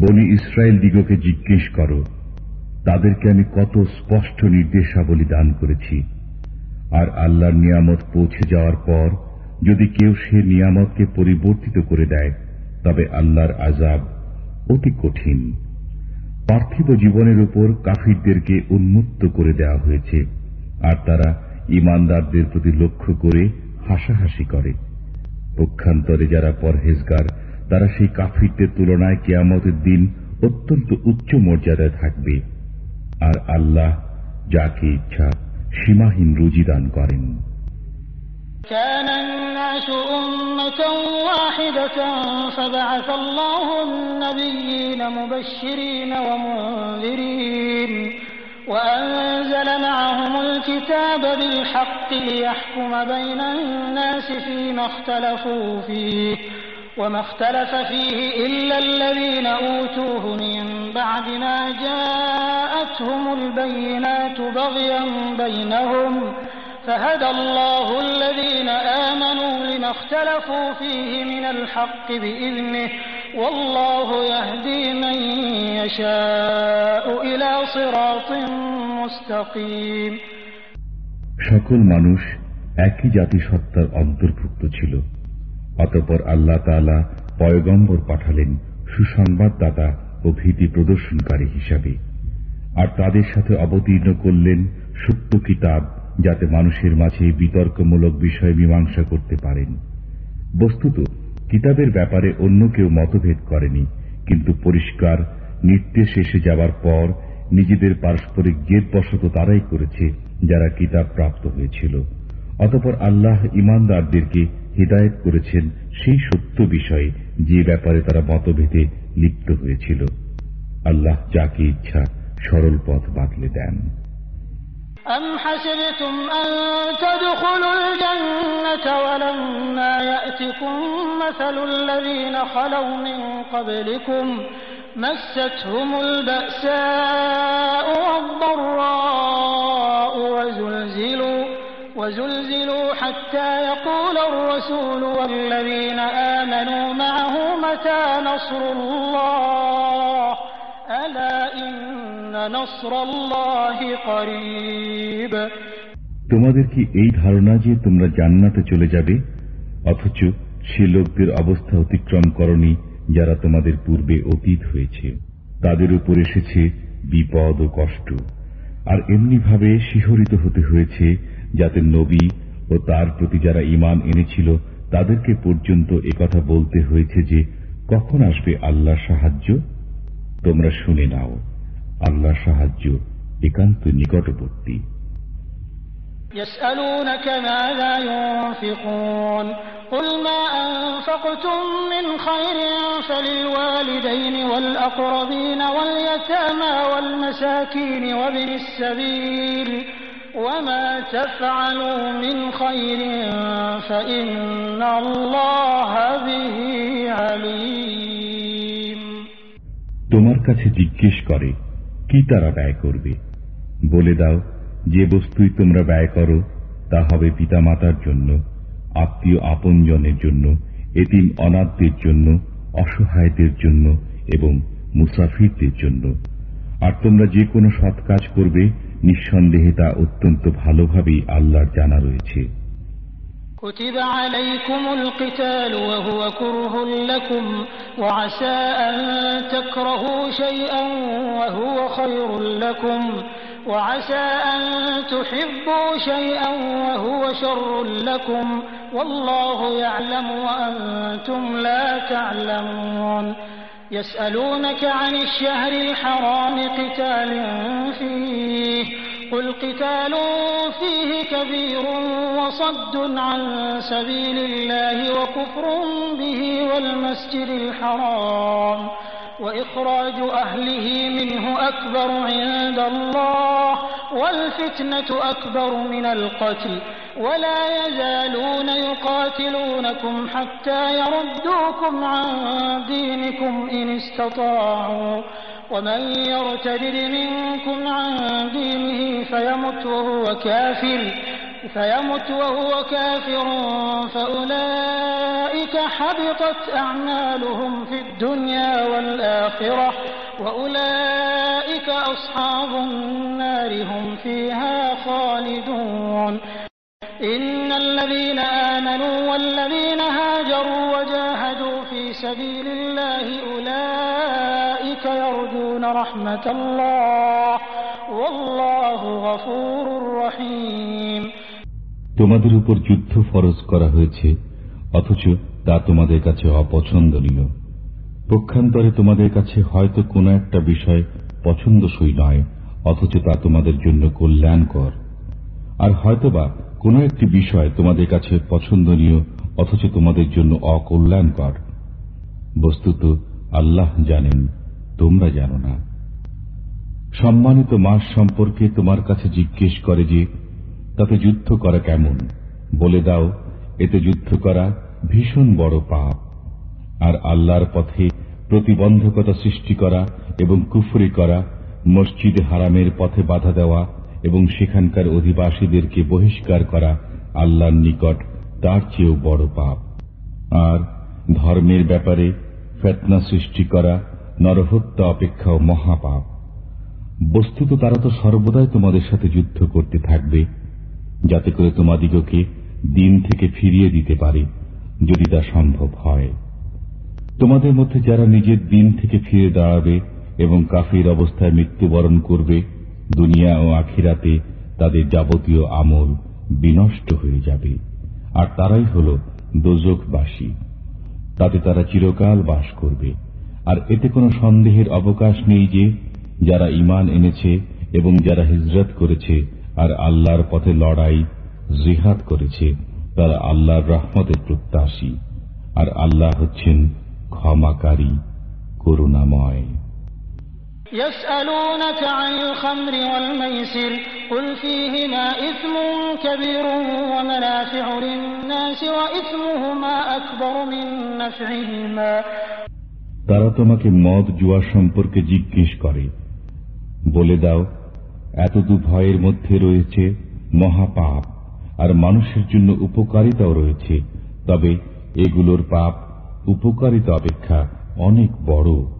বনি ইসরায়েল দিগকে জিজ্ঞেস করো, তাদেরকে আমি কত স্পষ্ট নির্দেশাবলী দান করেছি। আর আল্লাহর নিয়ামত পৌঁছে যাওয়ার পর, যদি কেউ সে নিয়ামতকে পরিবর্তিত করে দেয়, তবে আল্লাহর আজাব অতি কঠিন। পার্থিব জীবনের উপর কাফিরদেরকে উন্মুক্ত করে দেওয়া হয়েছে, আর তারা ইমানদারদের প্রতি লক্ষ্য করে হাসাহাসি করে। পক্ষান্তরে যারা পরহেজগার তারা সেই কাফিরদের তুলনায় কেয়ামতের দিন অত্যন্ত উচ্চ মর্যাদায় থাকবে আর আল্লাহ যাকে ইচ্ছা সীমাহীন রুজি দান করেন كان الناس أمة واحدة فبعث الله النبيين مبشرين ومنذرين وأنزل معهم الكتاب بالحق ليحكم بين الناس فيما اختلفوا فيه وما اختلف فيه إلا الذين أوتوه من بعد ما جاءتهم البينات بغيا بينهم فهدى الله الذين آمنوا لما اختلفوا فيه من الحق بإذنه والله يهدي من يشاء إلى صراط مستقيم সকল মানুষ একই জাতিসত্তার অন্তর্ভুক্ত ছিল অতপর আল্লাহ তালা পয়গম্বর পাঠালেন সুসংবাদদাতা ও ভীতি প্রদর্শনকারী হিসাবে। আর তাদের সাথে অবতীর্ণ করলেন সত্য কিতাব, যাতে মানুষের মাঝে বিতর্কমূলক বিষয় মীমাংসা করতে পারেন। বস্তুত, কিতাবের ব্যাপারে অন্য কেউ মতভেদ করেনি, কিন্তু পরিষ্কার, নির্দেশ এসে যাবার পর নিজেদের পারস্পরিক জেদবশত তারাই করেছে যারা কিতাব প্রাপ্ত হয়েছিল। অতপর আল্লাহ ইমানদারদেরকে হিদায়ত করেছেন সেই সত্য বিষয়ে যে ব্যাপারে তারা মতভেদে লিপ্ত হয়েছিল আল্লাহ যাকে ইচ্ছা সরল পথ বাতলে দেন أم حسبتم أن تدخلوا الجنة ولما يأتكم مثل الذين خلوا من قبلكم مستهم البأساء والضراء وزلزلوا وزلزلوا حتى يقول الرسول والذين آمنوا معه متى نصر الله ألا إن نصر الله قريب তোমাদের কি এই ধারণা যে তোমরা জান্নাতে চলে যাবে অথচ সে লোকদের অবস্থা অতিক্রম করনি যারা তোমাদের পূর্বে অতীত হয়েছে তাদের উপর এসেছে বিপদ ও কষ্ট আর এমনিভাবে শিহরিত হতে হয়েছে যাতে নবী ও তার প্রতি যারা ইমান এনেছিল তাদেরকে পর্যন্ত একথা বলতে হয়েছে যে কখন আসবে আল্লাহ সাহায্য তোমরা শুনে নাও আল্লাহ সাহায্য একান্ত নিকটবর্তী يسألونك ماذا ينفقون قل ما أنفقتم من خير فللوالدين والأقربين واليتامى والمساكين وابن السبيل তোমার কাছে জিজ্ঞেস করে, কি তারা ব্যয় করবে? বলে দাও, যে বস্তুই তোমরা ব্যয় করো, তা হবে পিতামাতার জন্য, আত্মীয় আপনজনের জন্য, এতিম অনাথদের জন্য, অসহায়দের জন্য এবং মুসাফিরদের জন্য। আর তোমরা যে কোনো সৎ কাজ করবে নিঃসন্দেহে তা অত্যন্ত ভালোভাবেই আল্লাহর জানা রয়েছে كتب عليكم القتال وهو كره لكم وعسى أن تكرهوا شيئا وهو خير لكم وعسى أن تحبوا شيئا وهو شر لكم والله يعلم وأنتم لا تعلمون يسألونك عن الشهر الحرام قتال فيه قل قتال فيه كبير وصد عن سبيل الله وكفر به والمسجد الحرام وإخراج أهله منه أكبر عند الله والفتنة أكبر من القتل ولا يزالون يقاتلونكم حتى يردوكم عن دينكم إن استطاعوا ومن يرتد منكم عن دينه فيمت وهو كافر فيمت وهو كافر فأولئك حبطت أعمالهم في الدنيا والآخرة وأولئك أصحاب النار هم فيها خالدون. إن الذين آمنوا والذين هاجروا وجاهدوا في سبيل الله أولئك يرجون رحمة الله. والله غفور رحيم. তোমাদের উপর যুদ্ধ ফরজ করা হয়েছে, অথচ তা তোমাদের কাছে অপছন্দনীয়। পক্ষান্তরে তোমাদের কাছে হয়তো কোনো একটা বিষয় পছন্দসই নয়, অথচ তা তোমাদের জন্য কল্যাণকর। আর হয়তোবা কোনো একটি বিষয় তোমাদের কাছে পছন্দনীয়, অথচ তোমাদের জন্য অকল্যাণকর। বস্তুত আল্লাহ জানেন, তোমরা জানো না। সম্মানিত মাস সম্পর্কে তোমার কাছে জিজ্ঞেস করে যে তাতে যুদ্ধ করা কেমন? বলে দাও, এতে যুদ্ধ করা ভীষণ বড় পাপ। আর আল্লাহর পথে প্রতিবন্ধকতা সৃষ্টি করা এবং কুফরি করা, মসজিদ হারামের পথে বাধা দেওয়া এবং সেখানকার অধিবাসীদেরকে বহিষ্কার করা আল্লাহর নিকট তার চেয়েও বড় পাপ। আর ধর্মের ব্যাপারে ফেতনা সৃষ্টি করা নরহত্যা অপেক্ষাও মহাপাপ। বস্তুত তারা তো সর্বদাই তোমাদের সাথে যুদ্ধ করতে থাকবে। যাতে করে তোমাদিগকে দিন থেকে ফিরিয়ে দিতে পারে, যদি তা সম্ভব হয়। তোমাদের মধ্যে যারা নিজের দিন থেকে ফিরে দাঁড়াবে এবং কাফির অবস্থায় মৃত্যুবরণ করবে, দুনিয়া ও আখিরাতে তাদের যাবতীয় আমল বিনষ্ট হয়ে যাবে। আর তারাই হল দোজকবাসী তাতে তারা চিরকাল বাস করবে। আর এতে কোনো সন্দেহের অবকাশ নেই যে, যারা ইমান এনেছে এবং যারা হিজরত করেছে আর আল্লাহর পথে লড়াই জিহাদ করেছে তারা আল্লাহর রহমতের প্রত্যাশী আর আল্লাহ হচ্ছেন ক্ষমাকারী করুণাময় يسألونك عن الخمر والميسر قل فيهما إثم كبير ومنافع للناس وإثمهما أكبر من نفعهما তারা তোমাকে মদ জুয়া সম্পর্কে জিজ্ঞেস করে বলে দাও এতদু ভয়ের মধ্যে রয়েছে মহাপাপ, আর মানুষের জন্য উপকারিতাও রয়েছে। তবে এগুলোর পাপ, উপকারিতা অপেক্ষা অনেক বড়।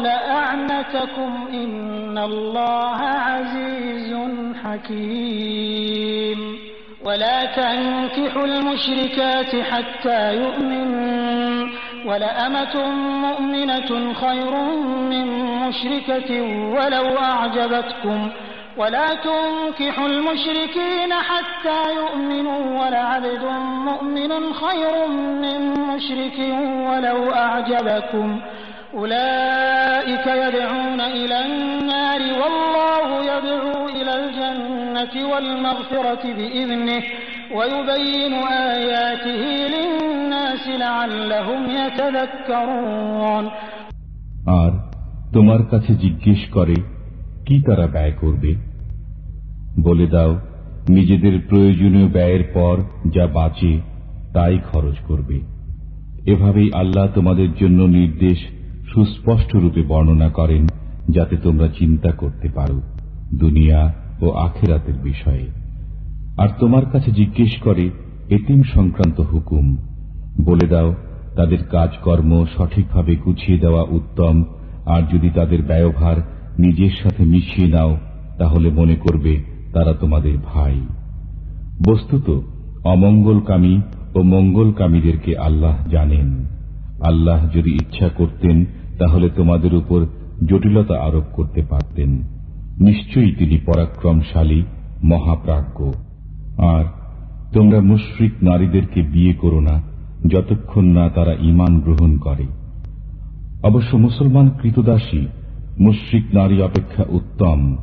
لأعنتكم إن الله عزيز حكيم. ولا تنكحوا المشركات حتى يؤمنوا. ولأمة مؤمنة خير من مشركة ولو أعجبتكم. ولا تنكحوا المشركين حتى يؤمنوا. ولعبد مؤمن خير من مشرك ولو أعجبكم. أولئك يدعون إلى النار والله يدعو إلى الجنة والمغفرة بإذنه ويبين آياته للناس لعلهم يتذكرون আর তোমার কাছে জিজ্ঞেস করে কি তারা ব্যয় করবে বলে দাও নিজেদের প্রয়োজনীয় ব্যয়ের পর যা বাঁচে তাই খরচ করবে এভাবেই আল্লাহ তোমাদের জন্য নির্দেশ সুস্পষ্ট রূপে বর্ণনা করেন, যাতে তোমরা চিন্তা করতে পারো, দুনিয়া ও আখেরাতের বিষয়ে। আর তোমার কাছে জিজ্ঞেস করে, এতিম সংক্রান্ত হুকুম। বলে দাও, তাদের কাজকর্ম সঠিকভাবে গুছিয়ে দেওয়া উত্তম, আর যদি তাদের ব্যয়ভার নিজের সাথে মিশিয়ে নাও, তাহলে মনে করবে তারা তোমাদের ভাই। বস্তুত, অমঙ্গলকামী ও মঙ্গলকামীদেরকে আল্লাহ জানেন। আল্লাহ যদি ইচ্ছা করতেন তাহলে তোমাদের উপর জটিলতা আরোপ করতে পারতেন। নিশ্চয়ই তিনি পরাক্রমশালী, মহাপ্রাজ্ঞ। আর তোমরা মুশ্রিক নারীদেরকে বিয়ে করো না, যতক্ষণ না তারা ইমান গ্রহণ করে। অবশ্য মুসলমান কৃতদাসী, মুশ্রিক নারী অপেক্ষা উত্তম।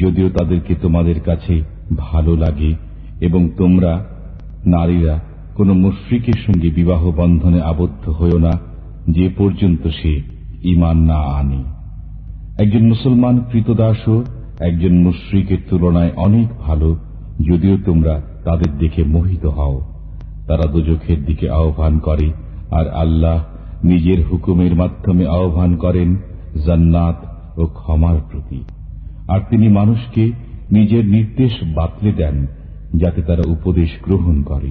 যদিও তাদেরকে তোমাদের কাছে ভালো লাগে, এবং তোমরা, নারীরা, কোন মুশ্রিকের সঙ্গে বিবাহ বন্ধনে আবদ্ধ হও না, যে পর্যন্ত সে ইমান না আনে একজন মুসলমান কৃতদাসও একজন মুশ্রিকের তুলনায় অনেক ভালো, যদিও তোমরা তাদের দেখে মোহিত হও। তারা দুজখের দিকে আহ্বান করে আর আল্লাহ নিজের হুকুমের মাধ্যমে আহ্বান করেন জান্নাত ও ক্ষমার প্রতি। আর তিনি মানুষকে নিজের নির্দেশ বাতলে দেন, যাতে তারা উপদেশ গ্রহণ করে।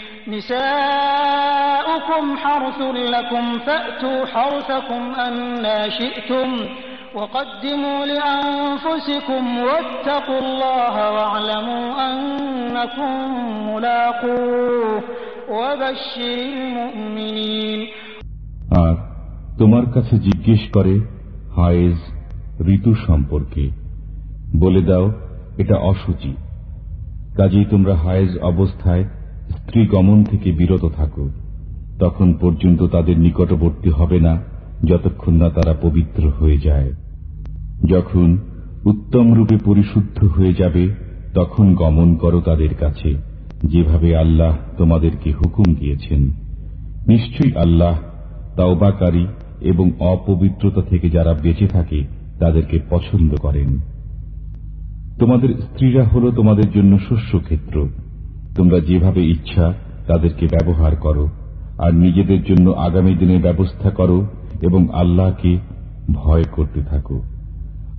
نساؤكم حرث لكم فأتوا حرثكم أنا شئتم وقدموا لأنفسكم واتقوا الله واعلموا أنكم ملاقوه وبشر المؤمنين আর তোমার কাছে জিজ্ঞেস করে হায়েজ ঋতু সম্পর্কে বলে দাও এটা অসুচি কাজেই তোমরা হায়েজ অবস্থায় স্ত্রী গমন থেকে বিরত থাকো। তখন পর্যন্ত তাদের নিকটবর্তী হবে না যতক্ষণ না তারা পবিত্র হয়ে যায়। যখন উত্তম রূপে পরিশুদ্ধ হয়ে যাবে, তখন গমন করো তাদের কাছে, যেভাবে আল্লাহ তোমাদেরকে হুকুম দিয়েছেন। নিশ্চয়ই আল্লাহ তাওবাকারী এবং অপবিত্রতা থেকে যারা বেঁচে থাকে, তাদেরকে পছন্দ করেন। তোমাদের স্ত্রীরা হল তোমাদের জন্য শস্যক্ষেত্র। তোমরা যেভাবে ইচ্ছা তাদেরকে ব্যবহার করো, আর নিজেদের জন্য আগামী দিনে ব্যবস্থা করো এবং আল্লাহকে ভয় করতে থাকো।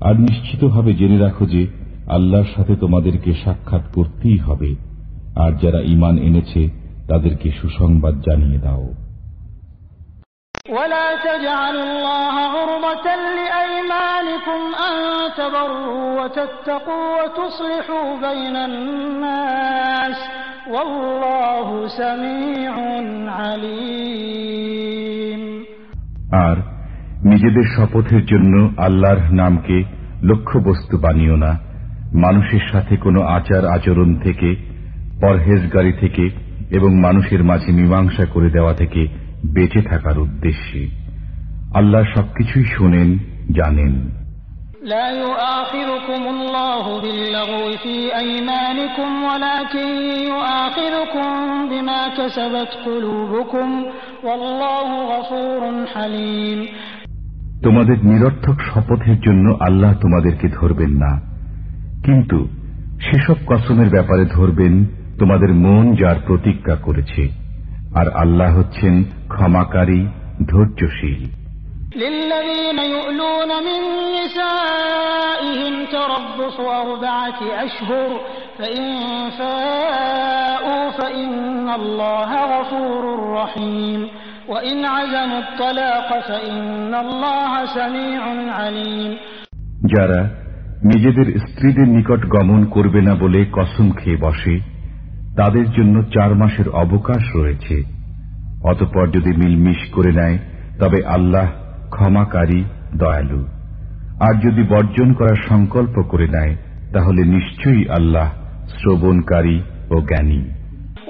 আর নিশ্চিতভাবে জেনে রাখো যে আল্লাহর সাথে তোমাদেরকে সাক্ষাৎ করতেই হবে, আর যারা ইমান এনেছে তাদেরকে সুসংবাদ জানিয়ে দাও। ولا تجعلوا الله عرضة لأيمانكم أن تبروا وتتقوا وتصلحوا بين الناس والله سميع عليم আর নিজেদের শপথের জন্য আল্লাহর নামকে লক্ষ্যবস্তু বানিও না মানুষের সাথে কোনো আচার আচরণ থেকে পরহেজগারি থেকে এবং মানুষের মাঝে মীমাংসা করে দেওয়া থেকে বেঁচে থাকার উদ্দেশ্যে আল্লাহ সবকিছুই শোনেন জানেন لا يؤاخذكم الله باللغو في أيمانكم ولكن يؤاخذكم بما كسبت قلوبكم والله غفور حليم তোমাদের নিরর্থক শপথের জন্য আল্লাহ তোমাদেরকে ধরবেন না কিন্তু সেসব কসমের ব্যাপারে ধরবেন তোমাদের মন যার প্রতিজ্ঞা করেছে আর আল্লাহ হচ্ছেন ক্ষমাকারী ধৈর্যশীল للذين يؤلون من نسائهم تربص أربعة أشهر فإن فاءوا فإن الله غفور رحيم وإن عزموا الطلاق فإن الله سميع عليم যারা নিজেদের স্ত্রীদের নিকট গমন করবে না বলে কসম খেয়ে বসে তাদের জন্য চার মাসের অবকাশ রয়েছে। অতপর যদি মিলমিশ করে নেয়, তবে আল্লাহ ক্ষমাকারী, দয়ালু। আর যদি বর্জন করার সংকল্প করে নেয়, তাহলে নিশ্চয়ই আল্লাহ শ্রবণকারী ও জ্ঞানী।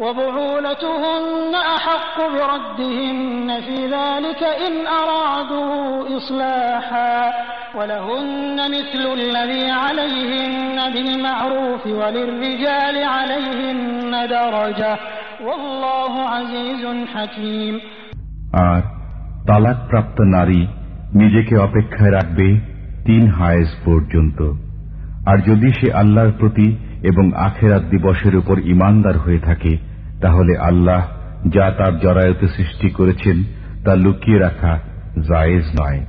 وبعولتهن أحق بردهن في ذلك إن أرادوا إصلاحا ولهن مثل الذي عليهن بالمعروف وللرجال عليهن درجة والله عزيز حكيم আর তালাকপ্রাপ্ত নারী নিজেকে অপেক্ষায় রাখবে তিন হায়েজ পর্যন্ত আর যদি সে আল্লাহর প্রতি এবং আখেরাত দিবসের উপর ইমানদার হয়ে থাকে, তাহলে আল্লাহ যা তার জরায়তে সৃষ্টি করেছেন তা লুকিয়ে রাখা জায়েজ নয়।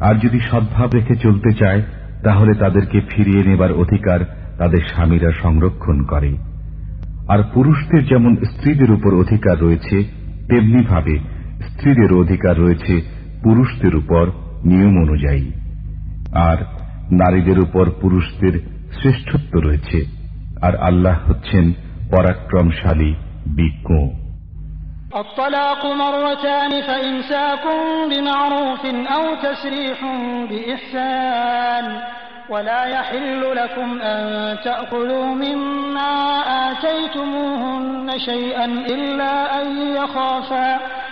আর যদি সদ্ভাব রেখে চলতে চায়, তাহলে তাদেরকে ফিরিয়ে নেবার অধিকার তাদের স্বামীরা সংরক্ষণ করে। আর পুরুষদের যেমন স্ত্রীদের উপর অধিকার রয়েছে, তেমনিভাবে স্ত্রীদের অধিকার রয়েছে পুরুষদের উপর নিয়ম অনুযায়ী। আর নারীদের উপর পুরুষদের শ্রেষ্ঠত্ব রয়েছে আর আল্লাহ হচ্ছেন পরাক্রমশালী বিজ্ঞ الطلاق مرتان فإمساك بمعروف أو تسريح بإحسان ولا يحل لكم أن تأخذوا مما آتيتموهن شيئا إلا أن يخافا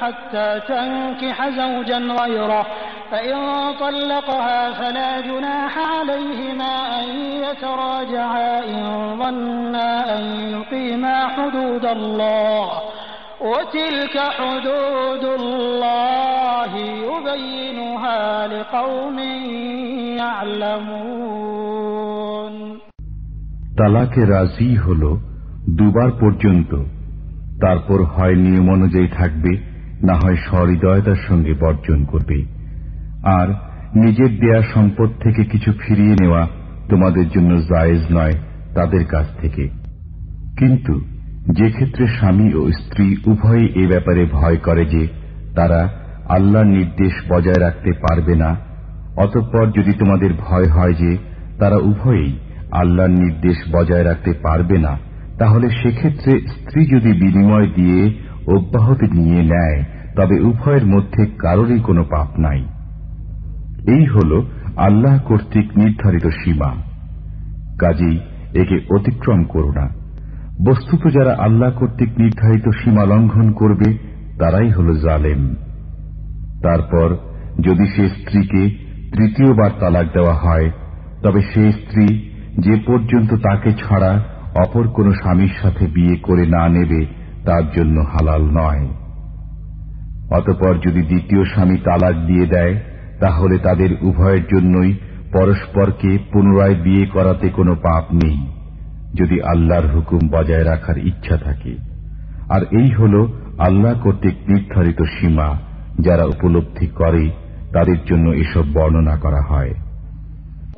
حتى تنكح زوجا غيره فإن طلقها فلا جناح عليهما أن يتراجعا إن ظنا أن يقيما حدود الله وتلك حدود الله يبينها لقوم يعلمون তালাকে রাজি হল দুবার পর্যন্ত তারপর হয় নিয়ম অনুযায়ী থাকবে না হয় সহৃদয়তার সঙ্গে বর্জন করবে। আর নিজের দেয়া সম্পদ থেকে কিছু ফিরিয়ে নেওয়া তোমাদের জন্য জায়েজ নয় তাদের কাছ থেকে। কিন্তু যে ক্ষেত্রে স্বামী ও স্ত্রী উভয়ই এ ব্যাপারে ভয় করে যে তারা আল্লাহর নির্দেশ বজায় রাখতে পারবে না, অতঃপর যদি তোমাদের ভয় হয় যে তারা উভয়েই আল্লাহর নির্দেশ বজায় রাখতে পারবে না, তাহলে সেক্ষেত্রে স্ত্রী যদি বিনিময় দিয়ে অব্যাহতি নিয়ে নেয়, তবে উভয়ের মধ্যে কারোরই কোনো পাপ নাই। এই হল আল্লাহ কর্তৃক নির্ধারিত সীমা। কাজেই একে অতিক্রম করো না। বস্তুত যারা আল্লাহ কর্তৃক নির্ধারিত সীমা লঙ্ঘন করবে, তারাই হল জালেম। তারপর, যদি সে স্ত্রীকে তৃতীয়বার তালাক দেওয়া হয়, তবে সে স্ত্রী যে পর্যন্ত তাকে ছাড়া অপর কোন স্বামীর সাথে বিয়ে করে না নেবে তার জন্য হালাল নয়। অতপর যদি দ্বিতীয় স্বামী তালাক দিয়ে দেয়, তাহলে তাদের উভয়ের জন্যই পরস্পরকে পুনরায় বিয়ে করাতে কোনো পাপ নেই, যদি আল্লাহর হুকুম বজায় রাখার ইচ্ছা থাকে। আর এই হল আল্লাহ কর্তৃক নির্ধারিত সীমা, যারা উপলব্ধি করে তাদের জন্য এসব বর্ণনা করা হয়।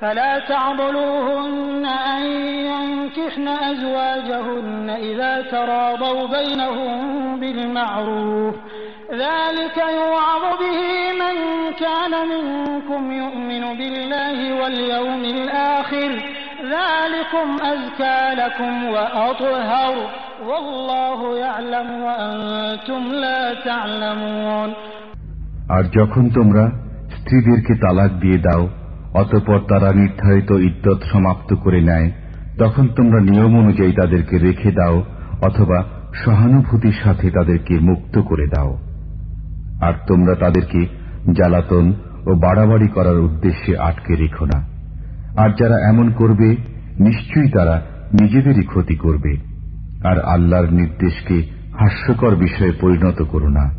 فلا تعضلوهن أن ينكحن أزواجهن إذا تراضوا بينهم بالمعروف ذلك يوعظ به من كان منكم يؤمن بالله واليوم الآخر ذلكم أزكى لكم وأطهر والله يعلم وأنتم لا تعلمون আর যখন তোমরা স্ত্রীদেরকে তালাক দিয়ে দাও অতপর তারা নির্ধারিত ইদ্যত সমাপ্ত করে নেয়। তখন তোমরা নিয়ম অনুযায়ী তাদেরকে রেখে দাও, অথবা সহানুভূতির সাথে তাদেরকে মুক্ত করে দাও। আর তোমরা তাদেরকে জ্বালাতন ও বাড়াবাড়ি করার উদ্দেশ্যে আটকে রেখো না। আর যারা এমন করবে, নিশ্চয়ই তারা নিজেদেরই ক্ষতি করবে। আর আল্লাহর নির্দেশকে হাস্যকর বিষয়ে পরিণত করো না।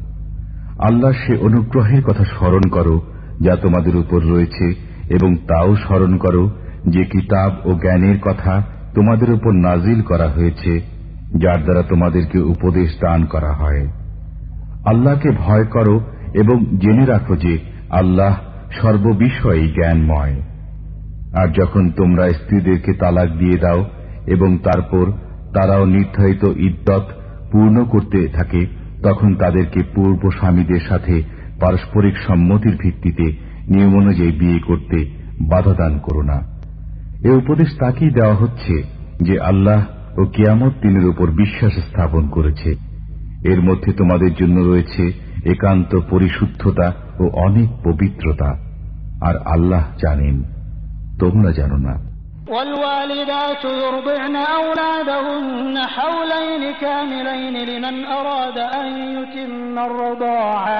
আল্লাহ সে অনুগ্রহের কথা স্মরণ করো, যা তোমাদের উপর রয়েছে এবং তাও স্মরণ করো যে কিতাব ও জ্ঞানের কথা তোমাদের উপর নাজিল করা হয়েছে, যার দ্বারা তোমাদেরকে উপদেশ দান করা হয়। আল্লাহকে ভয় করো এবং জেনে রাখো যে আল্লাহ সর্ববিষয়ে জ্ঞানময়। আর যখন তোমরা স্ত্রীদেরকে তালাক দিয়ে দাও এবং তারপর তারাও নির্ধারিত ইদ্যত পূর্ণ করতে থাকে, তখন তাদেরকে পূর্ব স্বামীদের সাথে পারস্পরিক সম্মতির ভিত্তিতে নিয়ম অনুযায়ী বিয়ে করতে বাধা দান করো না এ উপদেশ তাকেই দেওয়া হচ্ছে যে আল্লাহ ও কিয়ামত দিনের উপর বিশ্বাস স্থাপন করেছে এর মধ্যে তোমাদের জন্য রয়েছে একান্ত পরিশুদ্ধতা ও অনেক পবিত্রতা আর আল্লাহ জানেন তোমরা জানো না والوالدات يرضعن أولادهن حولين كاملين لمن أراد أن يتم الرضاعة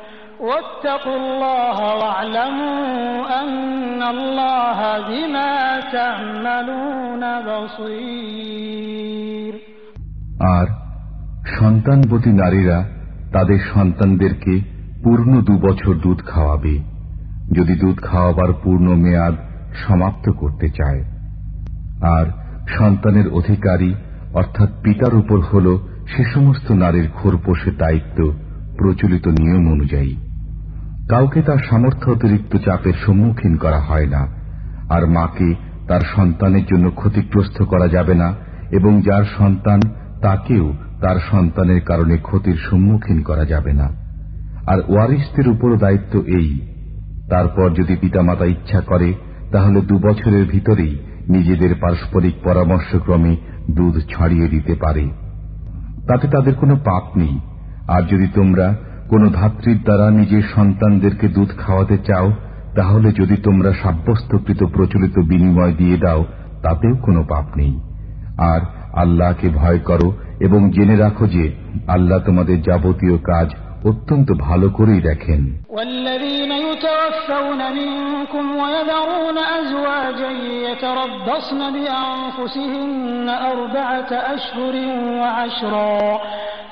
আর সন্তানবতী নারীরা তাদের সন্তানদেরকে পূর্ণ দুবছর দুধ খাওয়াবে। যদি দুধ খাওয়াবার পূর্ণ মেয়াদ সমাপ্ত করতে চায়। আর সন্তানের অধিকারী, অর্থাৎ পিতার উপর হল সে সমস্ত নারীর খোরপোষের দায়িত্ব প্রচলিত নিয়ম অনুযায়ী। কাউকে তার সামর্থ্য অতিরিক্ত চাপের সম্মুখীন করা হয় না, আর মাকে তার সন্তানের জন্য ক্ষতিগ্রস্ত করা যাবে না, এবং যার সন্তান তাকেও তার সন্তানের কারণে ক্ষতির সম্মুখীন করা যাবে না। আর ওয়ারিসদের উপর দায়িত্ব এই। তারপর যদি পিতামাতা ইচ্ছা করে, তাহলে দু বছরের ভিতরেই নিজেদের পারস্পরিক পরামর্শক্রমে দুধ ছাড়িয়ে দিতে পারে। তাতে তাদের কোনো পাপ নেই। আর যদি তোমরা কোন ধাত্রীর দ্বারা নিজের সন্তানদেরকে দুধ খাওয়াতে চাও, তাহলে যদি তোমরা সাব্যস্তকৃত প্রচলিত বিনিময় দিয়ে দাও, তাতেও কোনো পাপ নেই। আর আল্লাহকে ভয় করো এবং জেনে রাখো যে আল্লাহ তোমাদের যাবতীয় কাজ অত্যন্ত ভালো করেই দেখেন والذين يتوفون منكم ويذرون أزواجا يتربصن بأنفسهن أربعة أشهر وعشرا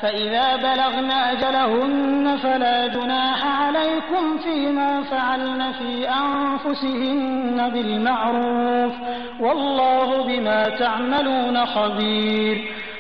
فإذا بلغن أجلهن فلا جناح عليكم فيما فعلن في أنفسهن بالمعروف والله بما تعملون خبير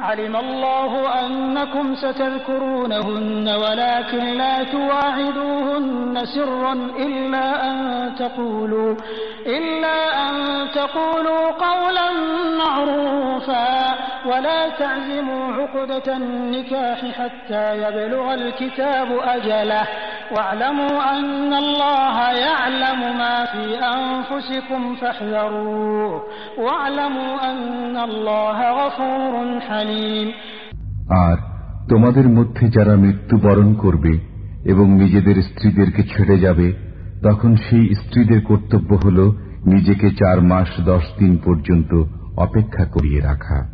علم الله أنكم ستذكرونهن ولكن لا تواعدوهن سرا إلا أن تقولوا إلا أن تقولوا قولا معروفا ولا تعزموا عقدة النكاح حتى يبلغ الكتاب أجله. واعلموا أن الله يعلم ما في أنفسكم فاحذروه. واعلموا أن الله غفور حليم. আর তোমাদের মধ্যে যারা মৃত্যুবরণ করবে এবং নিজেদের স্ত্রীদেরকে ছেড়ে যাবে, তখন সেই স্ত্রীদের কর্তব্য হল নিজেকে চার মাস দশ দিন পর্যন্ত অপেক্ষা করিয়ে রাখা।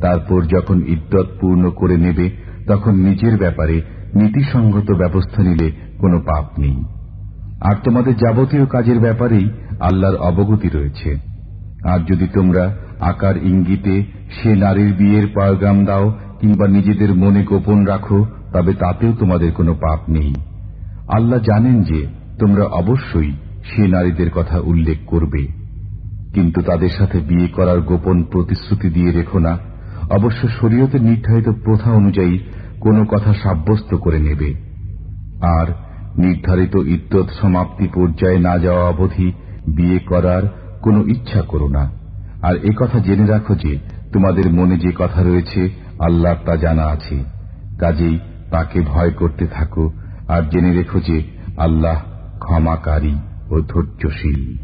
তারপর যখন ইদ্যত পূর্ণ করে নেবে, তখন নিজের ব্যাপারে নীতিসঙ্গত ব্যবস্থা নিলে কোনো পাপ নেই। আর তোমাদের যাবতীয় কাজের ব্যাপারেই আল্লাহর অবগতি রয়েছে। আর যদি তোমরা আকার ইঙ্গিতে সে নারীর বিয়ের পয়গাম দাও কিংবা নিজেদের মনে গোপন রাখো, তবে তাতেও তোমাদের কোনো পাপ নেই। আল্লাহ জানেন যে তোমরা অবশ্যই সে নারীদের কথা উল্লেখ করবে। কিন্তু তাদের সাথে বিয়ে করার গোপন প্রতিশ্রুতি দিয়ে রেখো না। অবশ্য শরীয়তের নির্ধারিত প্রথা অনুযায়ী কোনো কথা সাব্যস্ত করে নেবে। আর নির্ধারিত ইদ্যত সমাপ্তি পর্যায়ে না যাওয়া অবধি বিয়ে করার কোনো ইচ্ছা করো না। আর এ কথা জেনে রাখো যে তোমাদের মনে যে কথা রয়েছে, আল্লাহ তা জানা আছে। কাজেই তাকে ভয় করতে থাকো আর জেনে রেখো যে আল্লাহ ক্ষমাকারী ও ধৈর্যশীল।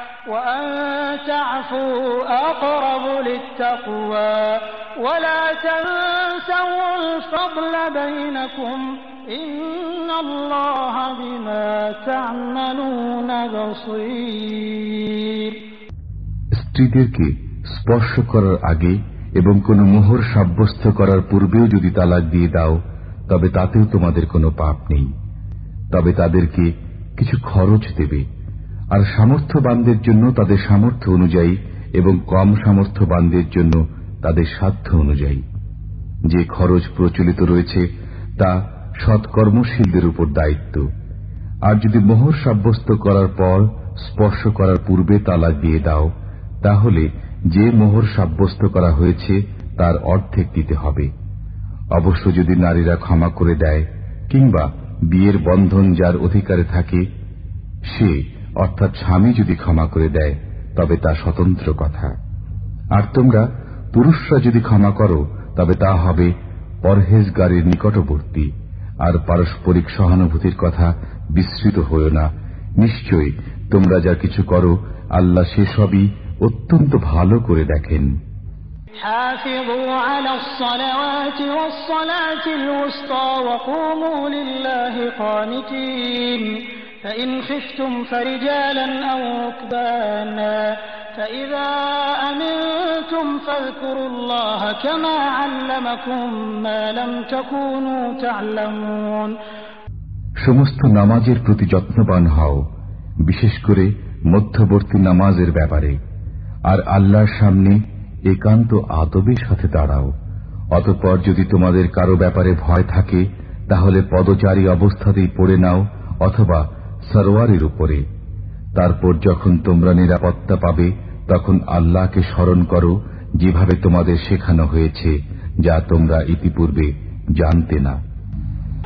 وأن تعفوا أقرب للتقوى ولا تنسوا الفضل بينكم إن الله بما تعملون بصير স্ত্রীদেরকে স্পর্শ করার আগে এবং কোনো মোহর সাব্যস্ত করার পূর্বেও যদি তালাক দিয়ে দাও তবে তাতেও তোমাদের কোনো পাপ নেই তবে তাদেরকে কিছু খরচ দেবে আর সামর্থ্যবানদের জন্য তাদের সামর্থ্য অনুযায়ী এবং কম সামর্থ্যবানদের জন্য তাদের সাধ্য অনুযায়ী। যে খরচ প্রচলিত রয়েছে, তা সৎকর্মশীলদের উপর দায়িত্ব। আর যদি মোহর সাব্যস্ত করার পর স্পর্শ করার পূর্বে তালাক দিয়ে দাও, তাহলে যে মোহর সাব্যস্ত করা হয়েছে, তার অর্ধেক দিতে হবে। অবশ্য যদি নারীরা ক্ষমা করে দেয়, কিংবা বিয়ের বন্ধন যার অধিকারে থাকে, সে অর্থাৎ স্বামী যদি ক্ষমা করে দেয়, তবে তা স্বতন্ত্র কথা। আর তোমরা পুরুষরা যদি ক্ষমা করো, তবে তা হবে পরহেজগারের নিকটবর্তী, আর পারস্পরিক সহানুভূতির কথা বিস্তৃত হয়েও না। নিশ্চয়ই তোমরা যা কিছু করো, আল্লাহ সেসবই অত্যন্ত ভালো করে দেখেন। হাফিজু على الصلوات والصلاة الوسطى وقوموا لله قانتين فإن خفتم فرجالا أو ركبانا فإذا أمنتم فاذكروا الله كما علمكم ما لم تكونوا تعلمون সমস্ত নামাজের প্রতি যত্নবান হও বিশেষ করে মধ্যবর্তী নামাজের ব্যাপারে আর আল্লাহর সামনে একান্ত আদবের সাথে দাঁড়াও অতঃপর যদি তোমাদের কারো ব্যাপারে ভয় থাকে তাহলে পদচারী অবস্থাতেই পড়ে নাও অথবা সরোয়ারের উপরে। তারপর যখন তোমরা নিরাপত্তা পাবে, তখন আল্লাহকে স্মরণ করো যেভাবে তোমাদের শেখানো হয়েছে, যা তোমরা ইতিপূর্বে জানতে না।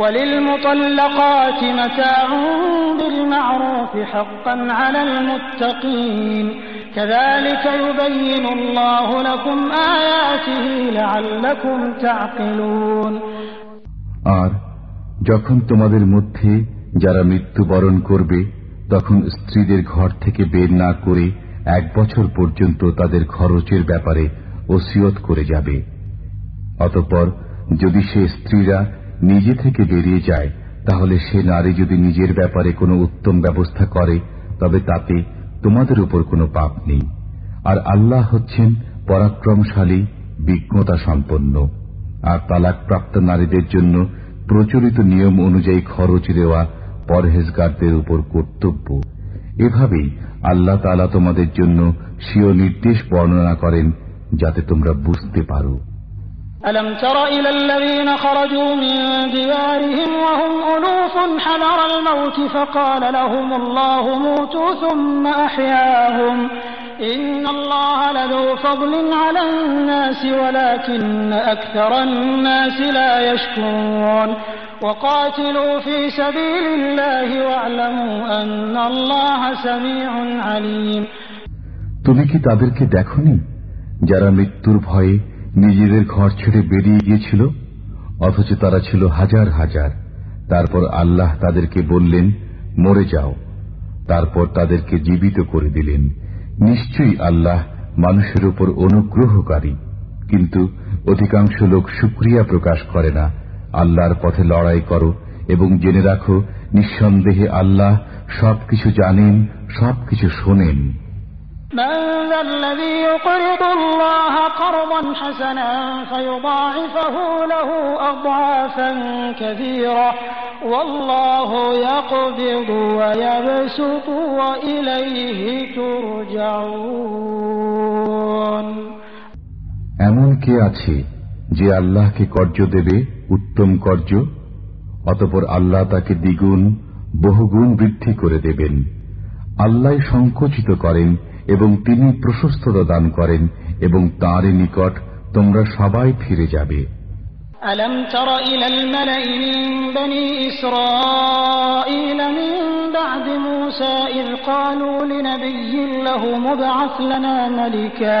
وللمطلقات متاع بالمعروف الخوف حقا على المتقين كذلك يبين الله لكم آياته لعلكم تعقلون আর যখন তোমাদের মধ্যে যারা মৃত্যুবরণ করবে তখন স্ত্রীদের ঘর থেকে বের না করে এক বছর পর্যন্ত তাদের খরচের ব্যাপারে ওসিয়ত করে যাবে অতঃপর যদি সে স্ত্রীরা নিজে থেকে বেরিয়ে যায়, তাহলে সে নারী যদি নিজের ব্যাপারে কোনো উত্তম ব্যবস্থা করে, তবে তাতে তোমাদের উপর কোনো পাপ নেই। আর আল্লাহ হচ্ছেন পরাক্রমশালী বিজ্ঞতা সম্পন্ন আর তালাকপ্রাপ্ত নারীদের জন্য প্রচলিত নিয়ম অনুযায়ী খরচ দেওয়া পরহেজগারদের উপর কর্তব্য। এভাবেই আল্লাহ তালা তোমাদের জন্য স্বীয় নির্দেশ বর্ণনা করেন, যাতে তোমরা বুঝতে পারো। ألم تر إلى الذين خرجوا من ديارهم وهم ألوف حذر الموت فقال لهم الله موتوا ثم أحياهم إن الله لذو فضل على الناس ولكن أكثر الناس لا يشكرون وقاتلوا في سبيل الله واعلموا أن الله سميع عليم তুমি কি তাদেরকে দেখনি যারা মৃত্যুর ভয়ে নিজেদের ঘর ছেড়ে বেরিয়ে গিয়েছিল, অথচ তারা ছিল হাজার হাজার। তারপর আল্লাহ তাদেরকে বললেন, মরে যাও। তারপর তাদেরকে জীবিত করে দিলেন। নিশ্চয়ই আল্লাহ মানুষের উপর অনুগ্রহকারী, কিন্তু অধিকাংশ লোক সুক্রিয়া প্রকাশ করে না। আল্লাহর পথে লড়াই করো এবং জেনে রাখো, নিঃসন্দেহে আল্লাহ সবকিছু জানেন, সবকিছু শোনেন। من ذا الذي يقرض الله قرضا حسنا فيضاعفه له أضعافا كثيرة والله يقبض ويبسط وإليه ترجعون এমন কে আছে যে আল্লাহকে কর্য দেবে উত্তম কর্য অতপর আল্লাহ তাকে দ্বিগুণ বহুগুণ বৃদ্ধি করে দেবেন আল্লাহ সংকুচিত করেন এবং তিনি প্রশস্ততা দান করেন এবং তাঁর নিকট তোমরা সবাই ফিরে যাবে ألم تر إلى الملأ من بني إسرائيل من بعد موسى إذ قالوا لنبي له مبعث لنا ملكا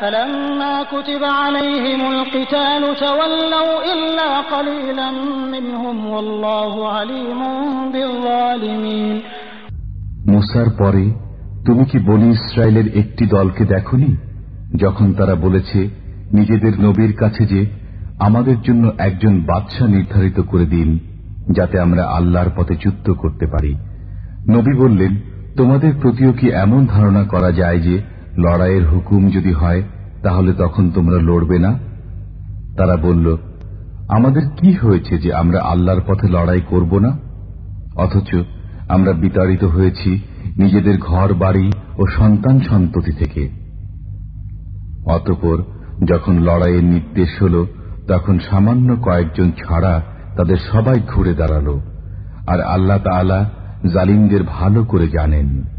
فلما كتب عليهم القتال تولوا إلا قليلا منهم والله عليم بالظالمين মুসার পরে তুমি কি বনি ইসরায়েলের একটি দলকে দেখনি যখন তারা বলেছে নিজেদের নবীর কাছে যে আমাদের জন্য একজন বাদশাহ নির্ধারিত করে দিন যাতে আমরা আল্লাহর পথে যুদ্ধ করতে পারি নবী বললেন তোমাদের প্রতিও কি এমন ধারণা করা যায় যে লড়াইয়ের হুকুম যদি হয়, তাহলে তখন তোমরা লড়বে না? তারা বলল, আমাদের কি হয়েছে যে আমরা আল্লাহর পথে লড়াই করব না? অথচ আমরা বিতাড়িত হয়েছি নিজেদের ঘর, বাড়ি ও সন্তান সন্ততি থেকে। অতপর যখন লড়াইয়ের নির্দেশ হল, তখন সামান্য কয়েকজন ছাড়া তাদের সবাই ঘুরে দাঁড়াল, আর আল্লাহ তালা জালিমদের ভালো করে জানেন।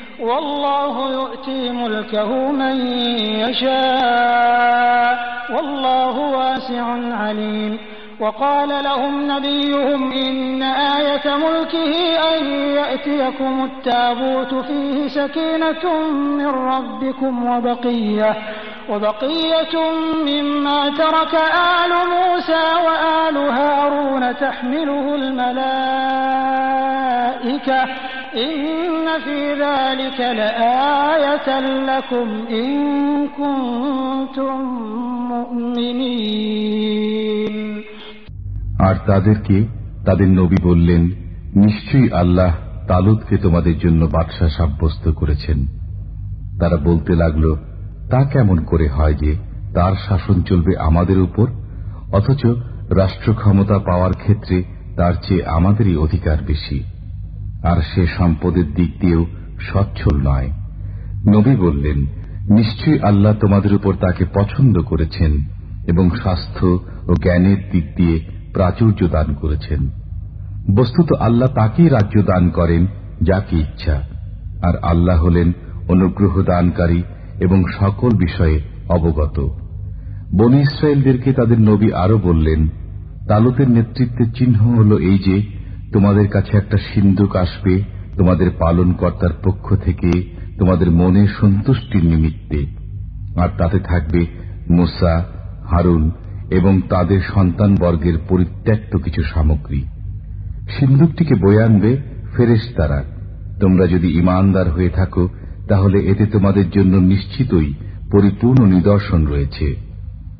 والله يؤتي ملكه من يشاء. والله واسع عليم. وقال لهم نبيهم إن آية ملكه أن يأتيكم التابوت فيه سكينة من ربكم وبقية وبقية مما ترك آل موسى وآل هارون تحمله الملائكة. আর তাদেরকে তাদের নবী বললেন, নিশ্চয়ই আল্লাহ তালুদকে তোমাদের জন্য বাদশা সাব্যস্ত করেছেন। তারা বলতে লাগল, তা কেমন করে হয় যে তার শাসন চলবে আমাদের উপর? অথচ রাষ্ট্র ক্ষমতা পাওয়ার ক্ষেত্রে তার চেয়ে আমাদেরই অধিকার বেশি। আর সে সম্পদের দিক দিয়েও সচ্ছল নয়। নবী বললেন, নিশ্চয়ই আল্লাহ তোমাদের উপর তাকে পছন্দ করেছেন এবং স্বাস্থ্য ও জ্ঞানের দিক দিয়ে প্রাচুর্য দান করেছেন। বস্তুত আল্লাহ তাকেই রাজ্য দান করেন, যাকে ইচ্ছা। আর আল্লাহ হলেন অনুগ্রহ দানকারী এবং সকল বিষয়ে অবগত। বনি ইসরায়েলদেরকে তাদের নবী আরও বললেন, তালুতের নেতৃত্বের চিহ্ন হল এই যে তোমাদের কাছে একটা সিন্ধুক আসবে, তোমাদের পালন কর্তার পক্ষ থেকে তোমাদের মনে সন্তুষ্টির নিমিত্তে। আর তাতে থাকবে মুসা, হারুন এবং তাদের সন্তান বর্গের পরিত্যক্ত কিছু সামগ্রী। সিন্ধুকটিকে বয়ে আনবে ফেরেস তারা তোমরা যদি ইমানদার হয়ে থাকো, তাহলে এতে তোমাদের জন্য নিশ্চিতই পরিপূর্ণ নিদর্শন রয়েছে।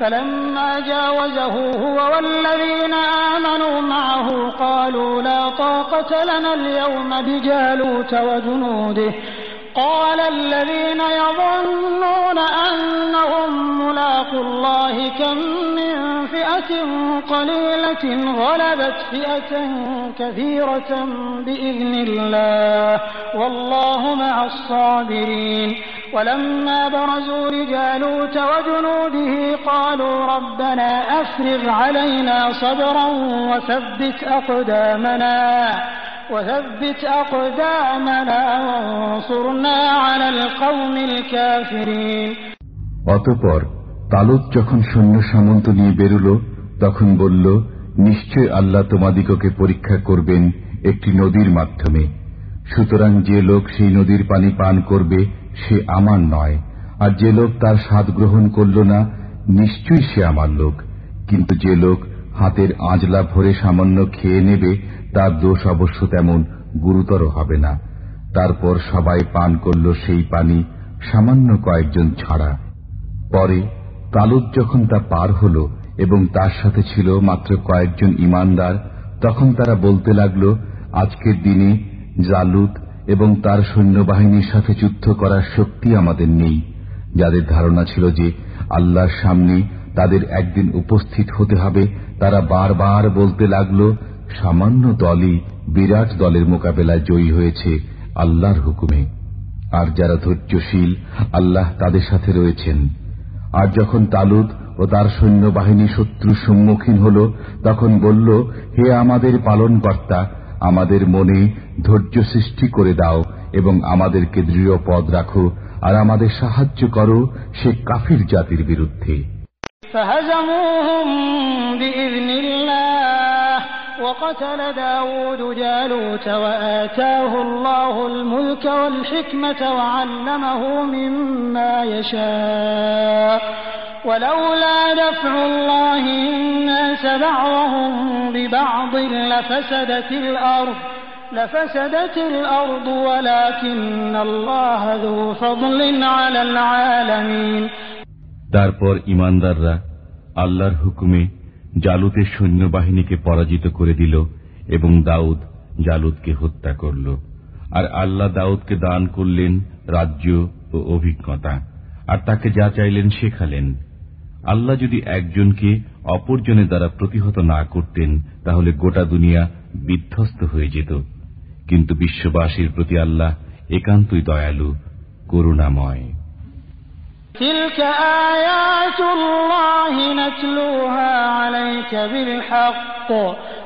فلما جاوزه هو والذين آمنوا معه قالوا لا طاقة لنا اليوم بجالوت وجنوده قال الذين يظنون أنهم ملاقوا الله كم من فئة قليلة غلبت فئة كثيرة بإذن الله والله مع الصابرين ولما برزوا لجالوت وجنوده قالوا ربنا أفرغ علينا صبرا وثبت أقدامنا অতপর তালুত যখন সৈন্য সামন্ত নিয়ে বেরুল, তখন বলল, নিশ্চয় আল্লাহ তোমাদিগকে পরীক্ষা করবেন একটি নদীর মাধ্যমে। সুতরাং যে লোক সেই নদীর পানি পান করবে, সে আমার নয়। আর যে লোক তার স্বাদ গ্রহণ করল না, নিশ্চয়ই সে আমার লোক। কিন্তু যে লোক হাতের আঁজলা ভরে সামান্য খেয়ে নেবে তার দোষ অবশ্য তেমন গুরুতর হবে না। তারপর সবাই পান করল সেই পানি সামান্য কয়েকজন ছাড়া। পরে তালুদ যখন তা পার হল এবং তার সাথে ছিল মাত্র কয়েকজন ইমানদার, তখন তারা বলতে লাগল, আজকের দিনে জালুদ এবং তার সৈন্যবাহিনীর সাথে যুদ্ধ করার শক্তি আমাদের নেই। যাদের ধারণা ছিল যে আল্লাহর সামনে তাদের একদিন উপস্থিত হতে হবে, তারা বারবার বলতে লাগল সামান্য দলই বিরাট দলের মোকাবেলায় জয়ী হয়েছে আল্লাহর হুকুমে আর যারা ধৈর্যশীল আল্লাহ তাদের সাথে রয়েছেন আর যখন তালুদ ও তার সৈন্যবাহিনী শত্রুর সম্মুখীন হল তখন বলল হে আমাদের পালনকর্তা আমাদের মনে ধৈর্য সৃষ্টি করে দাও এবং আমাদেরকে দৃঢ় পদ রাখো আর আমাদের সাহায্য করো সে কাফির জাতির বিরুদ্ধে فهزموهم بإذن الله وقتل داود جالوت وآتاه الله الملك والحكمة وعلمه مما يشاء ولولا دفع الله الناس بعضهم ببعض لفسدت الأرض لفسدت الأرض ولكن الله ذو فضل على العالمين তারপর ইমানদাররা আল্লাহর হুকুমে জালুতের সৈন্যবাহিনীকে পরাজিত করে দিল এবং দাউদ জালুদকে হত্যা করল। আর আল্লাহ দাউদকে দান করলেন রাজ্য ও অভিজ্ঞতা। আর তাকে যা চাইলেন শেখালেন। আল্লাহ যদি একজনকে অপরজনের দ্বারা প্রতিহত না করতেন, তাহলে গোটা দুনিয়া বিধ্বস্ত হয়ে যেত। কিন্তু বিশ্ববাসীর প্রতি আল্লাহ একান্তই দয়ালু, করুণাময়। تلك آيات الله نتلوها عليك بالحق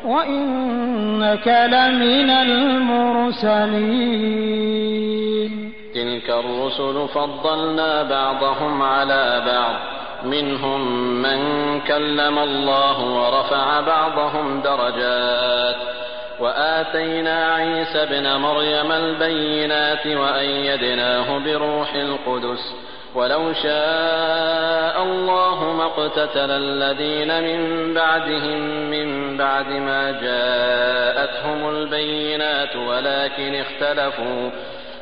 وإنك لمن المرسلين تلك الرسل فضلنا بعضهم على بعض منهم من كلم الله ورفع بعضهم درجات وآتينا عيسى ابن مريم البينات وأيدناه بروح القدس ولو شاء الله ما اقتتل الذين من بعدهم من بعد ما جاءتهم البينات ولكن اختلفوا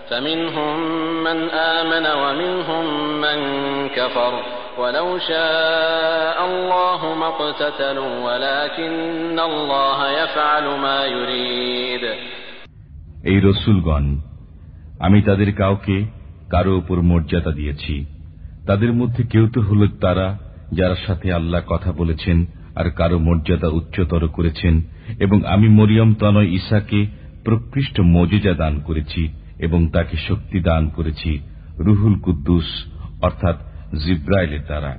فمنهم من آمن ومنهم من كفر ولو شاء الله ما اقتتلوا ولكن الله يفعل ما يريد এই রসুলগণ আমি তাদের কাউকে কারও উপর মর্যাদা দিয়েছি। তাদের মধ্যে কেউ তো হল তারা, যার সাথে আল্লাহ কথা বলেছেন আর কারও মর্যাদা উচ্চতর করেছেন। এবং আমি মরিয়ম তনয় ঈশাকে প্রকৃষ্ট মজিজা দান করেছি এবং তাকে শক্তি দান করেছি রুহুল কুদ্দুস, অর্থাৎ জিব্রাইলের দ্বারা।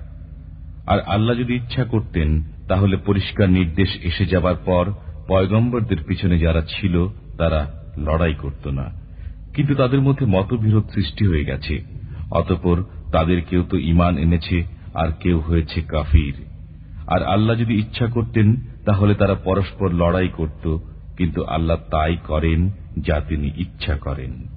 আর আল্লাহ যদি ইচ্ছা করতেন, তাহলে পরিষ্কার নির্দেশ এসে যাবার পর পয়গম্বরদের পিছনে যারা ছিল, তারা লড়াই করত না। কিন্তু তাদের মধ্যে মতবিরোধ সৃষ্টি হয়ে গেছে। অতপর তাদের কেউ তো ইমান এনেছে, আর কেউ হয়েছে কাফির। আর আল্লাহ যদি ইচ্ছা করতেন, তাহলে তারা পরস্পর লড়াই করত, কিন্তু আল্লাহ তাই করেন যা তিনি ইচ্ছা করেন।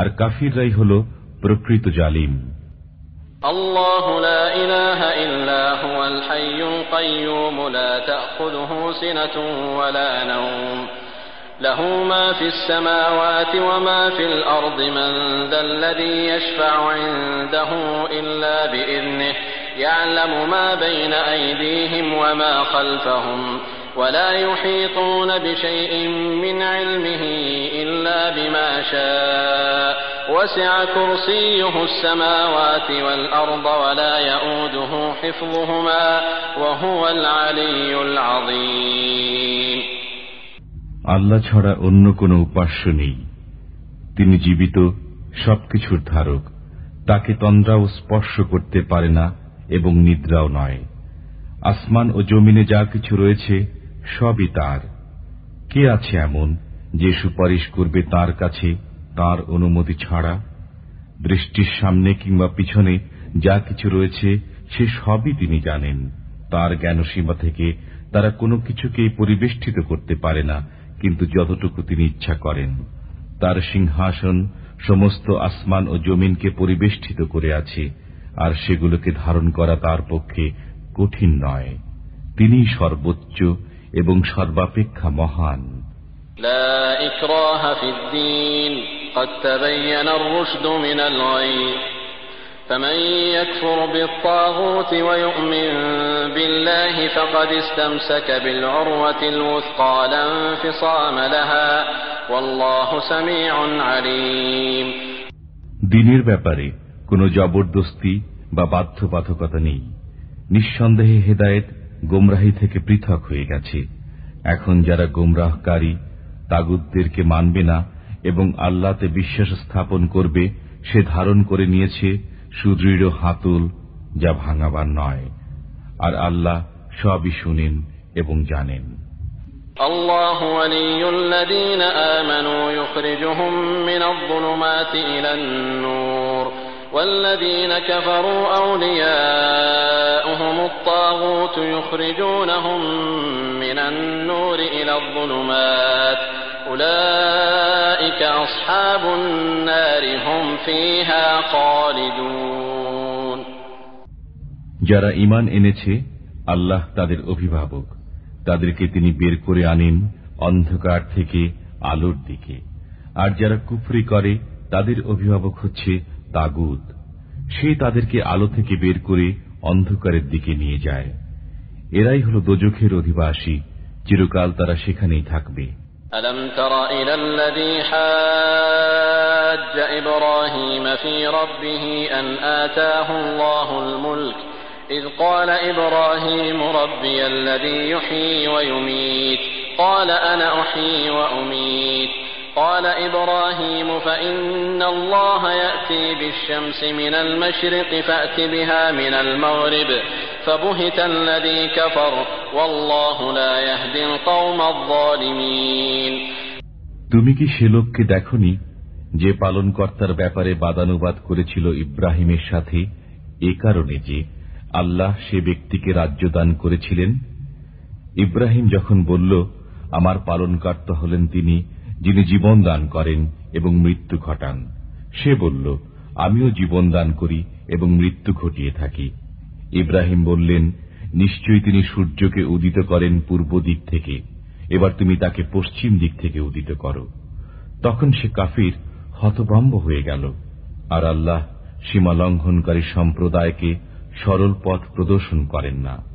আর কাফিররাই হল প্রকৃত জালিম الله لا إله إلا هو الحي القيوم لا تأخذه سنة ولا نوم له ما في السماوات وما في الأرض من ذا الذي يشفع عنده إلا بإذنه يعلم ما بين أيديهم وما خلفهم ولا يحيطون بشيء من علمه إلا بما شاء وسع كرسيه السماوات والأرض ولا يؤوده حفظهما وهو العلي العظيم আল্লাহ ছাড়া অন্য কোন উপাস্য নেই তিনি জীবিত সবকিছুর ধারক তাকে তন্দ্রাও স্পর্শ করতে পারে না এবং নিদ্রাও নয় আসমান ও জমিনে যা কিছু রয়েছে সবই তার। কে আছে এমন যে সুপারিশ করবে তার কাছে তার অনুমতি ছাড়া? দৃষ্টির সামনে কিংবা পিছনে যা কিছু রয়েছে, সে সবই তিনি জানেন। তার জ্ঞানসীমা থেকে তারা কোনো কিছুকেই পরিবেষ্টিত করতে পারে না, কিন্তু যতটুকু তিনি ইচ্ছা করেন। তার সিংহাসন সমস্ত আসমান ও জমিনকে পরিবেষ্টিত করে আছে, আর সেগুলোকে ধারণ করা তার পক্ষে কঠিন নয়। তিনি সর্বোচ্চ এবং সর্বাপেক্ষা মহান لا إكراه في الدين قد تبين الرشد من الغي فمن يكفر بالطاغوت ويؤمن بالله فقد استمسك بالعروة الوثقى لا انفصام لها والله سميع عليم দিনের ব্যাপারে কোনো জবরদস্তি বা বাধ্যবাধকতা নেই নিঃসন্দেহে হেদায়েত গোমরাহি থেকে পৃথক হয়ে গেছে এখন যারা গোমরাহকারী তাগুদদেরকে মানবে না এবং আল্লাহতে বিশ্বাস স্থাপন করবে সে ধারণ করে নিয়েছে সুদৃঢ় হাতুল যা ভাঙাবার নয় আর আল্লাহ সবই শুনেন এবং জানেন الله ولي الذين آمنوا يخرجهم من الظلمات إلى النور والذين كفروا أولياؤهم الطاغوت يخرجونهم من النور إلى الظلمات أولئك أصحاب النار هم فيها خالدون যারা ইমান এনেছে আল্লাহ তাদের অভিভাবক তাদেরকে তিনি বের করে আনেন অন্ধকার থেকে আলোর দিকে আর যারা কুফরি করে তাদের অভিভাবক হচ্ছে তাগুদ সে তাদেরকে আলো থেকে বের করে অন্ধকারের দিকে নিয়ে যায় এরাই হল দোজখের অধিবাসী চিরকাল তারা সেখানেই থাকবে ألم تر إلى الذي حاج إبراهيم في ربه أن آتاه الله الملك إذ قال إبراهيم ربي الذي يحيي ويميت قال أنا أحيي وأميت قال إبراهيم فإن الله يأتي بالشمس من المشرق فأت بها من المغرب فبهت الذي كفر والله لا يهدي القوم الظالمين তুমি কি সে লোককে দেখনি যে পালনকর্তার ব্যাপারে বাদানুবাদ করেছিল ইব্রাহিমের সাথে এ কারণে যে আল্লাহ সে ব্যক্তিকে রাজ্য দান করেছিলেন ইব্রাহিম যখন বলল আমার পালনকর্তা হলেন তিনি যিনি জীবন দান করেন এবং মৃত্যু ঘটান। সে বলল, আমিও জীবন দান করি এবং মৃত্যু ঘটিয়ে থাকি। ইব্রাহিম বললেন, নিশ্চয়ই তিনি সূর্যকে উদিত করেন পূর্ব দিক থেকে। এবার তুমি তাকে পশ্চিম দিক থেকে উদিত করো। তখন সে কাফির হতভম্ব হয়ে গেল। আর আল্লাহ সীমা লঙ্ঘনকারী সম্প্রদায়কে সরল পথ প্রদর্শন করেন না।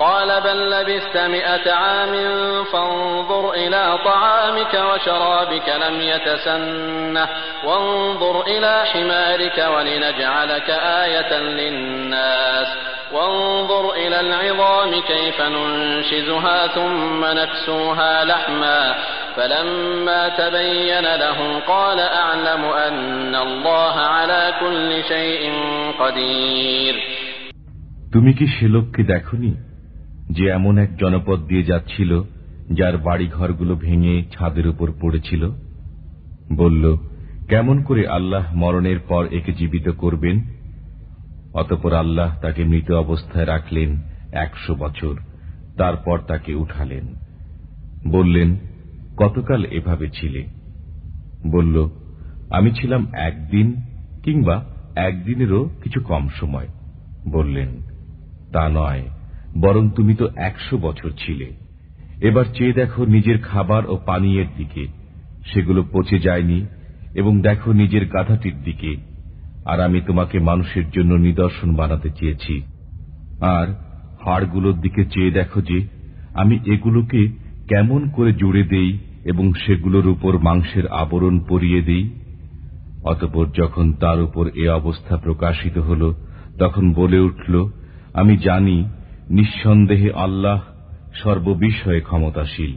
قال بل لبثت مئة عام فانظر إلى طعامك وشرابك لم يتسنه وانظر إلى حمارك ولنجعلك آية للناس وانظر إلى العظام كيف ننشزها ثم نكسوها لحما فلما تبين له قال أعلم أن الله على كل شيء قدير তুমি কি সে লোককে দেখনি যে এমন এক জনপদ দিয়ে যাচ্ছিল, যার বাড়ি ঘরগুলো ভেঙে ছাদের উপর পড়েছিল। বলল, কেমন করে আল্লাহ মরণের পর একে জীবিত করবেন? অতপর আল্লাহ তাকে মৃত অবস্থায় রাখলেন একশো বছর, তারপর তাকে উঠালেন। বললেন, কতকাল এভাবে ছিলে? বলল, আমি ছিলাম একদিন কিংবা একদিনেরও কিছু কম সময়। বললেন, তা নয়। বরং তুমি তো একশো বছর ছিলে। এবার চেয়ে দেখো নিজের খাবার ও পানীয়ের দিকে। সেগুলো পচে যায়নি এবং দেখো নিজের গাধাটির দিকে। আর আমি তোমাকে মানুষের জন্য নিদর্শন বানাতে চেয়েছি। আর হাড়গুলোর দিকে চেয়ে দেখো যে আমি এগুলোকে কেমন করে জুড়ে দেই এবং সেগুলোর উপর মাংসের আবরণ পরিয়ে দেই। অতপর যখন তার উপর এ অবস্থা প্রকাশিত হল, তখন বলে উঠল, আমি জানি নিঃসন্দেহে আল্লাহ সর্ববিষয়ে ক্ষমতাশীল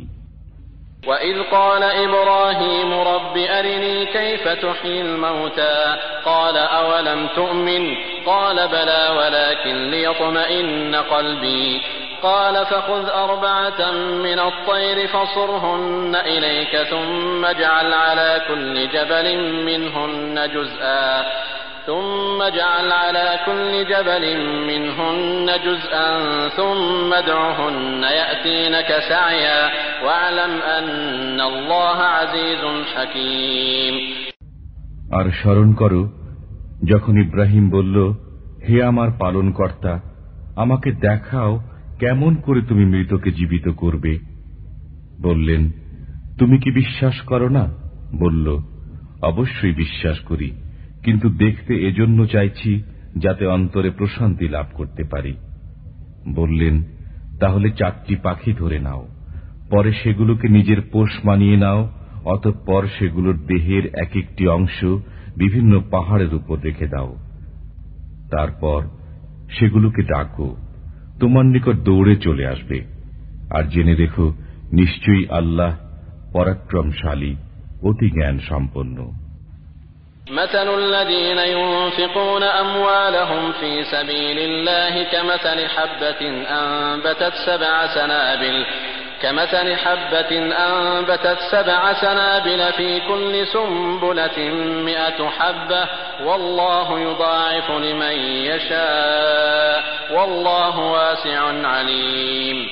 وإذ قال إبراهيم رب أرني كيف تحيي الموتى قال أولم تؤمن قال بلى ولكن ليطمئن قلبي قال فخذ أربعة من الطير فصرهن إليك ثم اجعل على كل جبل منهن جزءا ثم اجعل على كل جبل منهن جزءا ثم ادعهن يأتينك سعيا واعلم أن الله عزيز حكيم আর স্মরণ করো যখন ইব্রাহিম বলল হে আমার পালন কর্তা আমাকে দেখাও কেমন করে তুমি মৃতকে জীবিত করবে বললেন তুমি কি বিশ্বাস করো না বলল অবশ্যই বিশ্বাস করি কিন্তু দেখতে এজন্য চাইছি যাতে অন্তরে প্রশান্তি লাভ করতে পারি। বললেন, তাহলে চারটি পাখি ধরে নাও। পরে সেগুলোকে নিজের পোষ মানিয়ে নাও, অতঃপর সেগুলোর দেহের এক একটি অংশ বিভিন্ন পাহাড়ের উপর রেখে দাও। তারপর সেগুলোকে ডাকো, তোমার নিকট দৌড়ে চলে আসবে। আর জেনে রেখো, নিশ্চয়ই আল্লাহ পরাক্রমশালী, অতি জ্ঞান সম্পন্ন مثل الذين ينفقون أموالهم في سبيل الله كمثل حبة أنبتت سبع سنابل كمثل حبة أنبتت سبع سنابل في كل سنبلة مئة حبة. والله يضاعف لمن يشاء والله واسع عليم.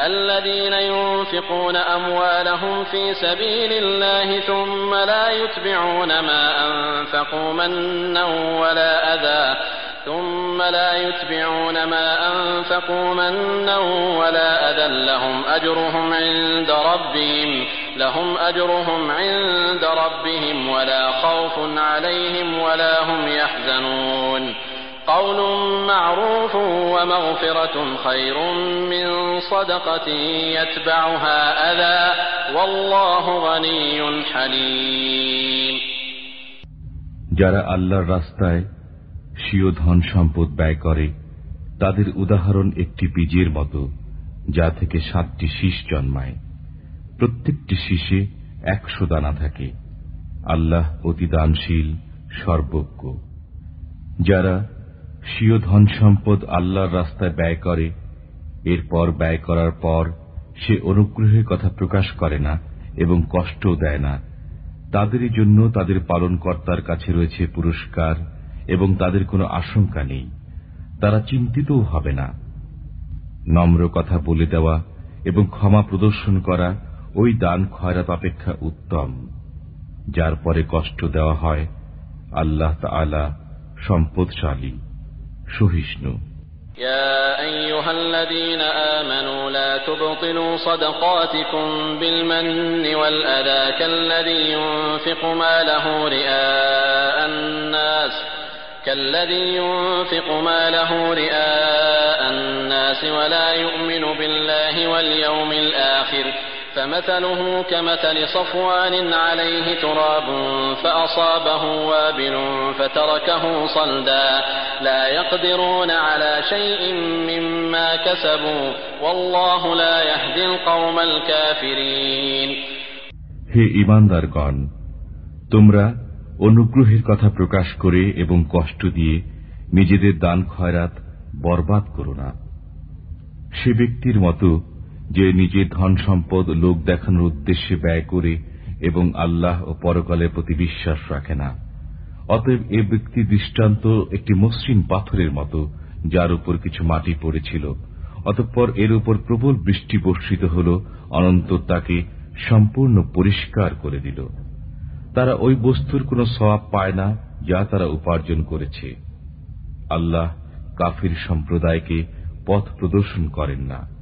الذين ينفقون أموالهم في سبيل الله ثم لا يتبعون ما أنفقوا منا ولا أذى. ثم لا يتبعون ما أنفقوا منا ولا أذى. لهم أجرهم عند ربهم لهم أجرهم عند ربهم ولا خوف عليهم ولا هم يحزنون. قول معروف ومغفرة خير من صدقة يتبعها أذى والله غني حليم যারা আল্লাহর রাস্তায় স্বীয় ধন সম্পদ ব্যয় করে তাদের উদাহরণ একটি বীজের মতো যা থেকে সাতটি শীষ জন্মায় প্রত্যেকটি শীষে একশো দানা থাকে আল্লাহ অতি দানশীল সর্বজ্ঞ যারা স্বীয় ধন সম্পদ আল্লাহর রাস্তায় ব্যয় করে, এরপর ব্যয় করার পর সে অনুগ্রহের কথা প্রকাশ করে না এবং কষ্টও দেয় না। তাদেরই জন্য তাদের পালনকর্তার কাছে রয়েছে পুরস্কার এবং তাদের কোনো আশঙ্কা নেই। তারা চিন্তিতও হবে না। নম্র কথা বলে দেওয়া এবং ক্ষমা প্রদর্শন করা ওই দান খয়রাত অপেক্ষা উত্তম। যার পরে কষ্ট দেওয়া হয়, আল্লাহ তালা সম্পদশালী। সহিষ্ণু يا أيها الذين آمنوا لا تبطلوا صدقاتكم بالمن والأذى كالذي ينفق ماله رئاء الناس كالذي ينفق ماله رئاء الناس ولا يؤمن بالله واليوم الآخر فمثله كمثل صفوان عليه تراب فأصابه وابل فتركه صلدا لا يقدرون على شيء مما كسبوا والله لا يهدي القوم الكافرين হে ইমানদারগণ তোমরা অনুগ্রহের কথা প্রকাশ করে এবং কষ্ট দিয়ে নিজেদের দান খয়রাত বরবাদ করো না সে ব্যক্তির মতো যে নিজের ধন সম্পদ লোক দেখানোর উদ্দেশ্যে ব্যয় করে এবং আল্লাহ ও পরকালের প্রতি বিশ্বাস রাখে না। অতএব এ ব্যক্তি দৃষ্টান্ত একটি মসৃণ পাথরের মতো, যার উপর কিছু মাটি পড়েছিল। অতঃপর এর উপর প্রবল বৃষ্টি বর্ষিত হল অনন্তর তাকে সম্পূর্ণ পরিষ্কার করে দিল। তারা ওই বস্তুর কোনো সওয়াব পায় না, যা তারা উপার্জন করেছে। আল্লাহ কাফির সম্প্রদায়কে পথ প্রদর্শন করেন না।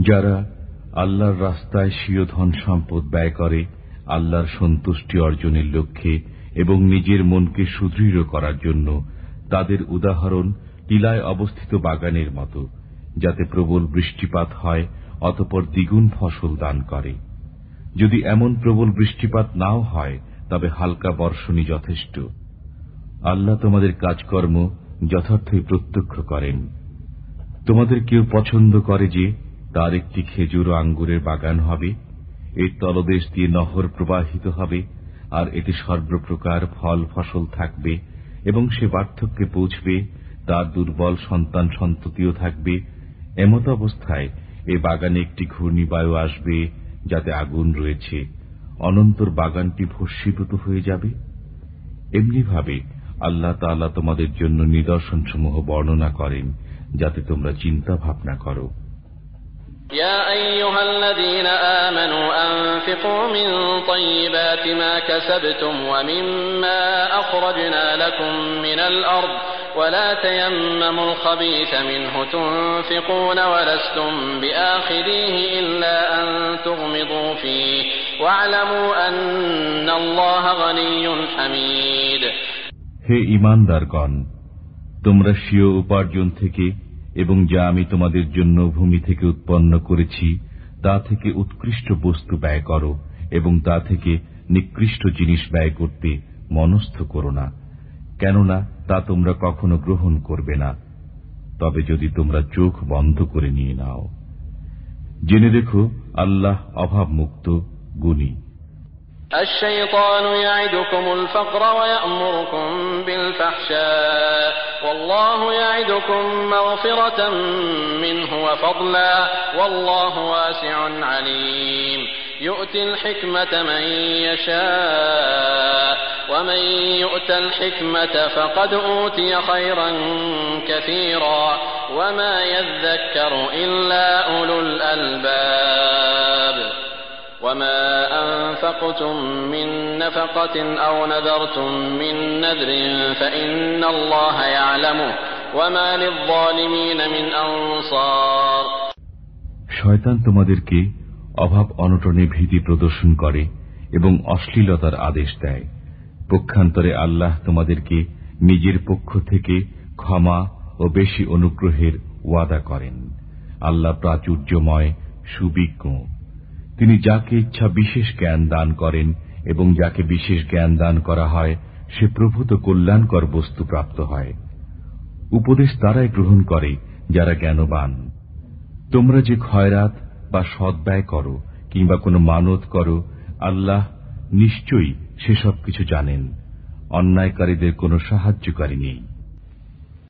যারা আল্লাহর রাস্তায় স্বীয় ধন সম্পদ ব্যয় করে, আল্লাহর সন্তুষ্টি অর্জনের লক্ষ্যে এবং নিজের মনকে সুদৃঢ় করার জন্য তাদের উদাহরণ টিলায় অবস্থিত বাগানের মতো, যাতে প্রবল বৃষ্টিপাত হয় অতপর দ্বিগুণ ফসল দান করে। যদি এমন প্রবল বৃষ্টিপাত নাও হয়, তবে হালকা বর্ষণই যথেষ্ট। আল্লাহ তোমাদের কাজকর্ম যথার্থই প্রত্যক্ষ করেন। তোমাদের কেউ পছন্দ করে যে তার একটি খেজুর ও আঙ্গুরের বাগান হবে, এর তলদেশ দিয়ে নহর প্রবাহিত হবে, আর এতে সর্বপ্রকার ফল ফসল থাকবে, এবং সে পার্থক্যে পৌঁছবে, তার দুর্বল সন্তান সন্ততিও থাকবে। এমত অবস্থায় এ বাগানে একটি ঘূর্ণিবায়ু আসবে, যাতে আগুন রয়েছে। অনন্তর বাগানটি ভস্মীভূত হয়ে যাবে। এমনিভাবে আল্লাহ তাআলা তোমাদের জন্য নিদর্শনসমূহ বর্ণনা করেন যাতে তোমরা চিন্তা ভাবনা করো يا أيها الذين آمنوا أنفقوا من طيبات ما كسبتم ومما أخرجنا لكم من الأرض ولا تيمموا الخبيث منه تنفقون ولستم بآخذيه إلا أن تغمضوا فيه واعلموا أن الله غني حميد হে ইমানদারগণ তোমরা স্বীয় উপার্জন থেকে এবং যা আমি তোমাদের জন্য ভূমি থেকে উৎপন্ন করেছি, তা থেকে উৎকৃষ্ট বস্তু ব্যয় করো এবং তা থেকে নিকৃষ্ট জিনিস ব্যয় করতে মনস্থ করো না, কেননা তা তোমরা কখনো গ্রহণ করবে না। তবে যদি তোমরা চোখ বন্ধ করে নিয়ে নাও। জেনে দেখো আল্লাহ অভাবমুক্ত, গুণী। الشيطان يعدكم الفقر ويأمركم بالفحشاء والله يعدكم مغفرة منه وفضلا والله واسع عليم يؤتي الحكمة من يشاء ومن يؤت الحكمة فقد أوتي خيرا كثيرا وما يذكر إلا أولو الألباب وما أنفقتم من نفقة أو نذرتم من نذر فإن الله يعلمه وما للظالمين من أنصار শয়তান তোমাদেরকে অভাব অনটনে ভীতি প্রদর্শন করে এবং অশ্লীলতার আদেশ দেয় পক্ষান্তরে আল্লাহ তোমাদেরকে নিজের পক্ষ থেকে ক্ষমা ও বেশি অনুগ্রহের ওয়াদা করেন আল্লাহ প্রাচুর্যময় সুবিজ্ঞ তিনি যাকে ইচ্ছা বিশেষ জ্ঞান দান করেন এবং যাকে বিশেষ জ্ঞান দান করা হয়, সে প্রভূত কল্যাণকর বস্তু প্রাপ্ত হয়। উপদেশ তারাই গ্রহণ করে যারা জ্ঞানবান। তোমরা যে খয়রাত বা সদ্ব্যয় করো কিংবা কোনো মানত করো, আল্লাহ নিশ্চয়ই সেসব কিছু জানেন। অন্যায়কারীদের কোনো সাহায্যকারী নেই।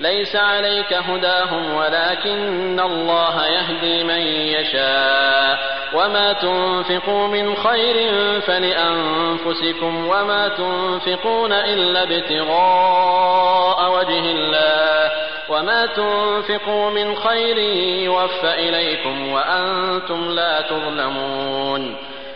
ليس عليك هداهم ولكن الله يهدي من يشاء. وما تنفقوا من خير فلأنفسكم وما تنفقون إلا ابتغاء وجه الله. وما تنفقوا من خير يوفى إليكم وأنتم لا تظلمون.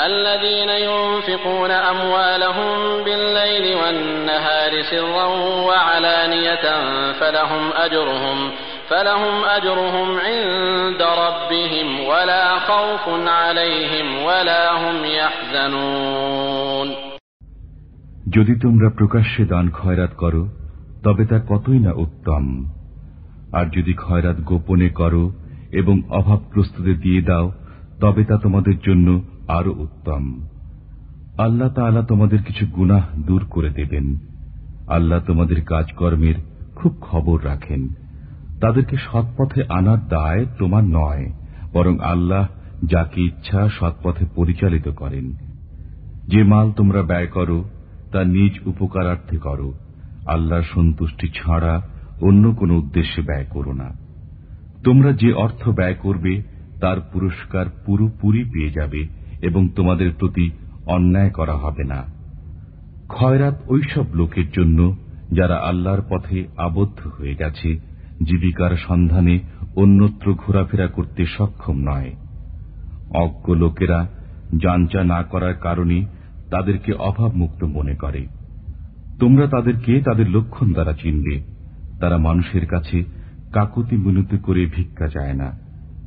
الذين ينفقون أموالهم بالليل والنهار سرا وعلانية فلهم أجرهم فلهم أجرهم عند ربهم ولا خوف عليهم ولا هم يحزنون যদি তোমরা প্রকাশ্যে দান খয়রাত করো তবে তা কতই না উত্তম আর যদি খয়রাত গোপনে করো এবং অভাবগ্রস্তদের দিয়ে দাও তবে তা তোমাদের জন্য আরও উত্তম। আল্লাহ তাআলা তোমাদের কিছু গুনাহ দূর করে দেবেন। আল্লাহ তোমাদের কাজকর্মের খুব খবর রাখেন। তাদেরকে সৎপথে আনার দায় তোমার নয়, বরং আল্লাহ যাকে ইচ্ছা সৎপথে পরিচালিত করেন। যে মাল তোমরা ব্যয় করো, তা নিজ উপকারার্থে করো। আল্লাহর সন্তুষ্টি ছাড়া অন্য কোন উদ্দেশ্যে ব্যয় করো না। তোমরা যে অর্থ ব্যয় করবে, তার পুরস্কার পুরোপুরি পেয়ে যাবে। এবং তোমাদের প্রতি অন্যায় করা হবে না। খয়রাত ওইসব লোকের জন্য যারা আল্লাহর পথে আবদ্ধ হয়ে গেছে, জীবিকার সন্ধানে অন্যত্র ঘোরাফেরা করতে সক্ষম নয়। অজ্ঞ লোকেরা যাঞ্চা না করার কারণে তাদেরকে অভাবমুক্ত মনে করে। তোমরা তাদেরকে তাদের লক্ষণ দ্বারা চিনবে। তারা মানুষের কাছে কাকুতি মিনতি করে ভিক্ষা চায় না।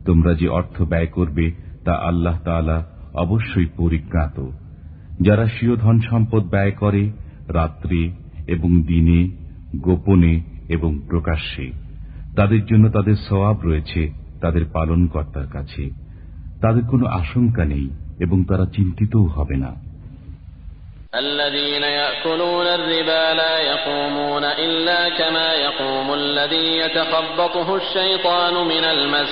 তোমরা যে অর্থ ব্যয় করবে তা আল্লাহ তাআলা অবশ্যই পরিজ্ঞাত যারা স্বীয় ধন সম্পদ ব্যয় করে রাত্রে এবং দিনে গোপনে এবং প্রকাশ্যে তাদের জন্য তাদের সওয়াব রয়েছে তাদের পালনকর্তার কাছে তাদের কোনো আশঙ্কা নেই এবং তারা চিন্তিতও হবে না الذين يأكلون الربا لا يقومون إلا كما يقوم الذي يتخبطه الشيطان من المس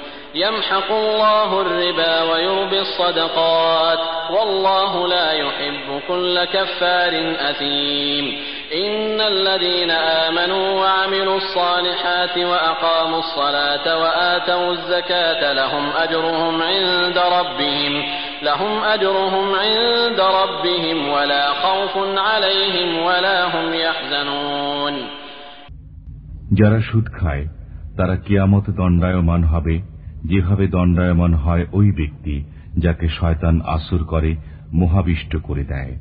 يمحق الله الربا ويربي الصدقات والله لا يحب كل كفار أثيم إن الذين آمنوا وعملوا الصالحات وأقاموا الصلاة وآتوا الزكاة لهم أجرهم عند ربهم لهم أجرهم عند ربهم ولا خوف عليهم ولا هم يحزنون যারা সুদ খায় তারা কিয়ামত দণ্ডায়মান হবে যেভাবে দণ্ডায়মান হয় ওই ব্যক্তি যাকে শয়তান আসুর করে, মহাবিষ্ট করে দেয়।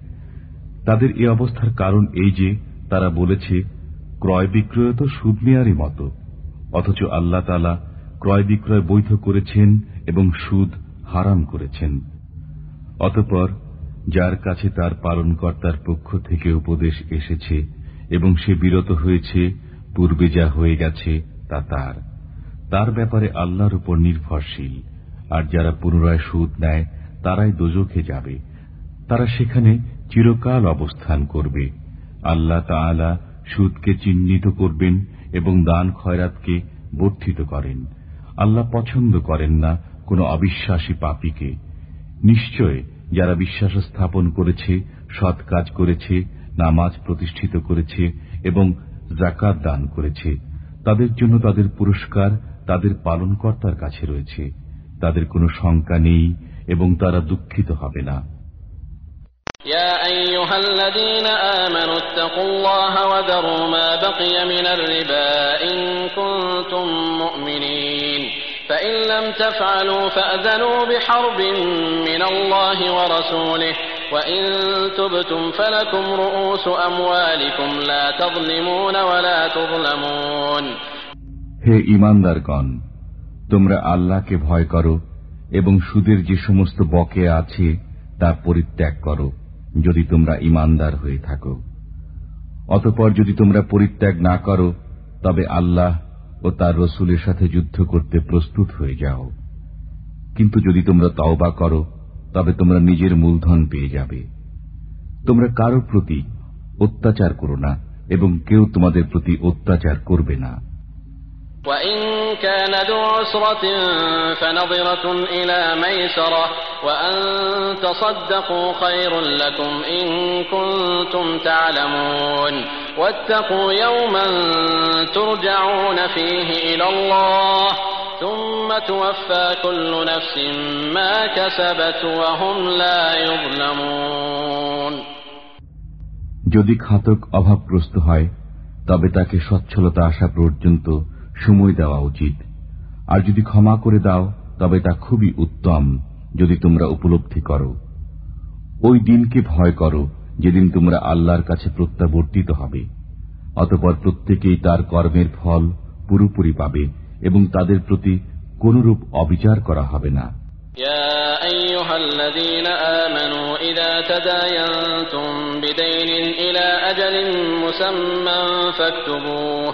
তাদের এ অবস্থার কারণ এই যে, তারা বলেছে, ক্রয় বিক্রয় তো সুদ নেয়ারই মতো, অথচ আল্লাহ তালা ক্রয় বিক্রয় বৈধ করেছেন এবং সুদ হারাম করেছেন। অতপর যার কাছে তার পালনকর্তার পক্ষ থেকে উপদেশ এসেছে এবং সে বিরত হয়েছে, পূর্বে যা হয়ে গেছে তা তার। তার ব্যাপারে আল্লাহর উপর নির্ভরশীল। আর যারা পুনরায় সুদ নেয়, তারাই দোজখে যাবে। তারা সেখানে চিরকাল অবস্থান করবে। আল্লাহ তাআলা সুদকে চিহ্নিত করবেন এবং দান খয়রাতকে বর্ধিত করেন। আল্লাহ পছন্দ করেন না কোন অবিশ্বাসী পাপীকে। নিশ্চয় যারা বিশ্বাস স্থাপন করেছে, সৎ কাজ করেছে, নামাজ প্রতিষ্ঠিত করেছে এবং জাকাত দান করেছে, তাদের জন্য তাদের পুরস্কার তাদের পালনকর্তার কাছে রয়েছে তাদের কোনো শঙ্কা নেই এবং তারা দুঃখিত হবে না يا أيها الذين آمنوا اتقوا الله وذروا ما بقي من الربا إن كنتم مؤمنين فإن لم تفعلوا فأذنوا بحرب من الله ورسوله وإن تبتم فلكم رؤوس أموالكم لا تظلمون ولا تظلمون হে ইমানদারগণ, তোমরা আল্লাহকে ভয় করো এবং সুদের যে সমস্ত বকে আছে তা পরিত্যাগ করো যদি তোমরা ইমানদার হয়ে থাকো। অতপর যদি তোমরা পরিত্যাগ না করো, তবে আল্লাহ ও তার রসুলের সাথে যুদ্ধ করতে প্রস্তুত হয়ে যাও। কিন্তু যদি তোমরা তওবা করো, তবে তোমরা নিজের মূলধন পেয়ে যাবে। তোমরা কারও প্রতি অত্যাচার করো না এবং কেউ তোমাদের প্রতি অত্যাচার করবে না। وإن كان ذو عسرة فنظرة إلى ميسرة وأن تصدقوا خير لكم إن كنتم تعلمون واتقوا يوما ترجعون فيه إلى الله ثم توفى كل نفس ما كسبت وهم لا يظلمون যদি খাতক অভাবগ্রস্ত হয় তবে তাকে সচ্ছলতা আসা পর্যন্ত সময় দেওয়া উচিত আর যদি ক্ষমা করে দাও তবে তা খুবই উত্তম যদি তোমরা উপলব্ধি করো ওই দিনকে ভয় করো যেদিন তোমরা আল্লাহর কাছে প্রত্যাবর্তিত হবে অতপর প্রত্যেকেই তার কর্মের ফল পুরোপুরি পাবে এবং তাদের প্রতি কোনরূপ অবিচার করা হবে না يا أيها الذين آمنوا إذا تداينتم بدين إلى أجل مسمى فاكتبوه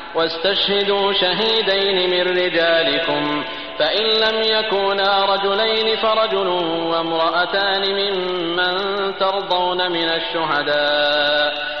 واستشهدوا شهيدين من رجالكم. فإن لم يكونا رجلين فرجل وامرأتان ممن ترضون من الشهداء.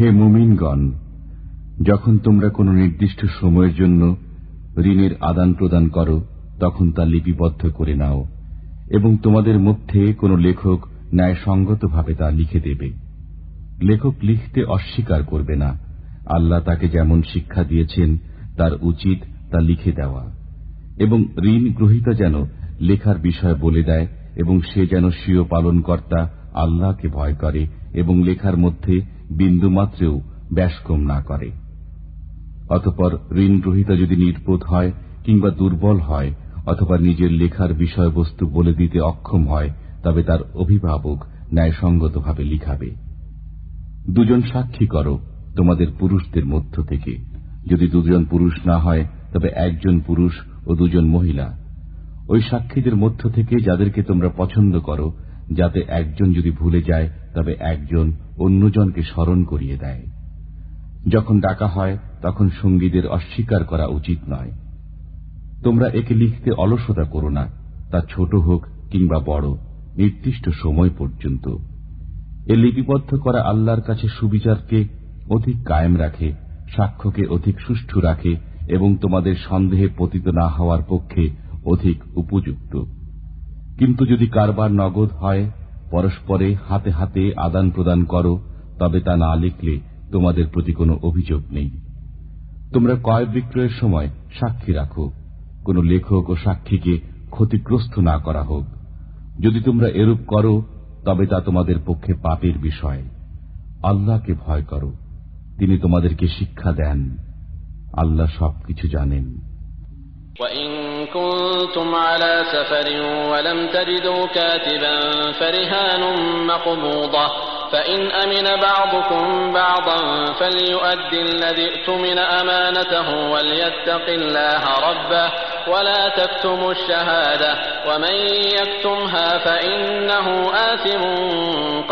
হে মুমিনগণ, যখন তোমরা কোনো নির্দিষ্ট সময়ের জন্য ঋণের আদান প্রদান করো, তখন তা লিপিবদ্ধ করে নাও এবং তোমাদের মধ্যে কোনো লেখক ন্যায়সঙ্গতভাবে তা লিখে দেবে। লেখক লিখতে অস্বীকার করবে না। আল্লাহ তাকে যেমন শিক্ষা দিয়েছেন, তার উচিত তা লিখে দেওয়া। এবং ঋণ গ্রহীতা যেন লেখার বিষয় বলে দেয় এবং সে যেন স্বীয় পালনকর্তা আল্লাহকে ভয় করে এবং লেখার মধ্যে বিন্দুমাত্রেও ব্যাসকম না করে। অতপর ঋণ গ্রহীতা যদি নির্বোধ হয় কিংবা দুর্বল হয়, অথবা নিজের লেখার বিষয়বস্তু বলে দিতে অক্ষম হয়, তবে তার অভিভাবক ন্যায়সঙ্গতভাবে লিখাবে। দুজন সাক্ষী করো, তোমাদের পুরুষদের মধ্য থেকে। যদি দুজন পুরুষ না হয়, তবে একজন পুরুষ ও দুজন মহিলা। ওই সাক্ষীদের মধ্য থেকে যাদেরকে তোমরা পছন্দ করো, যাতে একজন যদি ভুলে যায়, তবে একজন অন্যজনকে স্মরণ করিয়ে দেয়। যখন ডাকা হয়, তখন সঙ্গীদের অস্বীকার করা উচিত নয়। তোমরা একে লিখতে অলসতা করো না, তা ছোট হোক কিংবা বড়, নির্দিষ্ট সময় পর্যন্ত। এ লিপিবদ্ধ করা আল্লাহর কাছে সুবিচারকে অধিক কায়েম রাখে, সাক্ষ্যকে অধিক সুষ্ঠু রাখে এবং তোমাদের সন্দেহে পতিত না হওয়ার পক্ষে অধিক উপযুক্ত। কিন্তু যদি কারবার নগদ হয়, পরস্পরে হাতে হাতে আদান প্রদান করো, তবে তা না লিখলে তোমাদের প্রতি কোনো অভিযোগ নেই। তোমরা কয় বিক্রয়ের সময় সাক্ষী রাখো, কোন লেখক ও সাক্ষীকে ক্ষতিগ্রস্ত না করা হোক। যদি তোমরা এরূপ করো তবে তা তোমাদের পক্ষে পাপের বিষয় আল্লাহকে ভয় করো তিনি তোমাদেরকে শিক্ষা দেন আল্লাহ সবকিছু জানেন وإن كنتم على سفر ولم تجدوا كاتبا فرهان مقبوضة فإن أمن بعضكم بعضا فليؤد الذي اؤتمن أمانته وليتق الله ربه ولا تكتموا الشهادة ومن يكتمها فإنه آثم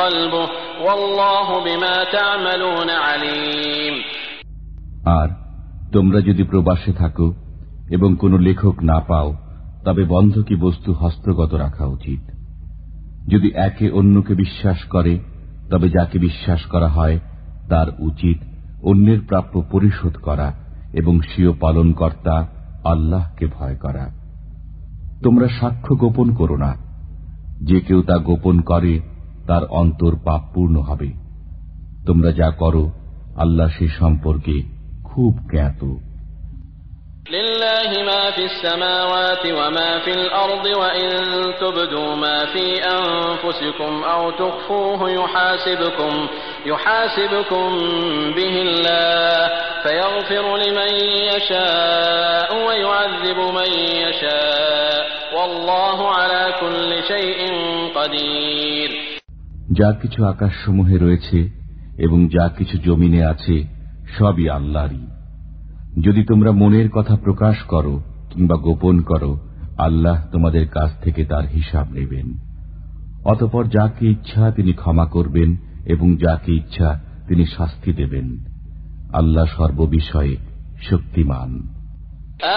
قلبه والله بما تعملون عليم আর তোমরা যদি প্রবাসে থাকো এবং কোনো লেখক না পাও তবে বন্ধকি বস্তু হস্তগত রাখা উচিত যদি একে অন্যকে বিশ্বাস করে তবে যাকে বিশ্বাস করা হয়, তার উচিত অন্যের প্রাপ্য পরিশোধ করা এবং স্বীয় পালনকর্তা আল্লাহকে ভয় করা। তোমরা সাক্ষ্য গোপন করো না। যে কেউ তা গোপন করে, তার অন্তর পাপপূর্ণ হবে। তোমরা যা করো, আল্লাহ সে সম্পর্কে খুব জ্ঞাত। لله ما في السماوات وما في الأرض وإن تبدوا ما في أنفسكم أو تخفوه يحاسبكم يحاسبكم به الله فيغفر لمن يشاء ويعذب من يشاء والله على كل شيء قدير যা কিছু আকাশসমূহে রয়েছে এবং যা কিছু জমিনে আছে সবই আল্লাহরই যদি তোমরা মনের কথা প্রকাশ করো কিংবা গোপন করো আল্লাহ তোমাদের কাছ থেকে তার হিসাব নেবেন অতপর যাকে ইচ্ছা তিনি ক্ষমা করবেন এবং যাকে ইচ্ছা তিনি শাস্তি দেবেন আল্লাহ সর্ববিষয়ে শক্তিমান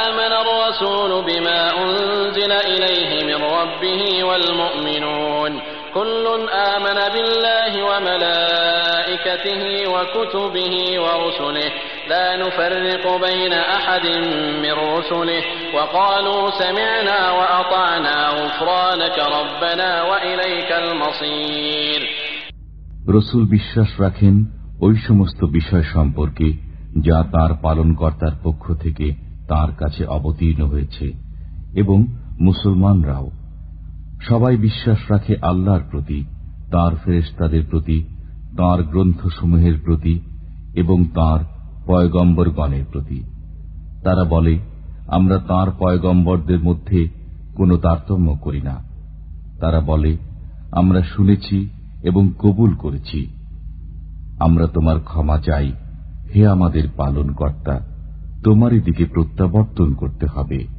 آمن الرسول بما أنزل إليه من ربه والمؤمنون كل آمن بالله وملائكته وكتبه ورسله لا نفرق بين أحد من رسله وقالوا سمعنا وأطعنا غفرانك ربنا وإليك المصير রসুল বিশ্বাস রাখেন ওই সমস্ত বিষয় সম্পর্কে যা তার পালনকর্তার পক্ষ থেকে তার কাছে অবতীর্ণ হয়েছে এবং মুসলমানরাও সবাই বিশ্বাস রাখে আল্লাহর প্রতি তার ফেরেস্তাদের প্রতি তার গ্রন্থসমূহের প্রতি এবং তার পয়গম্বরগণের প্রতি। তারা বলে, আমরা তার পয়গম্বরদের মধ্যে কোনো তারতম্য করি না। তারা বলে, আমরা শুনেছি এবং কবুল করেছি। আমরা তোমার ক্ষমা চাই। হে আমাদের পালন কর্তা তোমারই দিকে প্রত্যাবর্তন করতে হবে।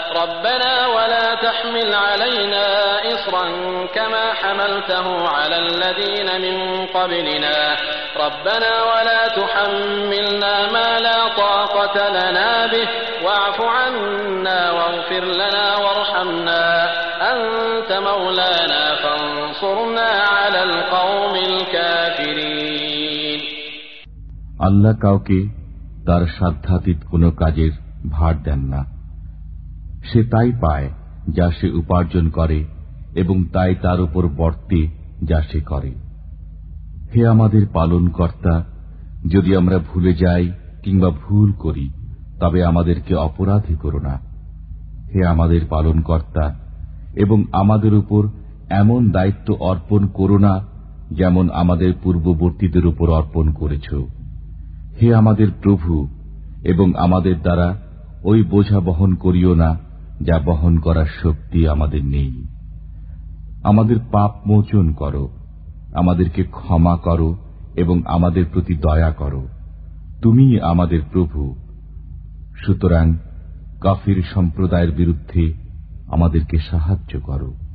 ربنا ولا تحمل علينا إصرا كما حملته على الذين من قبلنا ربنا ولا تحملنا ما لا طاقة لنا به واعف عنا واغفر لنا وارحمنا أنت مولانا فانصرنا على القوم الكافرين আল্লাহ কাউকে তার সাধ্যাতীত কোনো কাজের ভার দেন না সে তাই পায় যা সে উপার্জন করে এবং তাই তার উপর বর্তে যা সে করে। হে আমাদের পালন কর্তা যদি আমরা ভুলে যাই কিংবা ভুল করি, তবে আমাদেরকে অপরাধী করো না। হে আমাদের পালন কর্তা এবং আমাদের উপর এমন দায়িত্ব অর্পণ করো না যেমন আমাদের পূর্ববর্তীদের উপর অর্পণ করেছ। হে আমাদের প্রভু, এবং আমাদের দ্বারা ওই বোঝা বহন করিও না যা বহন করার শক্তি আমাদের নেই। আমাদের পাপ মোচন করো, আমাদেরকে ক্ষমা করো এবং আমাদের প্রতি দয়া করো। তুমি আমাদের প্রভু। সুতরাং কাফির সম্প্রদায়ের বিরুদ্ধে আমাদেরকে সাহায্য করো।